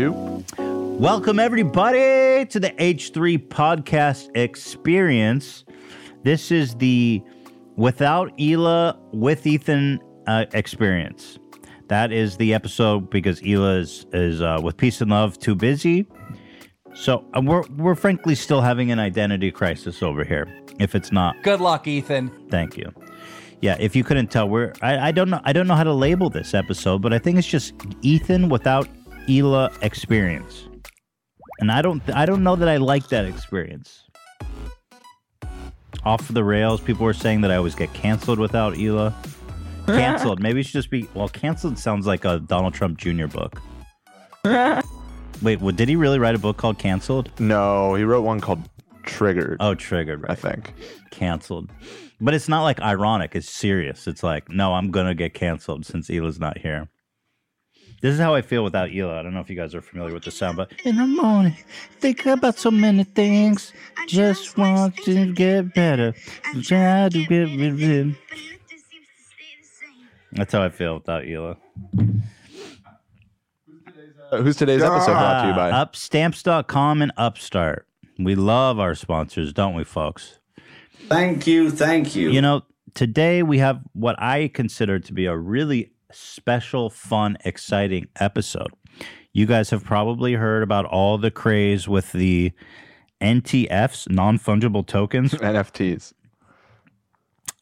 two. Welcome, everybody, to the H3 podcast experience. This is the without Hila with Ethan uh, experience. That is the episode because Hila is, is uh, with peace and love too busy. So uh, we're we're frankly still having an identity crisis over here. If it's not, Good luck, Ethan. thank you. Yeah, if you couldn't tell, we're I, I don't know I don't know how to label this episode, but I think it's just Ethan without Hila experience, and I don't I don't know that I like that experience. Off the rails, people were saying that I always get canceled without Hila. Canceled. Maybe it should just be well. Canceled sounds like a Donald Trump Jr. book. Wait, what, did he really write a book called Canceled? No, he wrote one called Triggered. Oh, triggered. Right. I think. canceled. But it's not like ironic, it's serious. It's like, no, I'm gonna get canceled since Hila's not here. This is how I feel without Hila. I don't know if you guys are familiar with the sound, but in the morning, think about so many things. Just want to get better. Try to get rid of it. That's how I feel without Hila. Uh, who's today's episode brought to you by? Uh, Upstamps.com and Upstart. We love our sponsors, don't we, folks? Thank you, thank you. You know, today we have what I consider to be a really special, fun, exciting episode. You guys have probably heard about all the craze with the NTFs, non fungible tokens. NFTs.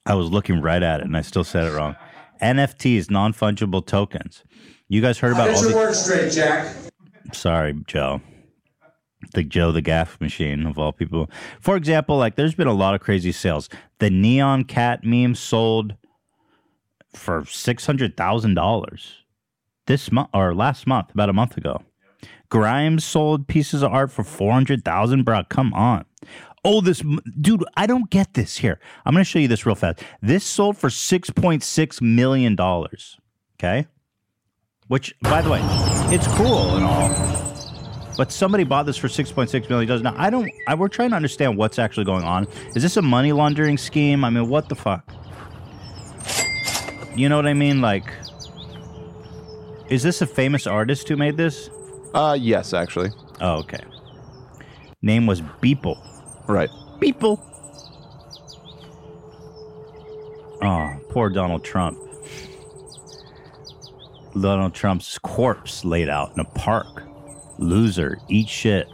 I was looking right at it and I still said it wrong. NFTs, non fungible tokens. You guys heard about all Get your the. words straight, Jack. Sorry, Joe. The Joe the Gaff machine of all people. For example, like there's been a lot of crazy sales. The Nyan Cat meme sold for six hundred thousand dollars this month or last month, about a month ago. Grimes sold pieces of art for four hundred thousand. Bro, come on. Oh, this dude, I don't get this here. I'm gonna show you this real fast. This sold for six point six million dollars. Okay. Which, by the way, it's cool and all. But somebody bought this for six point six million dollars. Now I don't. I, we're trying to understand what's actually going on. Is this a money laundering scheme? I mean, what the fuck? You know what I mean? Like, is this a famous artist who made this? Uh, yes, actually. Oh, okay. Name was Beeple. Right. Beeple. Oh, poor Donald Trump. Donald Trump's corpse laid out in a park. Loser, eat shit.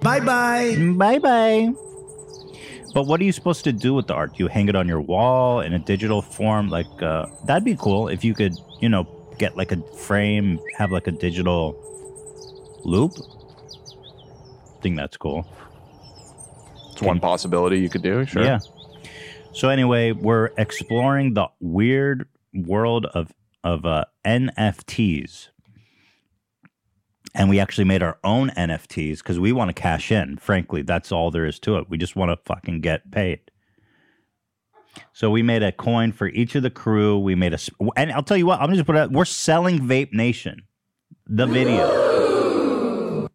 Bye bye. Bye bye. But what are you supposed to do with the art? Do you hang it on your wall in a digital form? Like uh, that'd be cool if you could, you know, get like a frame, have like a digital loop. I think that's cool. It's one possibility you could do. Sure. Yeah. So anyway, we're exploring the weird world of of uh, NFTs, and we actually made our own NFTs because we want to cash in. Frankly, that's all there is to it. We just want to fucking get paid. So we made a coin for each of the crew. We made a, and I'll tell you what, I'm just put it. out- We're selling Vape Nation, the video.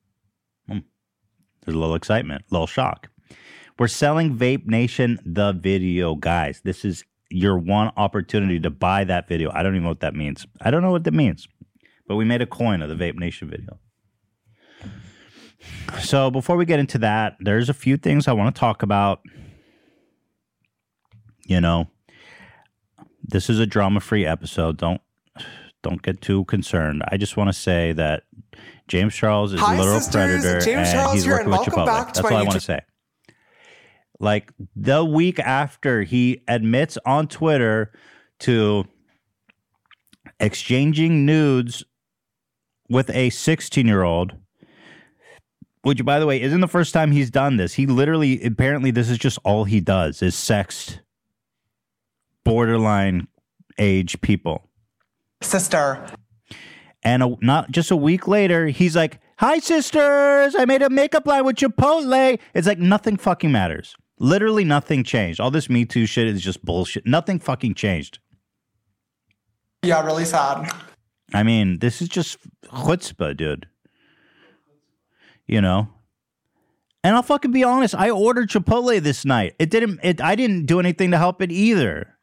Hmm. There's a little excitement, a little shock. We're selling Vape Nation the video, guys. This is your one opportunity to buy that video. I don't even know what that means. I don't know what that means. But we made a coin of the Vape Nation video. So before we get into that, there's a few things I want to talk about. You know, this is a drama-free episode. Don't don't get too concerned. I just want to say that James Charles is Hi, a literal sisters. predator James and Charles he's here, working with Chipotle. That's all I want to say. Like the week after he admits on Twitter to exchanging nudes with a 16 year old, which by the way isn't the first time he's done this. He literally, apparently, this is just all he does is sext borderline age people. Sister. And a, not just a week later, he's like, "Hi, sisters! I made a makeup line with Chipotle." It's like nothing fucking matters. Literally nothing changed. All this Me Too shit is just bullshit. Nothing fucking changed. Yeah, really sad. I mean, this is just chutzpah, dude. You know. And I'll fucking be honest. I ordered Chipotle this night. It didn't. It. I didn't do anything to help it either.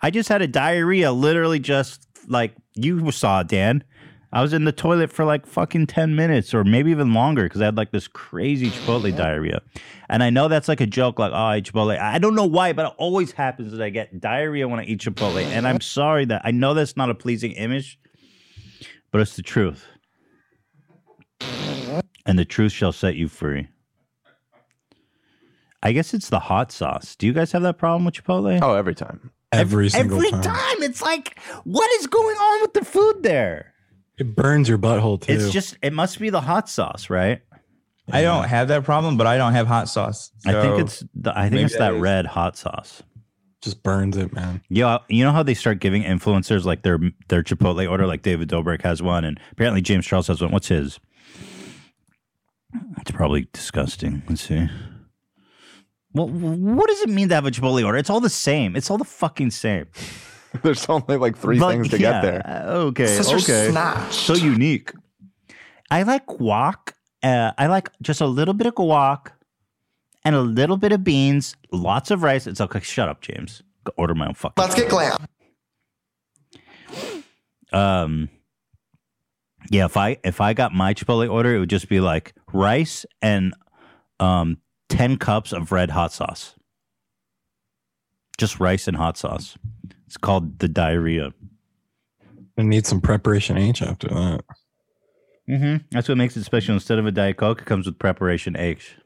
I just had a diarrhea. Literally, just like you saw, Dan. I was in the toilet for like fucking 10 minutes or maybe even longer because I had like this crazy Chipotle diarrhea. And I know that's like a joke, like, oh, I eat Chipotle. I don't know why, but it always happens that I get diarrhea when I eat Chipotle. And I'm sorry that I know that's not a pleasing image, but it's the truth. And the truth shall set you free. I guess it's the hot sauce. Do you guys have that problem with Chipotle? Oh, every time. Every single Every time. time. It's like, what is going on with the food there? It burns your butthole too. It's just, it must be the hot sauce, right? I don't have that problem, but I don't have hot sauce. I think it's the, I think it's that that is- red hot sauce. just burns it, man. Yeah, uh, you know how they start giving influencers like their their Chipotle order, like David Dobrik has one, and apparently James Charles has one. What's his? It's probably disgusting. Let's see. Well, what does it mean to have a Chipotle order? It's all the same. It's all the fucking same. There's only like three But, things to yeah, get there. Okay, Sister okay. snatched. So unique. I like guac. Uh, I like just a little bit of guac and a little bit of beans, lots of rice. It's okay. Shut up, James. Go order my own fucking. Let's get glam. Um, yeah, if I if I got my Chipotle order, it would just be like rice and um ten cups of red hot sauce. Just rice and hot sauce. It's called the diarrhea. It need some preparation H after that. Mm-hmm. That's what makes it special. Instead of a Diet Coke, it comes with preparation H.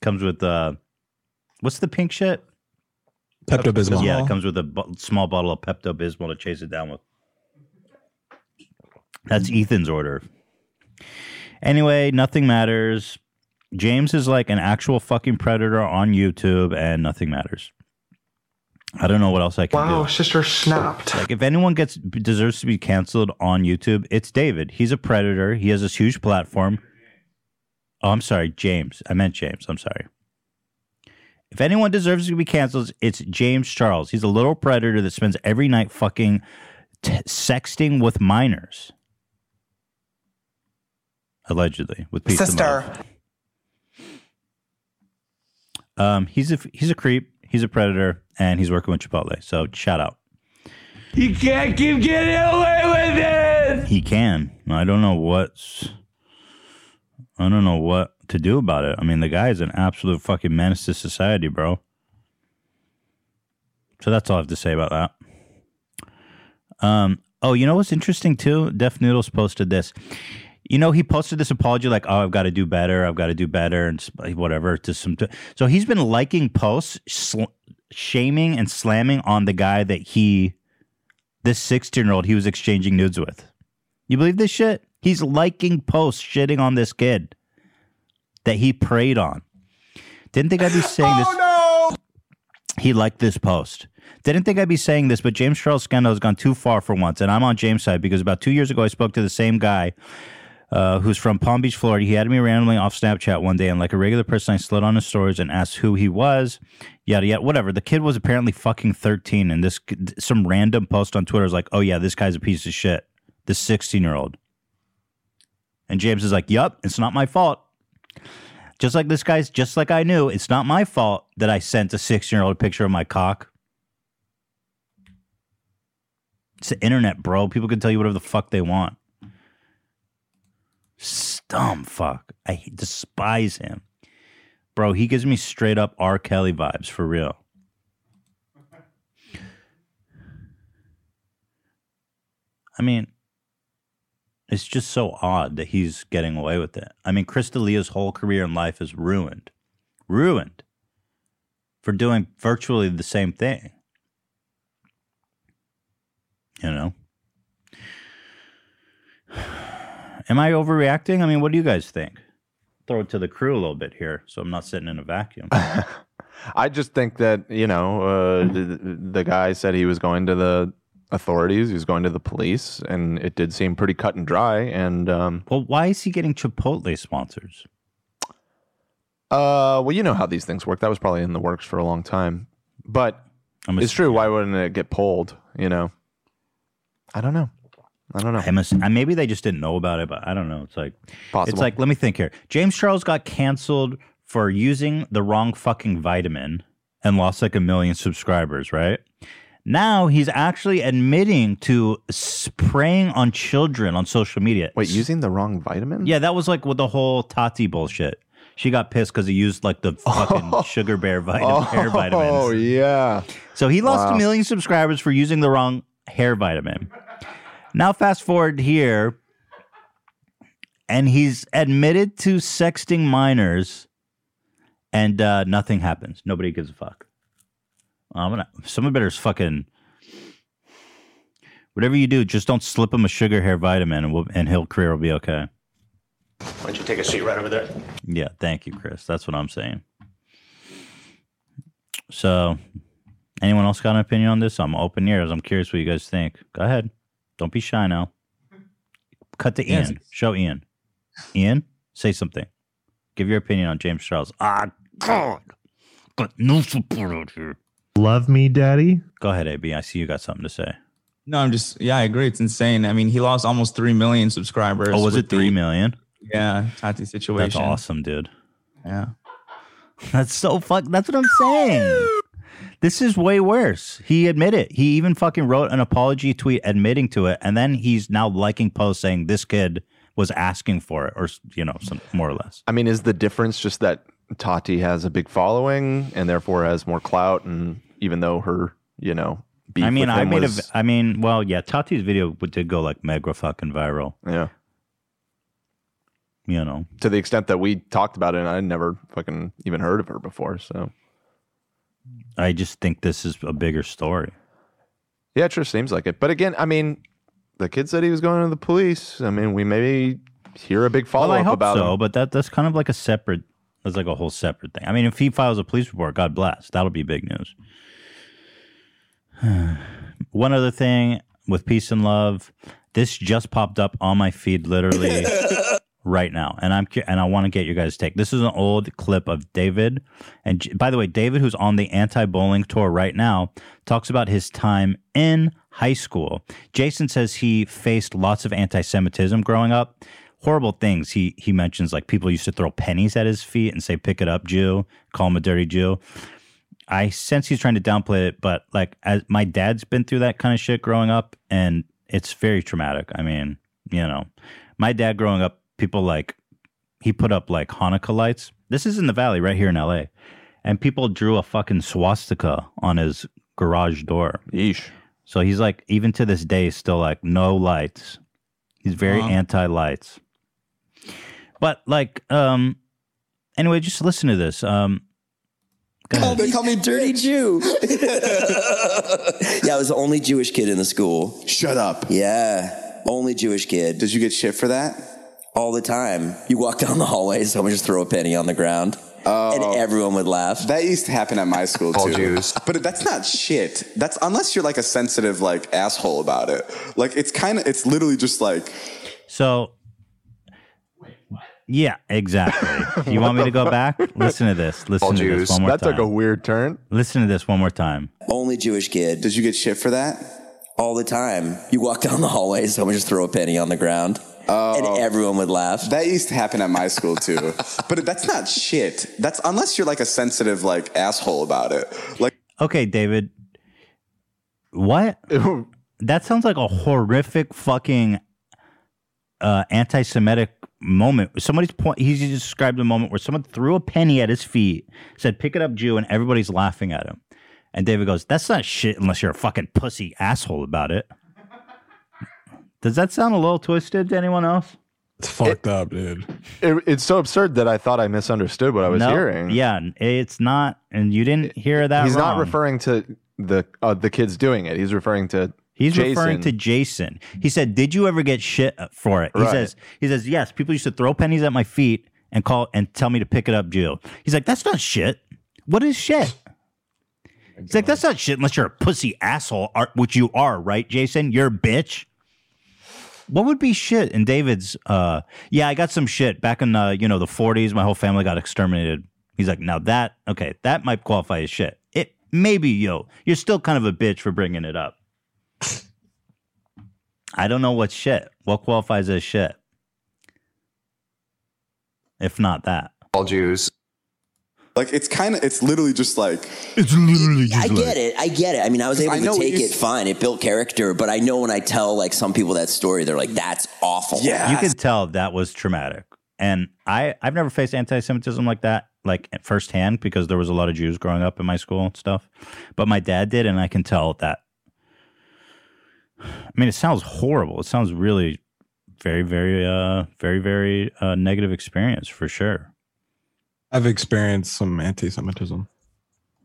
Comes with uh, what's the pink shit? Pepto Bismol. Yeah, it comes with a bu- small bottle of Pepto Bismol to chase it down with. That's mm. Ethan's order. Anyway, nothing matters. James is like an actual fucking predator on YouTube, and nothing matters. I don't know what else I can Wow, do. Wow, sister snapped. Like, if anyone gets deserves to be canceled on YouTube, it's David. He's a predator. He has this huge platform. Oh, I'm sorry, James. I meant James. I'm sorry. If anyone deserves to be canceled, it's James Charles. He's a little predator that spends every night fucking t- sexting with minors. Allegedly, with peace and love. Sister. Um, he's a he's a creep. He's a predator, and he's working with Chipotle. So shout out. You can't keep getting away with it. He can. I don't know what's. I don't know what to do about it. I mean, the guy is an absolute fucking menace to society, bro. So that's all I have to say about that. Um. Oh, you know what's interesting too? Def Noodles posted this. You know, he posted this apology like, "Oh, I've got to do better. I've got to do better," and whatever. To some, so he's been liking posts, sl- shaming and slamming on the guy that he, this sixteen-year-old, he was exchanging nudes with. You believe this shit? He's liking posts shitting on this kid that he preyed on. Didn't think I'd be saying oh, this. Oh He liked this post. Didn't think I'd be saying this, but James Charles Scandal has gone too far for once, and I'm on James' side because about two years ago I spoke to the same guy uh, who's from Palm Beach, Florida. He had me randomly off Snapchat one day, and like a regular person, I slid on his stories and asked who he was, yada yada, whatever. The kid was apparently fucking 13, and this some random post on Twitter was like, "Oh yeah, this guy's a piece of shit." The 16 year old, and James is like, "Yup, it's not my fault." Just like this guy's, just like I knew, it's not my fault that I sent a 16 year old picture of my cock. It's the internet, bro. People can tell you whatever the fuck they want. Dumb fuck. I despise him. Bro, he gives me straight up R. Kelly vibes for real. I mean, it's just so odd that he's getting away with it. I mean, Chris D'Elia's whole career in life is ruined. Ruined for doing virtually the same thing. You know? Am I overreacting? I mean, what do you guys think? Throw it to the crew a little bit here so I'm not sitting in a vacuum. I just think that you know uh, the, the guy said he was going to the authorities, he was going to the police, and it did seem pretty cut and dry. And um, well, why is he getting Chipotle sponsors? uh, well, you know how these things work. That was probably in the works for a long time, but it's true. Why wouldn't it get pulled? You know, I don't know. I don't know. I must, maybe they just didn't know about it, but I don't know. It's like Possible. it's like let me think here. James Charles got canceled for using the wrong fucking vitamin and lost like a million subscribers, right? Now he's actually admitting to spraying on children on social media. Wait, using the wrong vitamin? Yeah, that was like with the whole Tati bullshit. She got pissed because he used like the fucking oh. sugar bear vitamin, hair oh, vitamins. Oh yeah. So he lost Wow. a million subscribers for using the wrong hair vitamin. Now, fast forward here, and he's admitted to sexting minors, and uh, nothing happens. Nobody gives a fuck. I'm gonna. Someone better fucking. Whatever you do, just don't slip him a sugar hair vitamin, and, we'll, and he'll career will be okay. Why don't you take a seat right over there? Yeah, thank you, Chris. That's what I'm saying. So, anyone else got an opinion on this? I'm open ears. I'm curious what you guys think. Go ahead. Don't be shy now. Cut to Yes. Ian. Show Ian. Ian, say something. Give your opinion on James Charles. Ah, God. Got no support out here. Love me, daddy. Go ahead, AB. I see you got something to say. No, I'm just yeah, I agree. It's insane. I mean, he lost almost three million subscribers. Oh, was it three the- million? Yeah, Tati situation. That's awesome, dude. Yeah. That's so fuck. That's what I'm saying. This is way worse. He admitted. He even fucking wrote an apology tweet admitting to it, and then he's now liking posts saying this kid was asking for it, or you know, some more or less. I mean, is the difference just that Tati has a big following and therefore has more clout? And even though her, you know, I mean, I made was, a. I mean, well, yeah, Tati's video did go like mega fucking viral. yeah, You know, to the extent that we talked about it, and I never fucking even heard of her before. So I just think this is a bigger story. yeah, it sure seems like it. But again, I mean, the kid said he was going to the police. I mean, we maybe hear a big follow well, up hope about so, him. but that that's kind of like a separate. That's like a whole separate thing. I mean, if he files a police report, God bless, that'll be big news. One other thing with peace and love, this just popped up on my feed literally right now, and I'm and I want to get your guys' take. This is an old clip of David, and by the way, David, who's on the anti bowling tour right now, talks about his time in high school. Jason says he faced lots of anti-Semitism growing up. Horrible things. He he mentions like people used to throw pennies at his feet and say "pick it up, Jew," call him a dirty Jew. I sense he's trying to downplay it, but like as my dad's been through that kind of shit growing up, and it's very traumatic. I mean, you know, my dad growing up, people like he put up like Hanukkah lights. This is in the valley right here in LA. And people drew a fucking swastika on his garage door. Yeesh. So he's like, even to this day, still like, no lights. He's very Uh-huh. anti lights. But like, um, anyway, just listen to this. Um, go ahead. They call me Dirty Jew. yeah, I was the only Jewish kid in the school. Shut up. Yeah, only Jewish kid. Did you get shit for that? All the time. You walk down the hallway, someone just throw a penny on the ground. Oh. And everyone would laugh. That used to happen at my school All too. Jews. But that's not shit. That's unless you're like a sensitive like asshole about it. Like it's kind of it's literally just like So, yeah, exactly. you want me to go back? Listen to this. Listen All to Jews. this one more That time. That took a weird turn. Listen to this one more time. Only Jewish kid. Did you get shit for that? All the time. You walk down the hallway, someone just throw a penny on the ground. Oh. And everyone would laugh. That used to happen at my school too. but that's not shit. That's unless you're like a sensitive like asshole about it. Like Okay, David. What? that sounds like a horrific fucking uh, anti-Semitic moment. Somebody's point. He just described a moment where someone threw a penny at his feet, said "Pick it up, Jew," and everybody's laughing at him. And David goes, "That's not shit unless you're a fucking pussy asshole about it." Does that sound a little twisted to anyone else? It's fucked up, dude. It, it's so absurd that I thought I misunderstood what I was No, hearing. Yeah, it's not, and you didn't hear that. He's not referring to the uh, the kids doing it. He's referring to He's Jason. referring to Jason. He said, "Did you ever get shit for it?" He Right. says, "He says yes. People used to throw pennies at my feet and call and tell me to pick it up, Jew." He's like, "That's not shit. What is shit?" He's like, "That's not shit unless you're a pussy asshole, which you are, right, Jason? You're a bitch." What would be shit in David's? uh Yeah, I got some shit back in the you know the 40s. My whole family got exterminated. He's like, now that okay, that might qualify as shit. It maybe yo, you're still kind of a bitch for bringing it up. I don't know what's shit. What qualifies as shit? If not that. All Jews. Like it's kind of, it's literally just like it's literally I get it. I get it. I mean, I was able I to take it fine. It built character, but I know when I tell like some people that story, they're like, "That's awful." Yeah, You could tell that was traumatic. And I, I've never faced anti Semitism like that, like firsthand, because there was a lot of Jews growing up in my school and stuff. But my dad did, and I can tell that. I mean, it sounds horrible. It sounds really very, very, uh, very, very uh, negative experience for sure. I've experienced some anti-Semitism.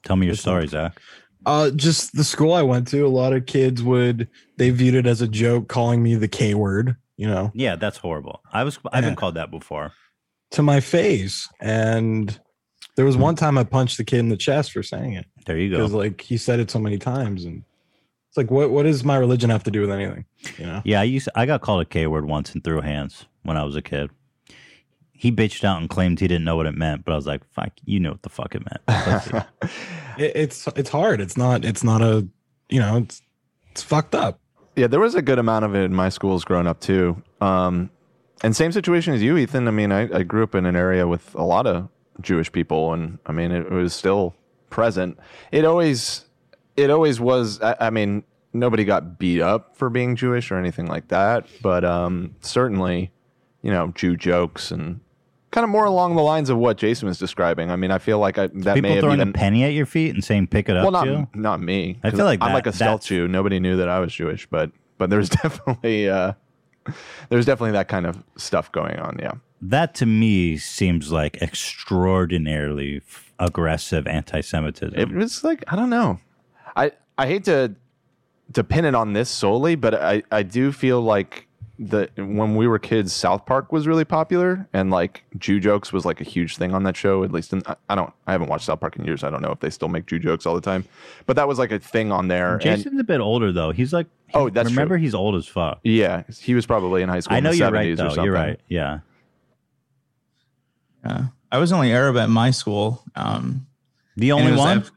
Tell me your story, Zach. Uh, just the school I went to, a lot of kids would they viewed it as a joke, calling me the K word. You know, Yeah, that's horrible. I was, I've been called that before. to my face, and there was one time I punched the kid in the chest for saying it. There you go. Because like he said it so many times, and it's like, what what does my religion have to do with anything? You know. Yeah, I used I got called a K word once and threw hands when I was a kid. He bitched out and claimed he didn't know what it meant, but I was like, "Fuck, you know what the fuck it meant." It, it's it's hard. It's not it's not a you know it's it's fucked up. Yeah, there was a good amount of it in my schools growing up too. Um, and same situation as you, Ethan. I mean, I, I grew up in an area with a lot of Jewish people, and I mean, it was still present. It always, it always was. I, I mean, nobody got beat up for being Jewish or anything like that, but um, certainly, you know, Jew jokes and kind of more along the lines of what Jason was describing. I mean, I feel like I, that may People have throwing even a penny at your feet and saying "pick it up." well, not Jew? not me. I feel like I'm that- like a stealth Jew. Nobody knew that I was Jewish, but but there's definitely uh, there's definitely that kind of stuff going on. Yeah. That to me seems like extraordinarily f- aggressive anti-Semitism. It was like I don't know. I I hate to to pin it on this solely, but I I do feel like the when we were kids, South Park was really popular, and like Jew jokes was like a huge thing on that show. At least, in, I, I don't, I haven't watched South Park in years. I don't know if they still make Jew jokes all the time, but that was like a thing on there. and- Jason's a bit older though. He's like, Oh, that's true. remember he's old as fuck. yeah, he was probably in high school. I in know the you're 70s right though. You're right. Yeah. Yeah. I was only Arab at my school. Um, The only one? af-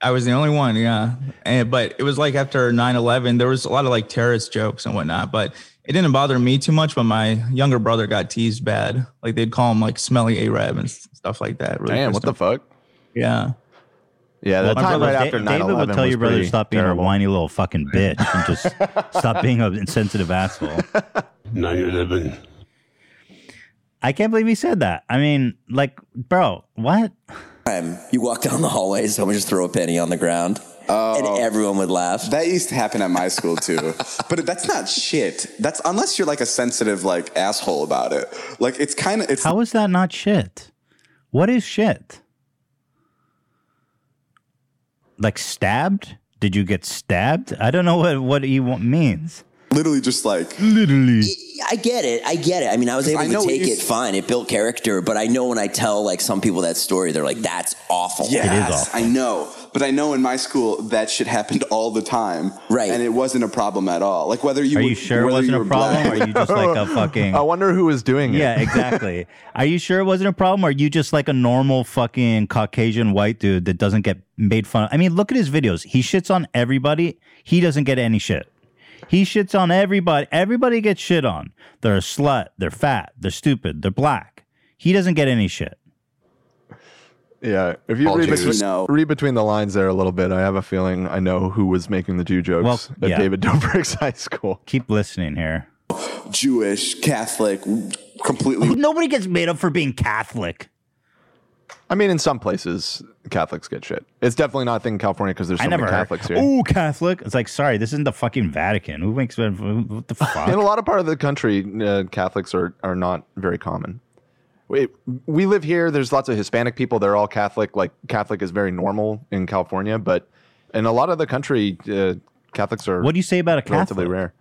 I was the only one, yeah. And, but it was like after 9 11, there was a lot of like terrorist jokes and whatnot. But it didn't bother me too much. But my younger brother got teased bad. Like they'd call him like smelly Arab and stuff like that. Really Damn, pissed what the fuck? Yeah. Yeah, that My time brother- right Da- after 9 David would tell your brother to stop being terrible. a whiny little fucking bitch and just stop being an insensitive asshole. 9 11. I can't believe he said that. I mean, like, bro, what? You walk down the hallway, someone just throw a penny on the ground, and oh. everyone would laugh. That used to happen at my school too. but that's not shit. That's unless you're like a sensitive like asshole about it. Like it's kind of it's How is that not shit? What is shit? Like stabbed? Did you get stabbed? I don't know what what he wa- means. Literally just like Literally. I get it. I get it. I mean, I was able I to take it s- fine. It built character, but I know when I tell like some people that story, they're like, "That's awful." Yes, I know. But I know in my school that shit happened all the time. Right. And it wasn't a problem at all. Like whether you Are were- you sure it wasn't a problem? black- Or are you just like a fucking I wonder who was doing it. Yeah, exactly. Are you sure it wasn't a problem? Or are you just like a normal fucking Caucasian white dude that doesn't get made fun of? I mean, look at his videos. He shits on everybody. He doesn't get any shit. He shits on everybody. Everybody gets shit on. They're a slut. They're fat. They're stupid. They're black. He doesn't get any shit. Yeah, if you All read Jews. between, No. read between the lines there a little bit, I have a feeling I know who was making the Jew jokes Well, at yeah. David Dobrik's high school. Keep listening here. Jewish, Catholic, completely. Nobody gets made up for being Catholic. I mean, in some places, Catholics get shit. It's definitely not a thing in California because there's so I never many heard. Catholics here. Oh, Catholic. It's like, sorry, this isn't the fucking Vatican. Who makes what the fuck? In a lot of part of the country, uh, Catholics are, are not very common. We, we live here. There's lots of Hispanic people. They're all Catholic. Like Catholic is very normal in California, but in a lot of the country, uh, Catholics are. What do you say about a Catholic? relatively rare?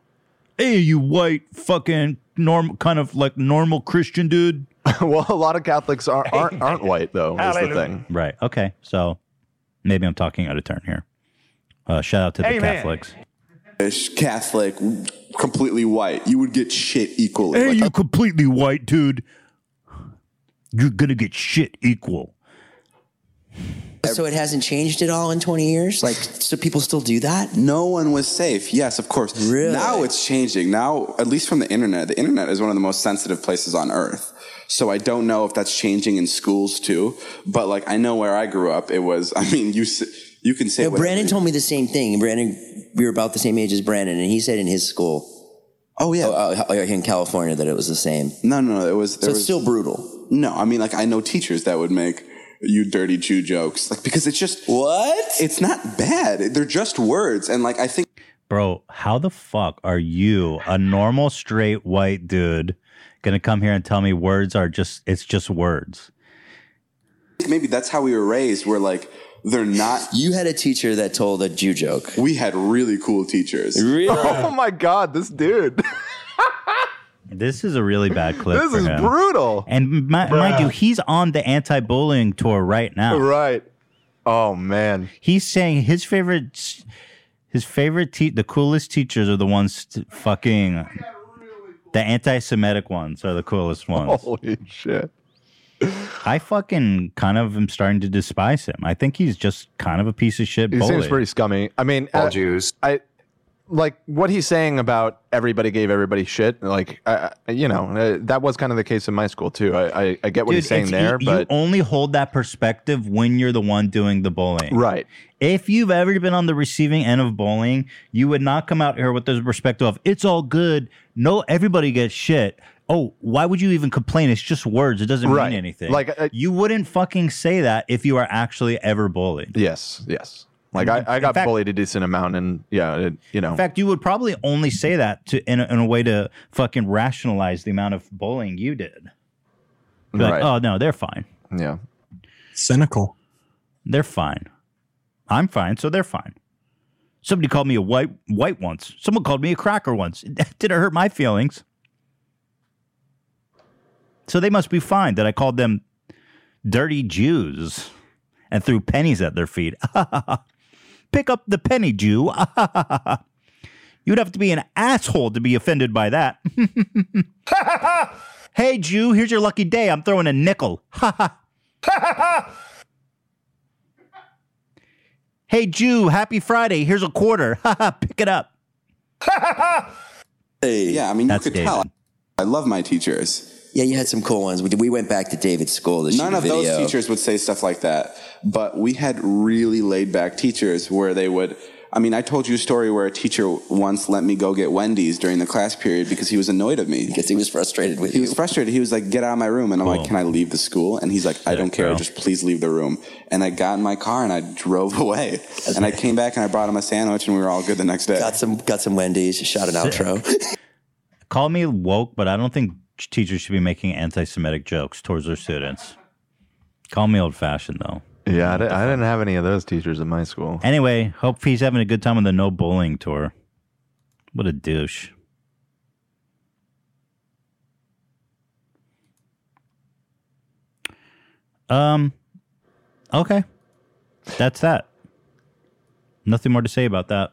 hey, you white fucking normal, kind of like normal Christian dude. well, a lot of Catholics are, aren't aren't white though. Is the thing. Right. Okay. So maybe I'm talking out of turn here. Uh, shout out to the Amen. Catholics. Catholic, completely white. You would get shit equally. Hey, Like, you completely white dude. You're gonna get shit equal. So it hasn't changed at all in 20 years? Like, so people still do that? No one was safe. Yes, of course. Really? Now it's changing. Now, at least from the internet, the internet is one of the most sensitive places on earth. So I don't know if that's changing in schools too. But like, I know where I grew up, it was, I mean, you, you can say No, whatever Brandon you- told me the same thing. Brandon, we were about the same age as Brandon, and he said in his school. Oh yeah, uh, in California that it was the same. No, no, no. It was. So it's was, still brutal. No, I mean, like I know teachers that would make you dirty Jew jokes, like because it's just what? It's not bad. They're just words, and like I think Bro, how the fuck are you, a normal straight white dude, gonna come here and tell me words are just it's just words? maybe that's how we were raised. We're like they're not. You had a teacher that told a Jew joke. We had really cool teachers. Really? Oh my god, this dude. This is a really bad clip. This for is him. brutal. And mi- mind you, he's on the anti-bullying tour right now. Right. Oh man. He's saying his favorite, his favorite, te- the coolest teachers are the ones t- fucking. The anti-Semitic ones are the coolest ones. Holy shit. I fucking kind of am starting to despise him. I think he's just kind of a piece of shit. He bully. seems pretty scummy. I mean, all uh, Jews. I like what he's saying about everybody gave everybody shit. Like, I, I- you know, uh, that was kind of the case in my school too. I, I, I get what Dude, he's saying it's- there, you, but you only hold that perspective when you're the one doing the bullying. Right. If you've ever been on the receiving end of bullying, you would not come out here with the perspective of it's all good. No, everybody gets shit. Oh, why would you even complain? It's just words. It doesn't Right. mean anything. Like, uh, you wouldn't fucking say that if you are actually ever bullied. yes, yes. Like I, mm-hmm. I got fact- bullied a decent amount, and yeah, it, you know, In fact, you would probably only say that to in a, in a way to fucking rationalize the amount of bullying you did. Be like, Right. oh no, they're fine. yeah. Cynical. They're fine. I'm fine, so they're fine. Somebody called me a white white once. Someone called me a cracker once. It didn't hurt my feelings. So they must be fine that I called them dirty Jews and threw pennies at their feet. Pick up the penny, Jew. You'd have to be an asshole to be offended by that. hey, Jew, here's your lucky day. I'm throwing a nickel. Hey, Jew, happy Friday. Here's a quarter. Pick it up. hey, yeah, I mean, you That's could tell. I love my teachers. Yeah, you had some cool ones. We, we went back to David's school to shoot None a of those teachers would say stuff like that, but we had really laid back teachers where they would. I mean, I told you a story where a teacher once let me go get Wendy's during the class period because he was annoyed of me. Because he was frustrated with he you. was frustrated. He was like, "Get out of my room," and I'm like, "Can I leave the school?" And he's like, "I don't care. bro. Just please leave the room." And I got in my car and I drove away. and I came back and I brought him a sandwich, and we were all good the next day. Got some got some Wendy's. Shot an outro. Call me woke, but I don't think teachers should be making anti Semitic jokes towards their students. Call me old fashioned, though. Yeah, I, di- I didn't have any of those teachers in my school. Anyway, hope he's having a good time on the no bullying tour. What a douche. Um, okay. That's that. Nothing more to say about that.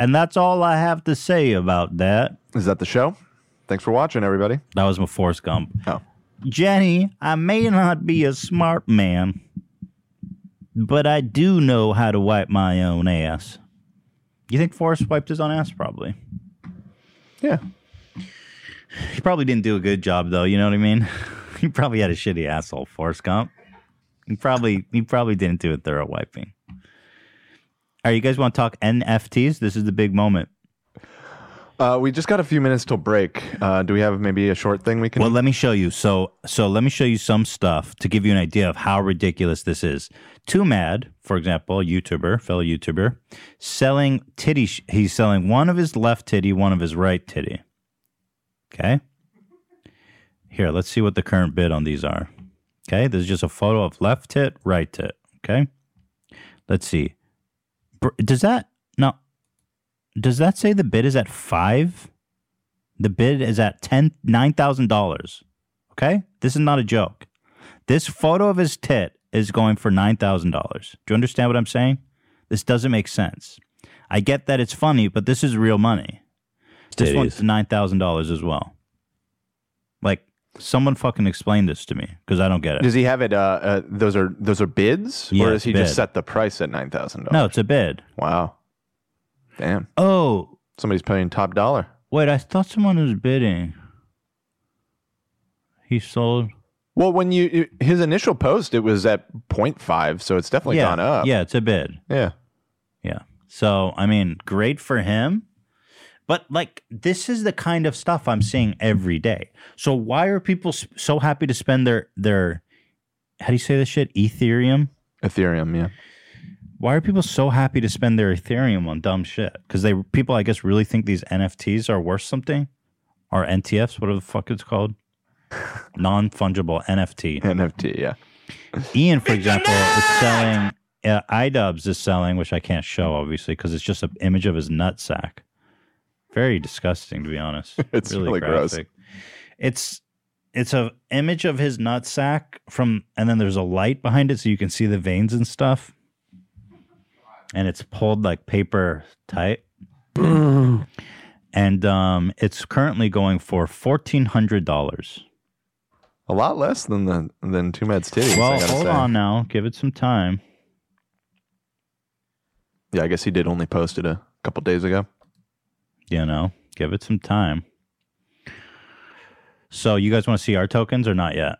And that's all I have to say about that. Is that the show? Thanks for watching, everybody. That was my Forrest Gump. Oh. Jenny, I may not be a smart man, but I do know how to wipe my own ass. You think Forrest wiped his own ass? Probably. Yeah. He probably didn't do a good job, though. You know what I mean? he probably had a shitty asshole, Forrest Gump. He probably he probably didn't do a thorough wiping. All right, you guys want to talk NFTs? This is the big moment. Uh, we just got a few minutes till break. Uh, do we have maybe a short thing we can? Well, let me show you. So, so let me show you some stuff to give you an idea of how ridiculous this is. TwoMad, for example, YouTuber, fellow YouTuber, selling titty. Sh- he's selling one of his left titty, one of his right titty. Okay. Here, let's see what the current bid on these are. Okay, this is just a photo of left tit, right tit. Okay. Let's see. Does that? Does that say the bid is at five? The bid is at ten nine thousand dollars. Okay, this is not a joke. This photo of his tit is going for nine thousand dollars. Do you understand what I'm saying? This doesn't make sense. I get that it's funny, but this is real money. This Titties. one's nine thousand dollars as well. Like Someone fucking explain this to me because I don't get it. Does he have it? Uh, uh, those are those are bids, Yeah, or does he bid. just set the price at nine thousand dollars? no, it's a bid. Wow. Damn. Oh, Somebody's paying top dollar. wait, I thought someone was bidding. He sold. Well, when you his initial post, it was at 0.5, so it's definitely yeah, gone up. yeah, it's a bid. Yeah. Yeah. So, I mean, great for him. But like, this is the kind of stuff I'm seeing every day. So why are people so happy to spend their their how do you say this shit? Ethereum. Ethereum, yeah. Why are people so happy to spend their Ethereum on dumb shit? Because they people, I guess, really think these NFTs are worth something, or NTFs, whatever the fuck it's called, non fungible NFT. NFT, yeah. Ian, for example, is selling. Uh, iDubbbz is selling, which I can't show obviously because it's just an image of his nutsack. Very disgusting, to be honest. It's really gross. It's it's a image of his nutsack from, and then there's a light behind it so you can see the veins and stuff. And it's pulled like paper tight. and um, it's currently going for fourteen hundred dollars. A lot less than the than TwoMad's titties. I Well, hold say. on now. Give it some time. Yeah, I guess he did only post it a couple days ago. You know, give it some time. So, you guys want to see our tokens or not yet?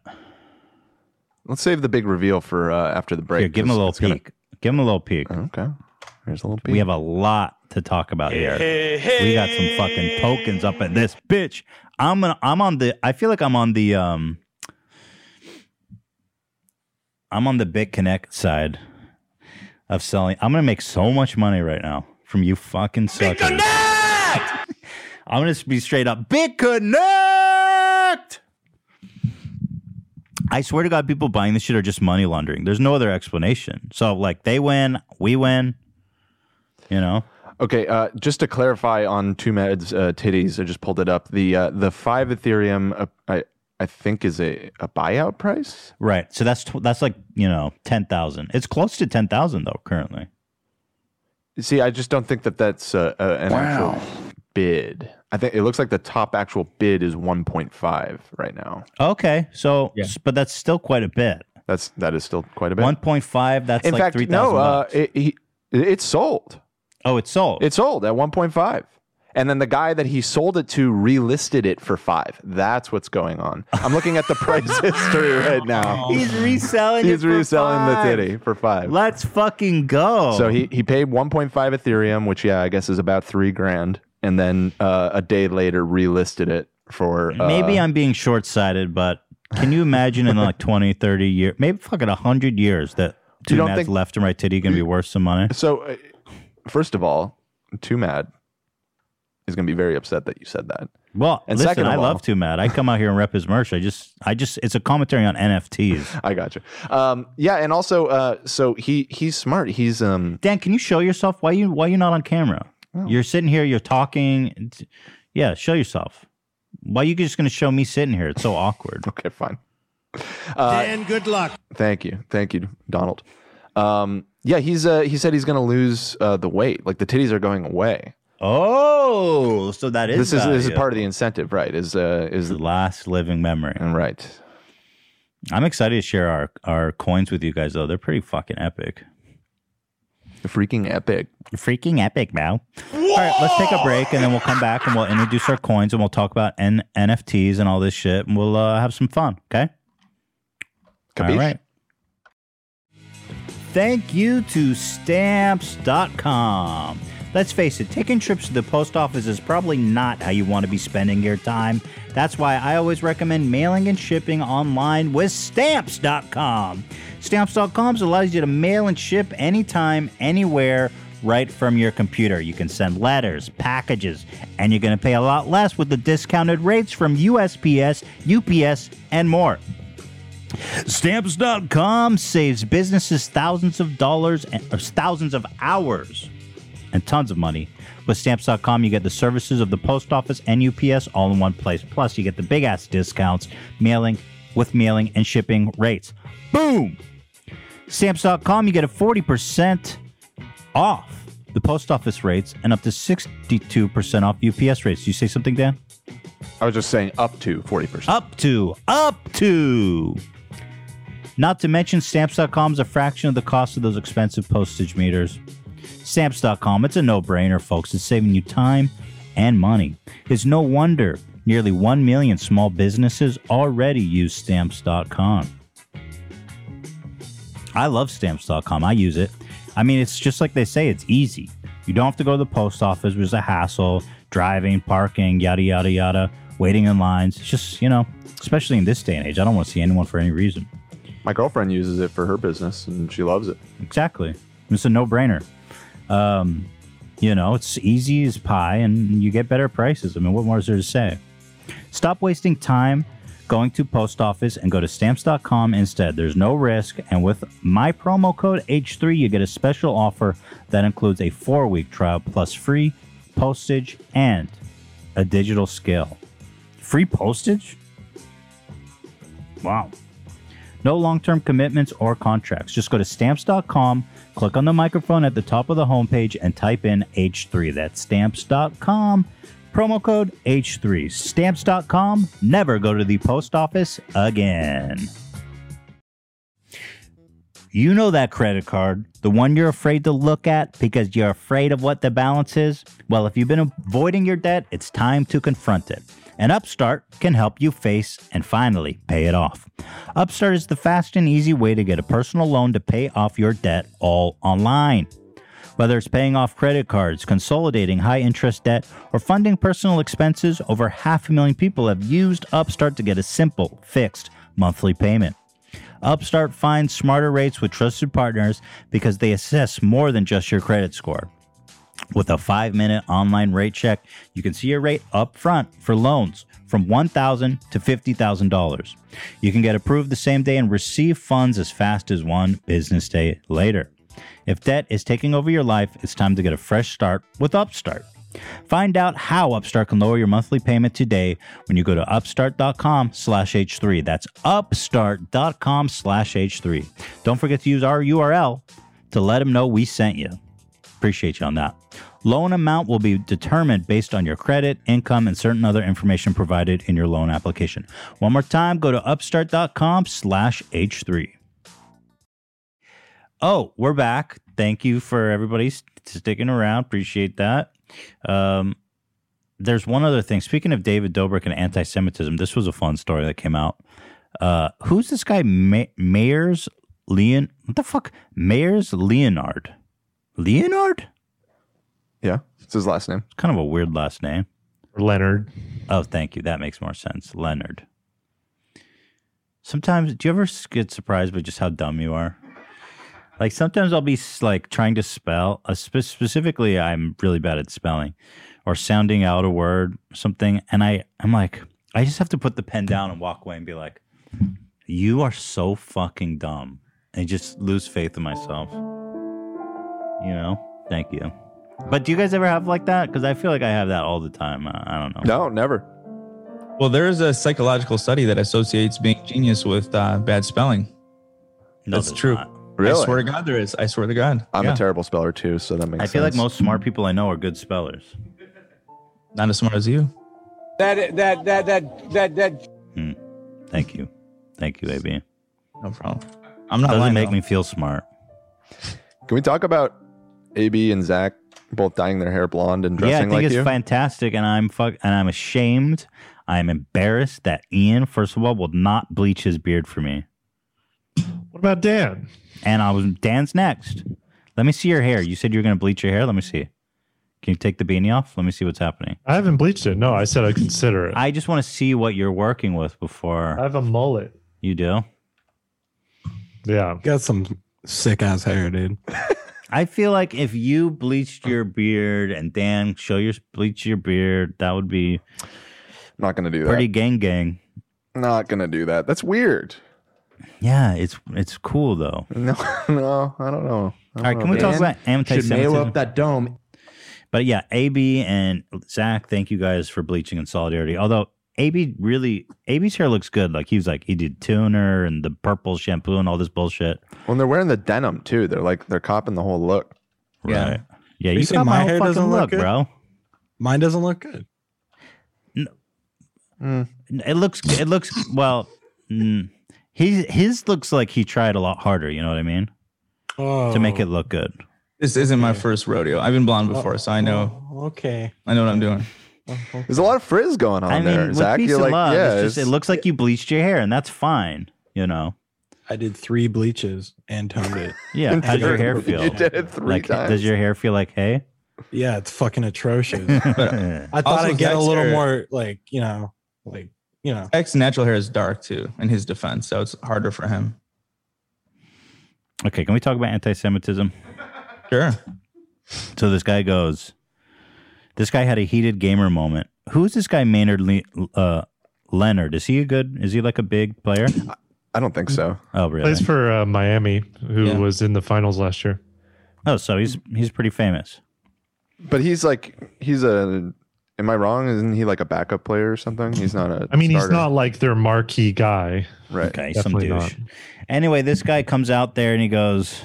Let's save the big reveal for uh, after the break. Here, give them a little it's gonna- peek. Give them a little peek. Okay. Here's a little peek. We have a lot to talk about here. We got some fucking tokens up in this bitch. I'm gonna, I'm on the. I feel like I'm on the. um I'm on the BitConnect side of selling. I'm gonna make so much money right now from you fucking suckers. BitConnect! I'm gonna be straight up BitConnect. I swear to God, people buying this shit are just money laundering. There's no other explanation. So like they win, we win. You know. Okay, uh, just to clarify on TwoMad's uh, titties, I just pulled it up. The uh, the five Ethereum, uh, I I think is a, a buyout price. Right. So that's tw- that's like you know ten thousand. It's close to ten thousand though currently. See, I just don't think that that's uh, uh, an Wow. actual bid. I think it looks like the top actual bid is 1.5 right now. Okay. So, s- but that's still quite a bit. That's that is still quite a bit. One point five. That's In like fact, three thousand. no, uh, it, he, it's sold. Oh, it's sold. It's sold at 1.5. And then the guy that he sold it to relisted it for five. That's what's going on. I'm looking at the price history right now. He's reselling. He's it for reselling five. the titty for five. Let's fucking go. So he, he paid 1.5 Ethereum, which yeah, I guess is about three grand, and then uh, a day later relisted it for uh, maybe I'm being short sighted, but can you imagine in like 20, 30 years, maybe fucking hundred years that two don't mats think- left and right titty gonna be worth some money? So, uh, first of all, TwoMad is going to be very upset that you said that. Well, And listen, second I all- love TwoMad. I come out here and rep his merch. I just, I just, it's a commentary on NFTs. I got you. Um, yeah, and also, uh, so he he's smart. He's um, Dan, can you show yourself? Why you, why you not on camera? Oh. You're sitting here, you're talking. Yeah, show yourself. Why are you just gonna show me sitting here? It's so awkward. okay, fine. Uh, Dan, good luck. Thank you, thank you, Donald. Um, yeah, he's uh, he said he's going to lose uh, the weight. Like the titties are going away. Oh, so that is this is this is part of the incentive, right? Is uh, is the last living memory. Right. I'm excited to share our our coins with you guys though. They're pretty fucking epic. Freaking epic. Freaking epic, man. All right, let's take a break and then we'll come back and we'll introduce our coins and we'll talk about N- NFTs and all this shit and we'll uh, have some fun. Okay. Capiche? All right. Thank you to stamps.com. Let's face it, taking trips to the post office is probably not how you want to be spending your time. That's why I always recommend mailing and shipping online with stamps.com. Stamps.com allows you to mail and ship anytime, anywhere, right from your computer. You can send letters, packages, and you're going to pay a lot less with the discounted rates from USPS, UPS, and more. Stamps.com saves businesses thousands of dollars and thousands of hours and tons of money. With Stamps.com, you get the services of the post office and UPS all in one place. Plus, you get the big ass discounts, mailing with mailing and shipping rates. Boom! Stamps.com, you get a 40% off the post office rates and up to 62% off UPS rates. You say something, Dan? I was just saying up to 40%. Up to, up to. Not to mention, stamps.com is a fraction of the cost of those expensive postage meters. Stamps.com, it's a no brainer, folks. It's saving you time and money. It's no wonder nearly 1 million small businesses already use stamps.com. I love stamps.com. I use it. I mean, it's just like they say, it's easy. You don't have to go to the post office, which is a hassle, driving, parking, yada, yada, yada, waiting in lines. It's just, you know, especially in this day and age, I don't want to see anyone for any reason. My girlfriend uses it for her business and she loves it. Exactly. It's a no brainer. Um, you know, it's easy as pie and you get better prices. I mean, what more is there to say? Stop wasting time going to post office and go to stamps.com instead. There's no risk. And with my promo code H3, you get a special offer that includes a four week trial plus free postage and a digital scale. Free postage? Wow. No long term commitments or contracts. Just go to stamps.com, click on the microphone at the top of the homepage, and type in H3. That's stamps.com. Promo code H3. Stamps.com. Never go to the post office again. You know that credit card, the one you're afraid to look at because you're afraid of what the balance is? Well, if you've been avoiding your debt, it's time to confront it. And Upstart can help you face and finally pay it off. Upstart is the fast and easy way to get a personal loan to pay off your debt all online. Whether it's paying off credit cards, consolidating high interest debt, or funding personal expenses, over half a million people have used Upstart to get a simple, fixed monthly payment. Upstart finds smarter rates with trusted partners because they assess more than just your credit score. With a five minute online rate check, you can see your rate up front for loans from 1,000 to $50,000. You can get approved the same day and receive funds as fast as one business day later. If debt is taking over your life, it's time to get a fresh start with Upstart. Find out how Upstart can lower your monthly payment today when you go to upstart.com slash H3. That's upstart.com slash H3. Don't forget to use our URL to let them know we sent you. Appreciate you on that. Loan amount will be determined based on your credit, income, and certain other information provided in your loan application. One more time, go to upstart.com slash H3. Oh, we're back. Thank you for everybody sticking around. Appreciate that. Um, there's one other thing. Speaking of David Dobrik and anti-Semitism, this was a fun story that came out. Uh, who's this guy? Ma- Mayers Leon? What the fuck? Mayers Leonard? Leonard? Yeah, it's his last name. It's kind of a weird last name. Leonard. Oh, thank you. That makes more sense. Leonard. Sometimes, do you ever get surprised by just how dumb you are? Like sometimes I'll be like trying to spell. Uh, spe- specifically, I'm really bad at spelling or sounding out a word, something, and I I'm like I just have to put the pen down and walk away and be like, "You are so fucking dumb," and just lose faith in myself. You know? Thank you. But do you guys ever have like that? Because I feel like I have that all the time. Uh, I don't know. No, never. Well, there is a psychological study that associates being genius with uh, bad spelling. No, That's true. not. Really? I swear to God, there is. I swear to God. I'm Yeah. a terrible speller too, so that makes I feel like most smart people I know are good spellers. Not as smart as you. That that that that that that. Thank you. Thank you, AB. No problem. I'm not Doesn't lying. make though. me feel smart. Can we talk about AB and Zach both dyeing their hair blonde and dressing yeah, I think like it's you? fantastic, and I'm fuck, and I'm ashamed. I'm embarrassed that Ian, first of all, will not bleach his beard for me. What about Dan? And I was Dan's next. Let me see your hair. You said you were going to bleach your hair. Let me see. Can you take the beanie off? Let me see what's happening. I haven't bleached it. No, I said I'd consider it. I just want to see what you're working with before I have a mullet. you do. Yeah. Got some sick ass hair, dude. I feel like if you bleached your beard and Dan show your bleach your beard, that would be Not gonna do that. pretty gang gang. Not gonna do that. That's weird. Yeah, it's it's cool though. No, no, I don't know. I All right, don't can know we talk about Should mail anti-Semitism? up that dome. But yeah, AB and Zach, thank you guys for bleaching in solidarity. Although AB really, AB's hair looks good. Like he was like he did tuner and the purple shampoo and all this bullshit. When they're wearing the denim too, they're like they're copping the whole look. Yeah. Right? Yeah, You you say got my my hair fucking doesn't look look, good? bro. Mine doesn't look good. No, It looks. It looks well. Mm, he his looks like he tried a lot harder. You know what I mean? Oh, To make it look good. This isn't my first rodeo. I've been blonde before, so I know okay. I know what I'm doing. There's a lot of frizz going on I mean, there. with Zach, you're like, love, yeah, it's just, it looks like you bleached your hair, and that's fine. You know. I did three bleaches and toned it. Yeah. how does your hair feel? You did it three like, times. Does your hair feel like hay? Yeah, it's fucking atrocious. I thought Also, I'd get a little hair- more like you know, like you know. X natural hair is dark too, in his defense, so it's harder for him. Okay, can we talk about anti-Semitism? Sure. So this guy goes. This guy had a heated gamer moment. Who is this guy Maynard Le- uh, Leonard? Is he a good? Is he like a big player? I don't think so. Oh, really? Plays for uh, Miami, who Yeah. was in the finals last year. Oh, so he's he's pretty famous. But he's like, he's a. Am I wrong? Isn't he like a backup player or something? He's not a. I mean, he's not like their marquee guy. Right. Okay, some Definitely douche. Anyway, this guy comes out there and he goes,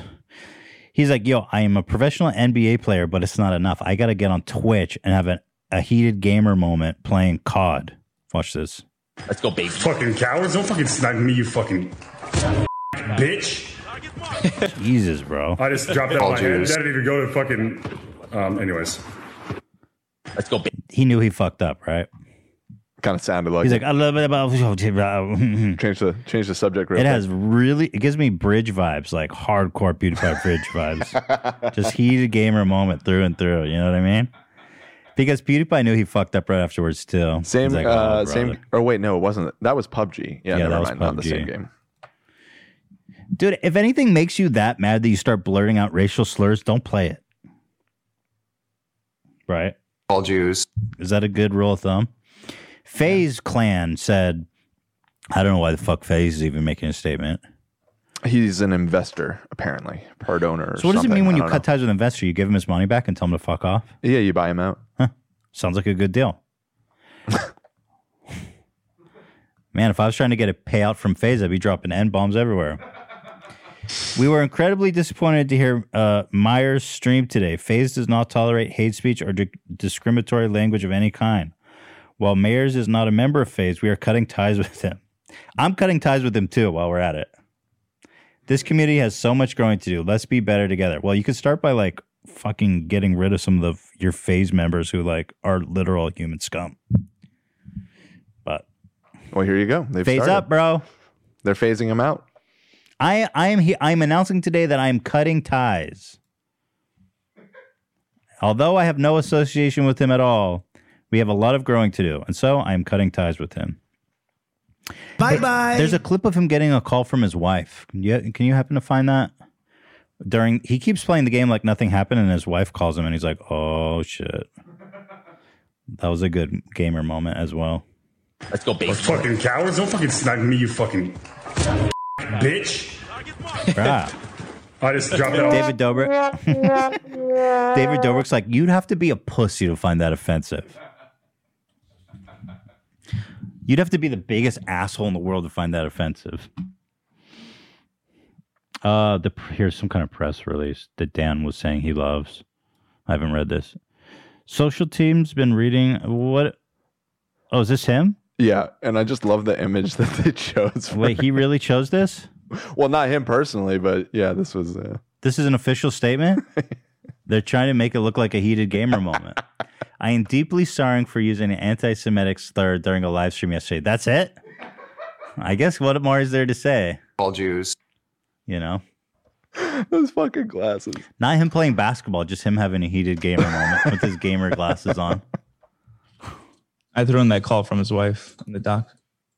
he's like, "Yo, I am a professional NBA player, but it's not enough. I got to get on Twitch and have a, a heated gamer moment playing COD. Watch this. Let's go, baby. Fucking cowards. Don't fucking snipe me, you fucking bitch. Jesus, bro. I just dropped that All on my head. Jews. That didn't even go to fucking. Um, anyways. Let's go. He knew he fucked up, right? Kind of sounded like. He's it. like, I love it about. change the change the subject. Real It quick. has really. It gives me bridge vibes, like hardcore PewDiePie bridge vibes. Just heated gamer moment through and through. You know what I mean? Because PewDiePie knew he fucked up right afterwards too. Same, He's like, uh, "Oh, same. Or wait, no, it wasn't. That was PUBG. Yeah, Yeah, never that was mind. Not the same game. Dude, if anything makes you that mad that you start blurting out racial slurs, don't play it. Right? All Jews. Is that a good rule of thumb? FaZe Clan said, I don't know why the fuck FaZe is even making a statement. He's an investor, apparently, part owner. Or So what does it mean when you cut ties with an investor? You give him his money back and tell him to fuck off? Yeah, you buy him out. Sounds like a good deal. Man, if I was trying to get a payout from FaZe, I'd be dropping N bombs everywhere. We were incredibly disappointed to hear uh, Meyers stream today. FaZe does not tolerate hate speech or di- discriminatory language of any kind. While Meyers is not a member of FaZe, we are cutting ties with him. I'm cutting ties with him too while we're at it. This community has so much growing to do. Let's be better together. Well, you could start by like fucking getting rid of some of the your FaZe members who like are literal human scum. But Well, here you go. They've phase started. up, bro. They're phasing him out. I I am he, I am announcing today that I am cutting ties. Although I have no association with him at all, we have a lot of growing to do, and so I am cutting ties with him. Bye bye. There's a clip of him getting a call from his wife. Can you, can you happen to find that? During he keeps playing the game like nothing happened, and his wife calls him, and he's like, "Oh shit." That was a good gamer moment as well. Let's go, baby. Fucking cowards. Don't fucking snipe me, you fucking bitch. Bruh. I just dropped that on David Dobrik. David Dobrik's like, you'd have to be a pussy to find that offensive. You'd have to be the biggest asshole in the world to find that offensive. Uh, the here's some kind of press release that Dan was saying he loves. I haven't read this. Social team's been reading what? Oh, is this him? Yeah, and I just love the image that they chose. for- Wait, he really chose this? well, not him personally, but yeah, this was. Uh, This is an official statement. They're trying to make it look like a heated gamer moment. I am deeply sorry for using an anti-Semitic slur during a live stream yesterday. That's it. I guess what more is there to say? All Jews. You know, those fucking glasses. not him playing basketball, just him having a heated gamer moment with his gamer glasses on. I threw in that call from his wife in the doc.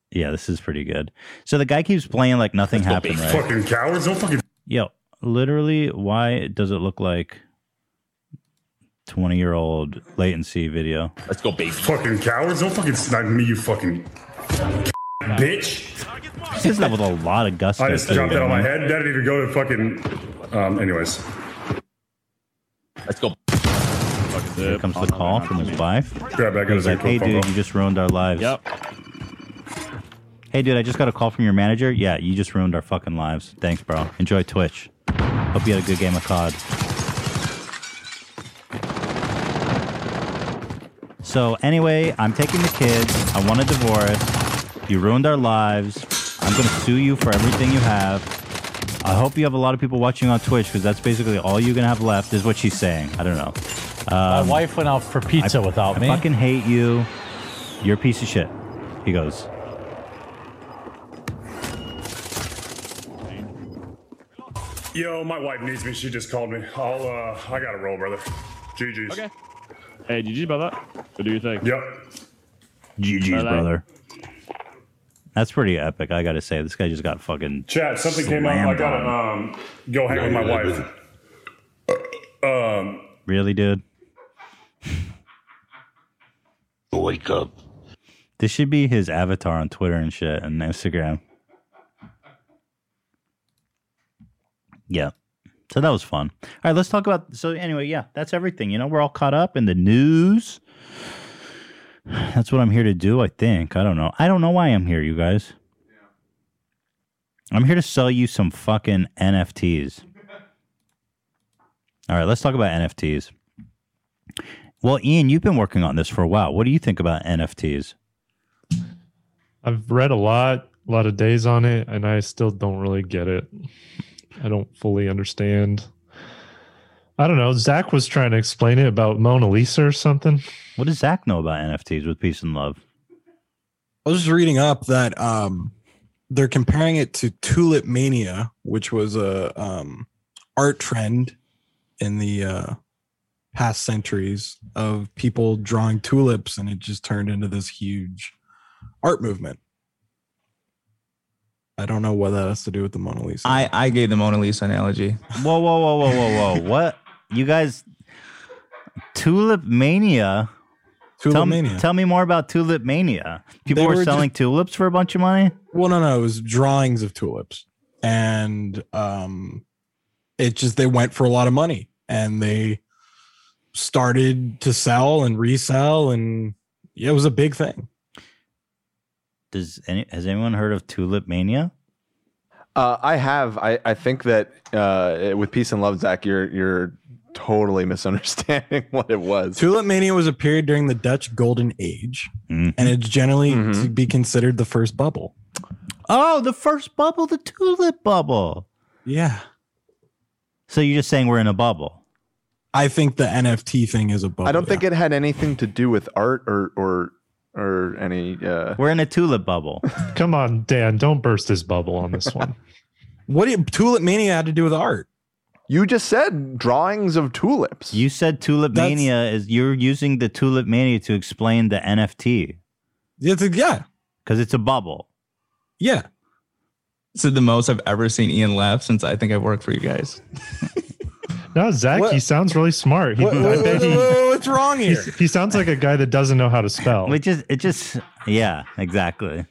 Yeah, this is pretty good. So the guy keeps playing like nothing happened, right? Fucking cowards. Don't fucking. Yo, literally, why does it look like twenty-year-old latency video? Let's go, baby. Fucking cowards. Don't fucking snipe me, you fucking bitch. He says that with a lot of gusto. I just too, dropped that on my head. That didn't even go to fucking. Um, anyways. Let's go. Here comes the call from his wife. Grab that, He's like, "Hey, dude, you just ruined our lives." Yep. Hey, dude, I just got a call from your manager. Yeah, you just ruined our fucking lives. Thanks, bro. Enjoy Twitch. Hope you had a good game of COD. So anyway, I'm taking the kids. I want a divorce. You ruined our lives. I'm going to sue you for everything you have. I hope you have a lot of people watching on Twitch because that's basically all you're going to have left, is what she's saying. I don't know. My Um, wife went out for pizza I- without I me. I fucking hate you. You're a piece of shit. He goes, Yo, my wife needs me. She just called me. I'll, uh, I gotta roll, brother. GG's. Okay. Hey, GG about that. What do you think? Yep. GG's, Bye-bye. brother. That's pretty epic, I got to say. This guy just got fucking. Chat, something came up. I slammed gotta, on. um, go hang with my wife. Um, Really, dude? Wake up. This should be his avatar on Twitter and shit and Instagram. Yeah. So that was fun. All right, let's talk about. So anyway, yeah, that's everything. You know, we're all caught up in the news. That's what I'm here to do. I think. I don't know. I don't know why I'm here, you guys. I'm here to sell you some fucking NFTs. All right, let's talk about NFTs. Well, Ian, you've been working on this for a while. What do you think about NFTs? I've read a lot, a lot of days on it, and I still don't really get it. I don't fully understand. I don't know. Zach was trying to explain it about Mona Lisa or something. What does Zach know about NFTs with peace and love? I was just reading up that um, they're comparing it to Tulip Mania, which was a um, art trend in the uh, past centuries of people drawing tulips, and it just turned into this huge art movement. I don't know what that has to do with the Mona Lisa. I, I gave the Mona Lisa analogy. Whoa, whoa, whoa, whoa, whoa, whoa! what you guys? Tulip Mania. Tulip tell, me- Mania. Tell me more about Tulip Mania. People were, were selling tulips for a bunch of money. Well, no, no, it was drawings of tulips, and um, it just they went for a lot of money, and they started to sell and resell, and yeah, it was a big thing. Does any has anyone heard of Tulip Mania? Uh, I have. I, I think that uh, with peace and love, Zach, you're you're totally misunderstanding what it was. Tulip Mania was a period during the Dutch Golden Age, Mm-hmm. and it's generally to be considered the first bubble. Oh, the first bubble, the tulip bubble. Yeah. So you're just saying we're in a bubble? I think the NFT thing is a bubble. I don't think it had anything to do with art or or or any. Uh, We're in a tulip bubble. Come on, Dan, don't burst his bubble on this one. What did Tulip Mania had to do with art? You just said drawings of tulips. You said Tulip That's- Mania is you're using the Tulip Mania to explain the NFT It's a, yeah, because it's a bubble. yeah. This is the most I've ever seen Ian laugh since I think I've worked for you guys. No, Zach, What- he sounds really smart. He, What- I what- bet he, what- what's wrong here? he's- he sounds like a guy that doesn't know how to spell. It just it just yeah exactly.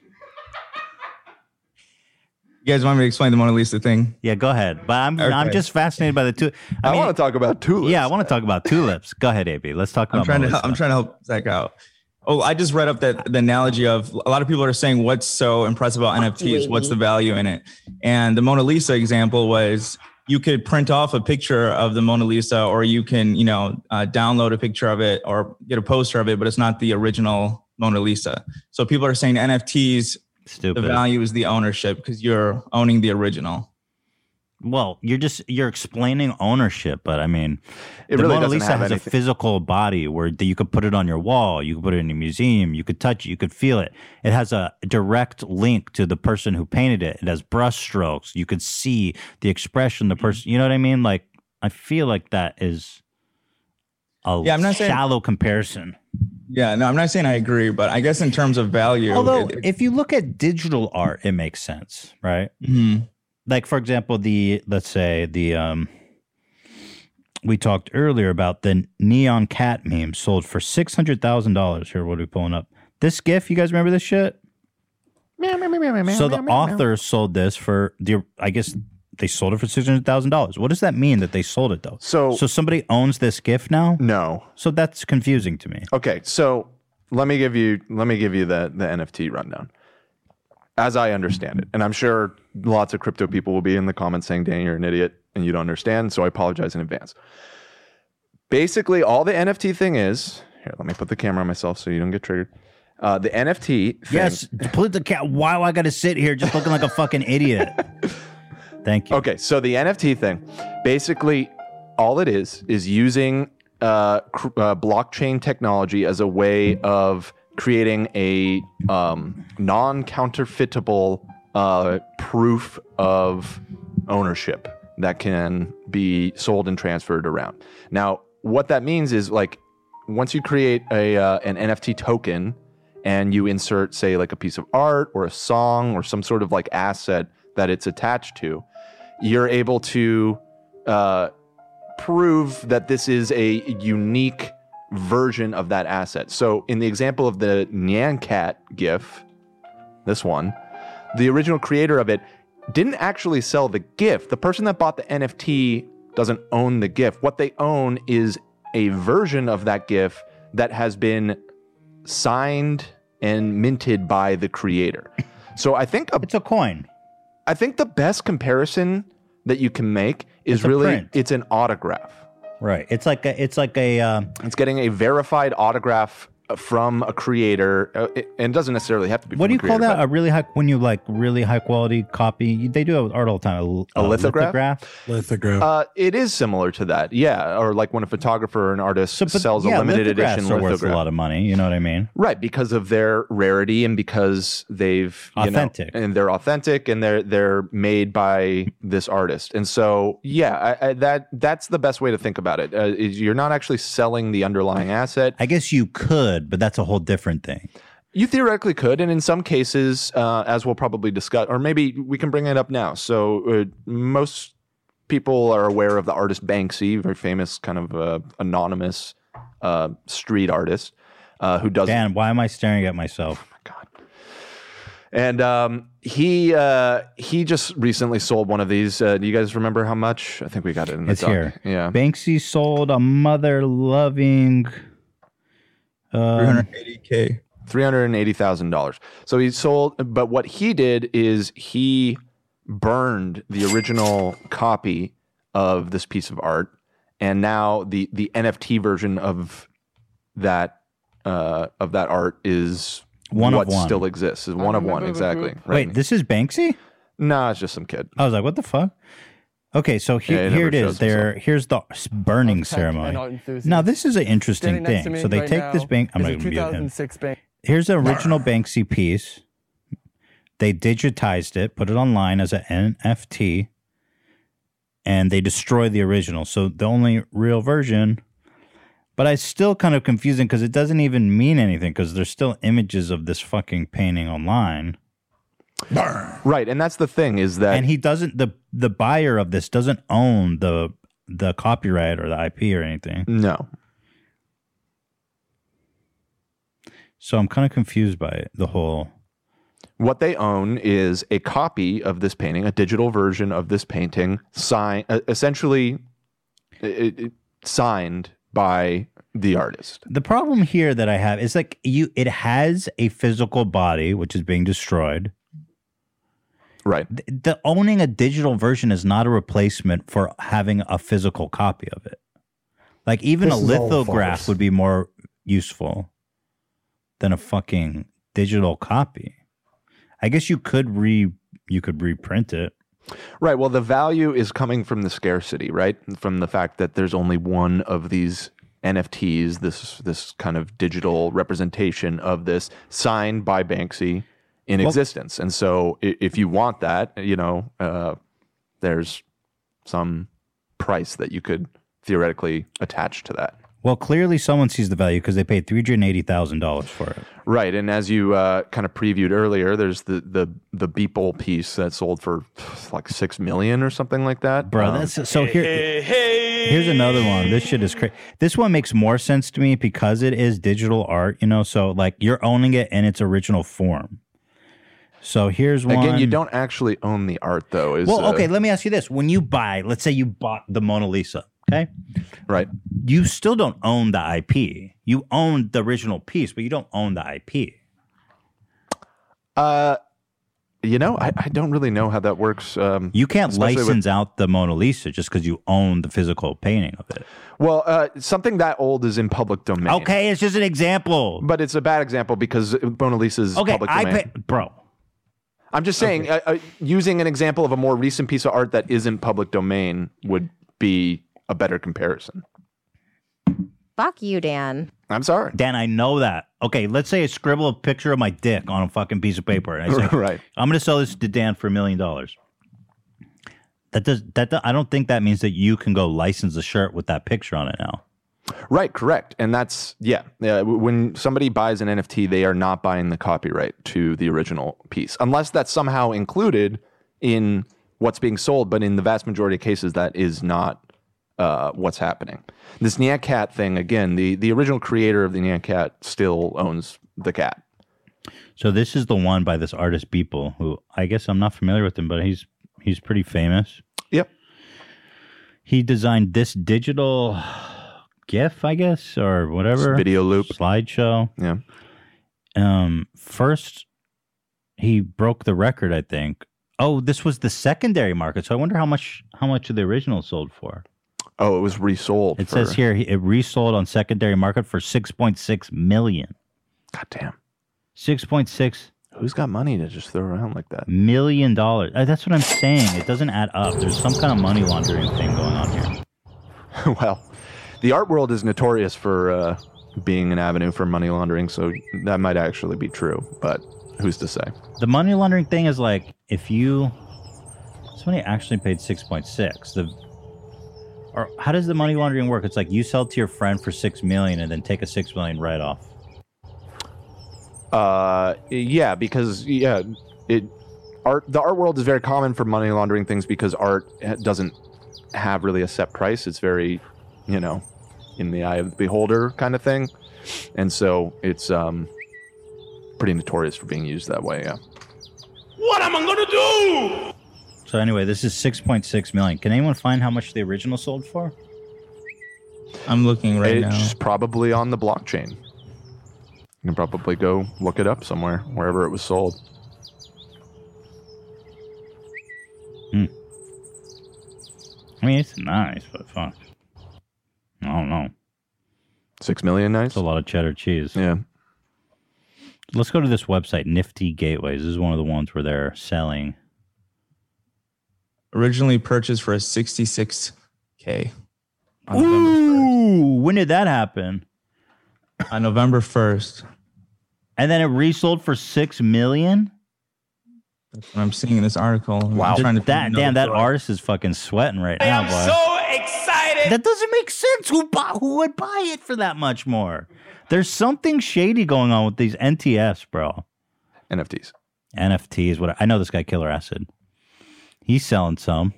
You guys want me to explain the Mona Lisa thing? Yeah, go ahead. But I'm I'm just fascinated by the two. I, want to talk about tulips. Yeah, I want to talk about tulips. Go ahead, AB. Let's talk about. I'm trying to Mona I'm trying to help Zach out. Oh, I just read up that the analogy of a lot of people are saying what's so impressive about NFTs, what's the value in it? And the Mona Lisa example was you could print off a picture of the Mona Lisa, or you can, you know, uh, download a picture of it or get a poster of it, but it's not the original Mona Lisa. So people are saying NFTs, Stupid. the value is the ownership because you're owning the original. Well, you're just you're explaining ownership, but I mean, It the really Mona doesn't Lisa have has anything- a physical body where you could put it on your wall, you could put it in a museum, you could touch it, you could feel it. It has a direct link to the person who painted it. It has brush strokes. You could see the expression the person. You know what I mean? Like I feel like that is a Yeah, I'm not saying- shallow comparison. Yeah, no, I'm not saying I agree, but I guess in terms of value, Although, it- if you look at digital art, it makes sense, right? Mhm. Like, for example, the let's say the um, we talked earlier about the Nyan Cat meme sold for six hundred thousand dollars. Here, what are we pulling up? This GIF, you guys remember this shit? So the author sold this for the, I guess they sold it for six hundred thousand dollars. What does that mean that they sold it though? So, so somebody owns this GIF now? No. So that's confusing to me. Okay, so let me give you let me give you the the NFT rundown. As I understand it, and I'm sure lots of crypto people will be in the comments saying, "Dan, you're an idiot and you don't understand." So I apologize in advance. Basically, all the NFT thing is Here, let me put the camera on myself so you don't get triggered. Uh, the NFT. Thing, Yes, put the cat. Why do I got to sit here just looking like a fucking idiot? Thank you. Okay, so the NFT thing, basically, all it is is using uh, cr- uh, blockchain technology as a way of creating a um, non-counterfeitable uh, proof of ownership that can be sold and transferred around. Now, what that means is like once you create a uh, an NFT token and you insert, say, like a piece of art or a song or some sort of like asset that it's attached to, you're able to uh, prove that this is a unique version of that asset. So, in the example of the Nyan Cat GIF, this one, the original creator of it didn't actually sell the GIF. The person that bought the NFT doesn't own the GIF. What they own is a version of that GIF that has been signed and minted by the creator. So I think a, it's a coin. I think the best comparison that you can make is It's really print. it's an autograph. Right. It's like a, it's like a um, It's getting a verified autograph from a creator, uh, it, and it doesn't necessarily have to be. what from do you a call that? A really high when you like really high quality copy. They do it with art all the time. A, A lithograph? Lithograph. Uh, it is similar to that, yeah. Or like when a photographer or an artist But sells a yeah, limited lithographs edition are worth a lot of money. You know what I mean? Right, because of their rarity and because they've you know, Authentic. and they're authentic and they're they're made by this artist. And so, yeah, I, I, that that's the best way to think about it. Uh, is you're not actually selling the underlying asset. I guess you could, but that's a whole different thing. You theoretically could, and in some cases, uh, as we'll probably discuss, or maybe we can bring it up now. So uh, most people are aware of the artist Banksy, very famous kind of uh, anonymous uh, street artist uh, who does Dan, why am I staring at myself? Oh my god! And um, he uh, he just recently sold one of these. Uh, do you guys remember how much? I think we got it in the It's doc. here. Yeah. Banksy sold a mother loving. Um, 380k. Three hundred and eighty thousand dollars. So he sold, but what he did is he burned the original copy of this piece of art, and now the the NFT version of that uh, of that art is One of what one. still exists. Is one of one exactly. Wait, this is Banksy? No, it's just some kid. I was like, what the fuck? Okay, so Yeah, here, he here never it shows is. There, here's the burning and ceremony. Now, this is an interesting Standing next to thing. So they right take this bank. I'm not going to mute him. bank. Here's the original Banksy piece. They digitized it, put it online as an NFT, and they destroy the original. So the only real version, but I still kind of confusing because it doesn't even mean anything because there's still images of this fucking painting online. Right, and that's the thing is that and he doesn't the the buyer of this doesn't own the the copyright or the IP or anything. No. So I'm kind of confused by it, the whole What they own is a copy of this painting, a digital version of this painting, sign, uh, essentially it, it- signed by the artist. The problem here that I have is like you it has a physical body which is being destroyed. Right. The, the owning a digital version is not a replacement for having a physical copy of it. Like even This a lithograph would be more useful than a fucking digital copy. I guess you could re you could reprint it. Right. Well, the value is coming from the scarcity, right? From the fact that there's only one of these NFTs, this this kind of digital representation of this signed by Banksy in Well- existence. And so, if you want that, you know, uh, there's some price that you could theoretically attach to that. Well, clearly someone sees the value because they paid three hundred eighty thousand dollars for it. Right, and as you uh, kind of previewed earlier, there's the the the Beeple piece that sold for like six million or something like that. Bro, Um, that's so here. Here's another one. This shit is crazy. This one makes more sense to me because it is digital art. You know, so like you're owning it in its original form. So here's one. Again, you don't actually own the art, though. Is Well, uh, okay. Let me ask you this: When you buy, let's say you bought the Mona Lisa, okay, right? You still don't own the IP. You own the original piece, but you don't own the IP. Uh, You know, I, I don't really know how that works. Um, You can't especially with- license out the Mona Lisa just because you own the physical painting of it. well, uh, something that old is in public domain. Okay, it's just an example. But it's a bad example because Mona Lisa is Okay, public I domain. pay, bro. I'm just saying, uh, uh, using an example of a more recent piece of art that isn't public domain would be a better comparison. Fuck you, Dan. I'm sorry. Dan, I know that. Okay, let's say I scribble a picture of my dick on a fucking piece of paper, and I say, Right. I'm going to sell this to Dan for a million dollars." That does that. do- I don't think that means that you can go license a shirt with that picture on it now. Right, correct. And that's, yeah, yeah. When somebody buys an NFT, they are not buying the copyright to the original piece, unless that's somehow included in what's being sold. But in the vast majority of cases, that is not uh, what's happening. This Nyan Cat thing, again, the, the original creator of the Nyan Cat still owns the cat. So this is the one by this artist Beeple, who I guess I'm not familiar with him, but he's he's pretty famous. Yep. He designed this digital GIF, I guess, or whatever video loop slideshow. Yeah. Um. First, he broke the record. I think. Oh, this was the secondary market. So I wonder how much how much of the original sold for. Oh, it was resold. It for- says here it resold on secondary market for six point six million. God damn. Six point six Who's got money to just throw around like that? million dollars. Uh, That's what I'm saying. It doesn't add up. There's some kind of money laundering thing going on here. well, the art world is notorious for uh, being an avenue for money laundering, so that might actually be true, but who's to say? The money laundering thing is like if you somebody actually paid six point six. The or how does the money laundering work? It's like you sell to your friend for six million and then take a six million write off. Uh, yeah, because yeah, it art the art world is very common for money laundering things because art doesn't have really a set price. It's very, you know, in the eye of the beholder kind of thing, and so it's um pretty notorious for being used that way. Yeah. What am I gonna do? So anyway, this is six point six million. Can anyone find how much the original sold for? I'm looking right it's now. It's probably on the blockchain. You can probably go look it up somewhere, wherever it was sold. Hmm. I mean, it's nice, but fuck. I don't know. Six million nice. It's a lot of cheddar cheese. Yeah. Let's go to this website, Nifty Gateways. This is one of the ones where they're selling. Originally purchased for a 66k. On Ooh, when did that happen? On November 1st. And then it resold for six million. That's what I'm seeing in this article. I'm Wow, trying to that damn, that artist is fucking sweating right I now, am boy. so excited. That doesn't make sense. Who buy, who would buy it for that much more? There's something shady going on with these NTFs, bro. NFTs. NFTs. What I know this guy Killer Acid. He's selling some.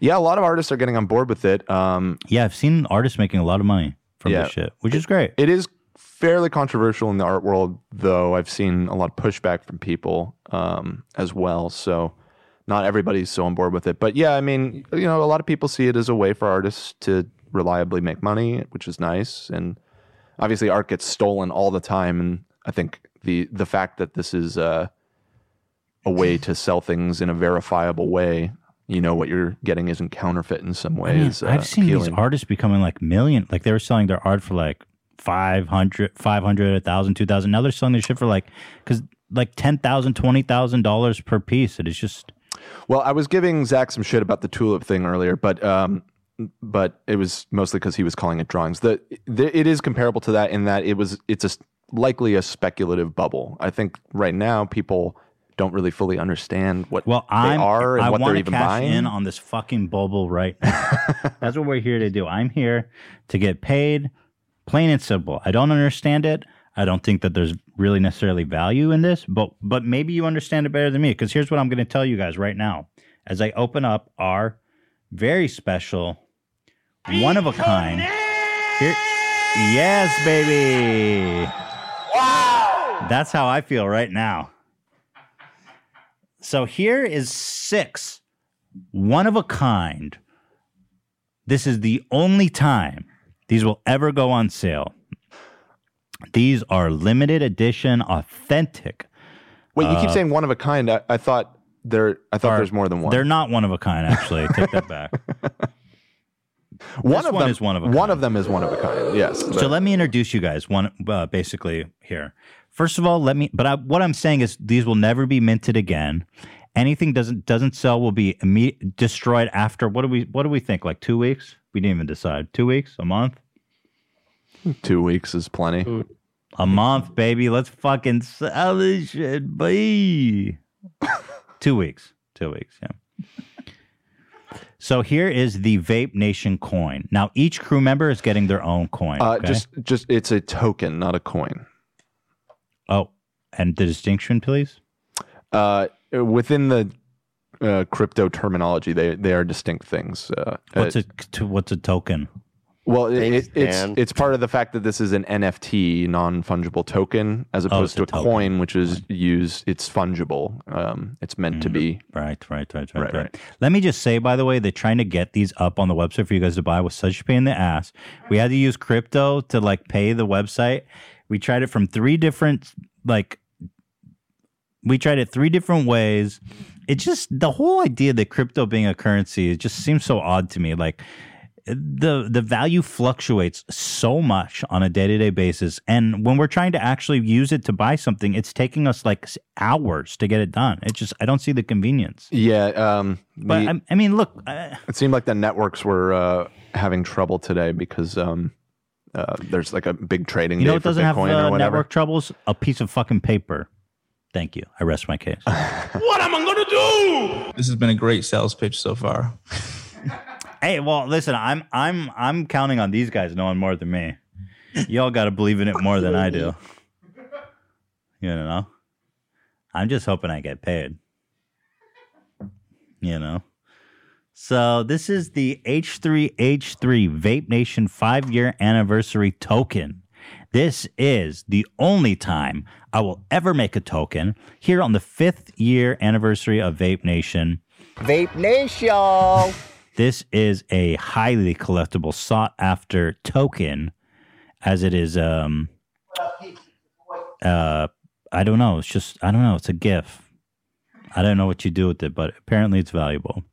Yeah, a lot of artists are getting on board with it. Um, Yeah, I've seen artists making a lot of money from Yeah. this shit, which is great. it is fairly controversial in the art world, though. I've seen a lot of pushback from people um, as well. So not everybody's so on board with it. But yeah, I mean, you know, a lot of people see it as a way for artists to reliably make money, which is nice. And obviously, art gets stolen all the time. And I think the the fact that this is uh, a way to sell things in a verifiable way, you know, what you're getting isn't counterfeit in some I mean, ways. uh, I've seen appealing. these artists becoming like million. Like they were selling their art for like 500, 500, 1,000, 2,000. Now they're selling their shit for like, because like $10,000, $20,000 per piece. It is just, Well, I was giving Zach some shit about the tulip thing earlier, but um, but it was mostly because he was calling it drawings. The, the it is comparable to that in that it was it's a likely a speculative bubble. I think right now people don't really fully understand what well, they I'm, are and I what they're even cash buying. in on this fucking bubble right now. That's what we're here to do. I'm here to get paid, plain and simple. I don't understand it. I don't think that there's really necessarily value in this, but but maybe you understand it better than me. Because here's what I'm going to tell you guys right now, as I open up our very special, one of a kind. Here, yes, baby. Wow. That's how I feel right now. So here is six, one of a kind. This is the only time these will ever go on sale. These are limited edition, authentic Wait, you keep Uh, saying one of a kind. I, I thought there. I thought are- there's more than one. They're not one of a kind, actually. Take that back. one This of one them is one of a One of them is one of a kind. Yes. So let me introduce you guys. One, uh, basically here. First of all, let me. But I, what I'm saying is, these will never be minted again. Anything doesn't doesn't sell will be imme- destroyed after. What do we What do we think? Like two weeks? We didn't even decide. Two weeks? A month? Two weeks is plenty. A month, baby. Let's fucking sell this shit, boy. Two weeks. Two weeks. Yeah. So here is the Vape Nation coin. Now each crew member is getting their own coin. Uh, okay? Just, just it's a token, not a coin. oh, and the distinction, please. Uh, within the uh, crypto terminology, they they are distinct things. Uh, What's uh, to, what's a token? Well, it, Thanks, it, it's Dan. it's part of the fact that this is an NFT, non fungible token, as Oh, opposed it's to a a token. coin, which is used. It's fungible. Um, it's meant to be. Right, right, right, right, Right, right, Let me just say, by the way, they're trying to get these up on the website for you guys to buy was such a pain in the ass. We had to use crypto to like pay the website. We tried it from three different like we tried it three different ways. It just the whole idea that crypto being a currency it just seems so odd to me. Like the the value fluctuates so much on a day-to-day basis. And when we're trying to actually use it to buy something it's taking us like hours to get it done. It just i don't see the convenience. Yeah. Um, but the- I, I mean look uh, it seemed like the networks were uh, having trouble today because um, uh, there's like a big trading you know day it doesn't have Bitcoin or uh, network troubles? A piece of fucking paper. Thank you. I rest my case. What am I gonna do? This has been a great sales pitch so far. hey well listen i'm i'm i'm counting on these guys knowing more than me. Y'all got to believe in it more than i do. You know? I'm just hoping i get paid. You know? So this is the h3h3 vape nation five year anniversary token. This is the only time i will ever make a token here on the fifth year anniversary of vape nation. Vape Nation. This is a highly collectible, sought after token, as it is. Um, uh, I don't know. It's just I don't know. It's a gift. I don't know what you do with it, but apparently it's valuable.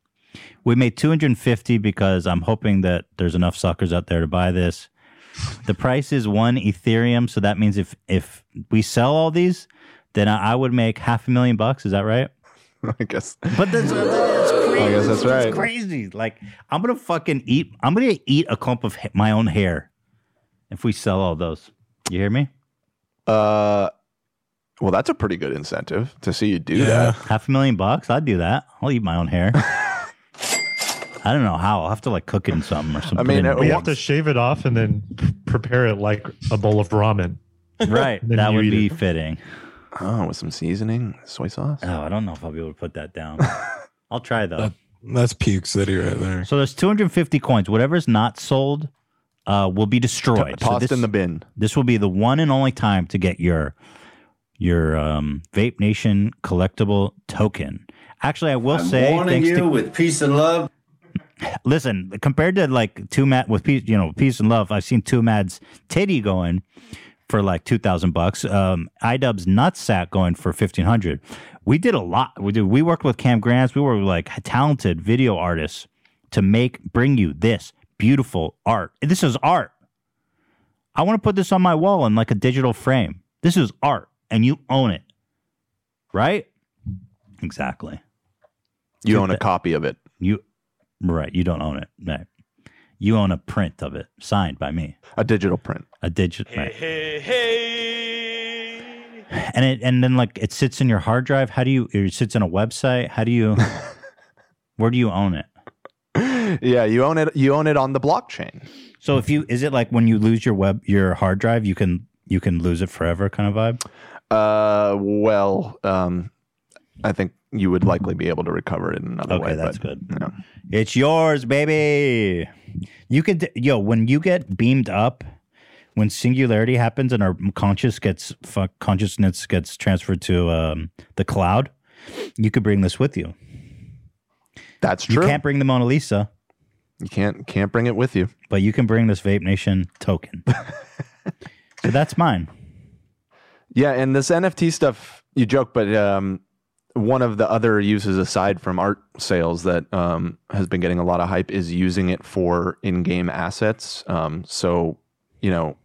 We made 250 because I'm hoping that there's enough suckers out there to buy this. The price is one Ethereum, so that means if if we sell all these, then I I would make half a million bucks. Is that right? I guess. But that's, that's crazy. I guess that's right. It's crazy. Like I'm gonna fucking eat. I'm gonna eat a clump of my own hair if we sell all those. You hear me? Uh, well, that's a pretty good incentive to see you do that. Half a million bucks. I'd do that. I'll eat my own hair. I don't know how. I'll have to like cook it in something or something. I mean, we have to shave it off and then prepare it like a bowl of ramen. right. Then that you would be it. fitting. Oh, with some seasoning, soy sauce. Oh, I don't know if I'll be able to put that down. I'll try though. That, that's puke city right there. So there's 250 coins. Whatever's not sold uh, will be destroyed. So Tossed this- in the bin. This will be the one and only time to get your your um, Vape Nation collectible token. Actually, I will I'm say, warning thanks you to with peace and love. listen, compared to like TwoMad with peace, you know, peace and love, I've seen TwoMad's titty going for like two thousand bucks. Um, iDubbbz nutsack going for fifteen hundred. We did a lot. We did. We worked with Cam Grants. We were like talented video artists to make bring you this beautiful art. This is art. I want to put this on my wall in like a digital frame. This is art, and you own it, right? Exactly. You own a copy of it. You right. You don't own it. Right. You own a print of it, signed by me. A digital print. A digital. Right. Hey, hey. And it and then like it sits in your hard drive. How do you? It sits in a website. How do you? where do you own it? Yeah, you own it. You own it on the blockchain. So if you is it like when you lose your web your hard drive, you can you can lose it forever kind of vibe. Uh, well, um, I think you would likely be able to recover it in another Okay, way. that's but, good. Yeah. It's yours, baby. You could, yo, when you get beamed up, when singularity happens and our conscious gets fuck, consciousness gets transferred to um, the cloud, you could bring this with you. That's true. You can't bring the Mona Lisa, You can't can't bring it with you. but you can bring this Vape Nation token. so that's mine. Yeah, and this NFT stuff, you joke, but um, one of the other uses aside from art sales that um, has been getting a lot of hype is using it for in-game assets. Um, so, you know,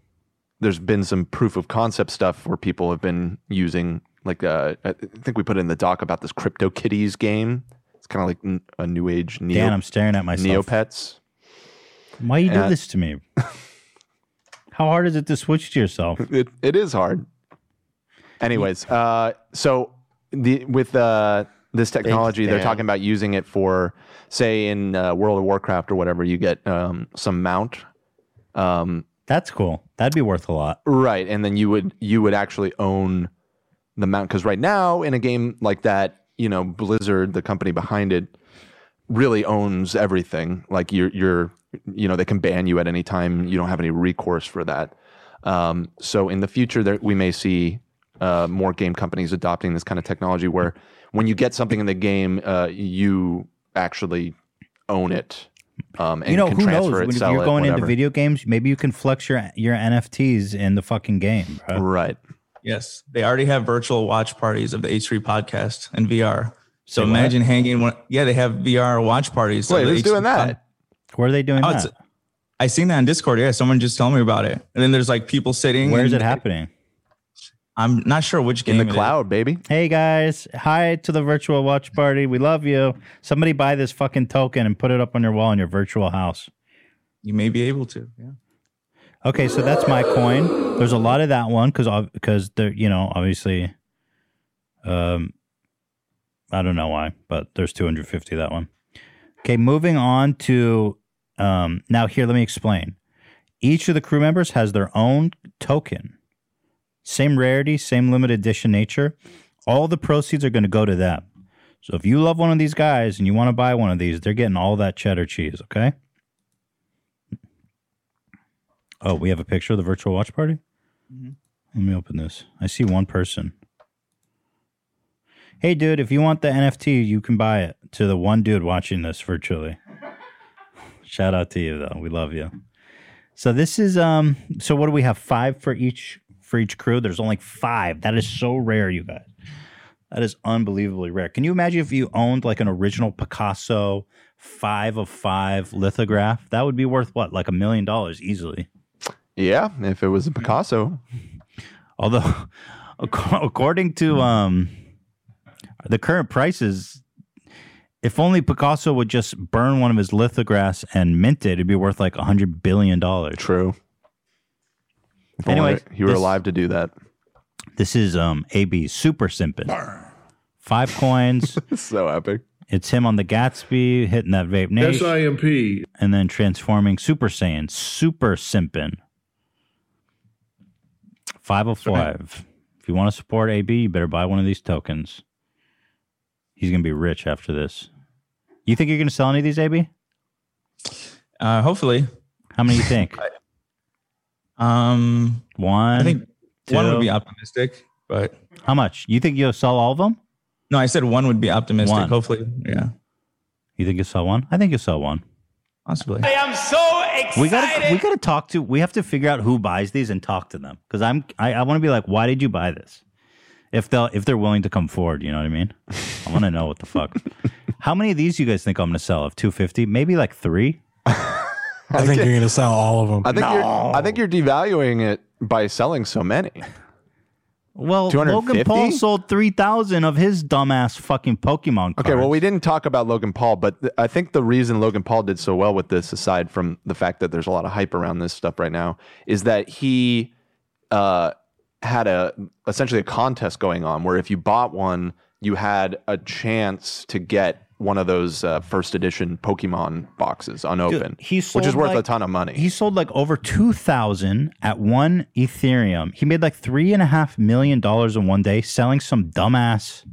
there's been some proof of concept stuff where people have been using, like, uh, I think we put it in the doc about this Crypto Kitties game. It's kind of like n- a new age neo. Dan, I'm staring at myself. Neopets. Why you do Uh, this to me? How hard is it to switch to yourself? It, it is hard. Anyways, uh, so the with uh, this technology, they're talking about using it for, say, in uh, World of Warcraft or whatever, you get um, some mount. Um, That's cool. That'd be worth a lot. right, and then you would you would actually own the mount because right now in a game like that, you know, Blizzard, the company behind it, really owns everything. Like you're you're you know they can ban you at any time. You don't have any recourse for that. Um, so in the future, there, we may see uh, more game companies adopting this kind of technology where when you get something in the game, uh, you actually own it. Um, and you know can who knows? transfer When it, sell you're it, going into video games, maybe you can flex your your NFTs in the fucking game, bro. Right. Yes, they already have virtual watch parties of the H3 podcast and VR. So Say what? imagine hanging one. Yeah, they have VR watch parties. of Wait, who's H3 doing that? pod- Where are they doing Oh, that? I seen that on Discord. Yeah, someone just told me about it. And then there's like people sitting. Where is it happening? I'm not sure which game. in the it is. cloud, baby. Hey guys, hi to the virtual watch party. We love you. Somebody buy this fucking token and put it up on your wall in your virtual house. You may be able to. Yeah. Okay, so that's my coin. There's a lot of that one because because there, you know, obviously, um, I don't know why, but there's 250 of that one. Okay, moving on to um, now here. Let me explain. Each of the crew members has their own token. Same rarity, same limited edition nature. All the proceeds are going to go to them. So if you love one of these guys and you want to buy one of these, they're getting all that cheddar cheese. Okay. Oh, we have a picture of the virtual watch party? Let me open this. I see one person. Hey, dude, if you want the NFT, you can buy it to the one dude watching this virtually. Shout out to you, though. We love you. So this is um. So what do we have? Five for each for each crew. There's only five. That is so rare, you guys. That is unbelievably rare. Can you imagine if you owned like an original Picasso five of five lithograph? That would be worth what, like a million dollars easily. Yeah, if it was a Picasso. Although, according to um, the current prices, if only Picasso would just burn one of his lithographs and mint it, it'd be worth like a hundred billion dollars. True. If only Anyway, he were this- alive to do that. This is um AB super Simpin. Five coins. so epic. It's him on the Gatsby hitting that vape nation. SIMP. and then transforming Super Saiyan, Super Simpin. 505. If you want to support AB, you better buy one of these tokens. He's going to be rich after this. You think you're going to sell any of these, AB? Uh, hopefully. How many you think? Um, one. I think one would be optimistic, but How much? You think you'll sell all of them? no, I said one would be optimistic. One. Hopefully, yeah, You think you'll sell one? I think you'll sell one. possibly. I am so excited. We gotta we got to talk to. We have to figure out who buys these and talk to them because I'm I, I want to be like, why did you buy this? If they'll if they're willing to come forward, you know what I mean. I want to know what the fuck. How many of these you guys think I'm going to sell? Of 250, maybe like three. I think you're gonna sell all of them. I think you're I think you're devaluing it by selling so many. Well, Logan Paul sold three thousand of his dumbass fucking Pokemon cards. Okay, well, we didn't talk about Logan Paul, but th- I think the reason Logan Paul did so well with this, aside from the fact that there's a lot of hype around this stuff right now, is that he uh, had a essentially a contest going on where if you bought one, you had a chance to get one of those uh, first edition Pokemon boxes unopened, he which is worth a ton of money. He sold like over two thousand at one Ethereum. He made like three and a half million dollars in one day selling some dumbass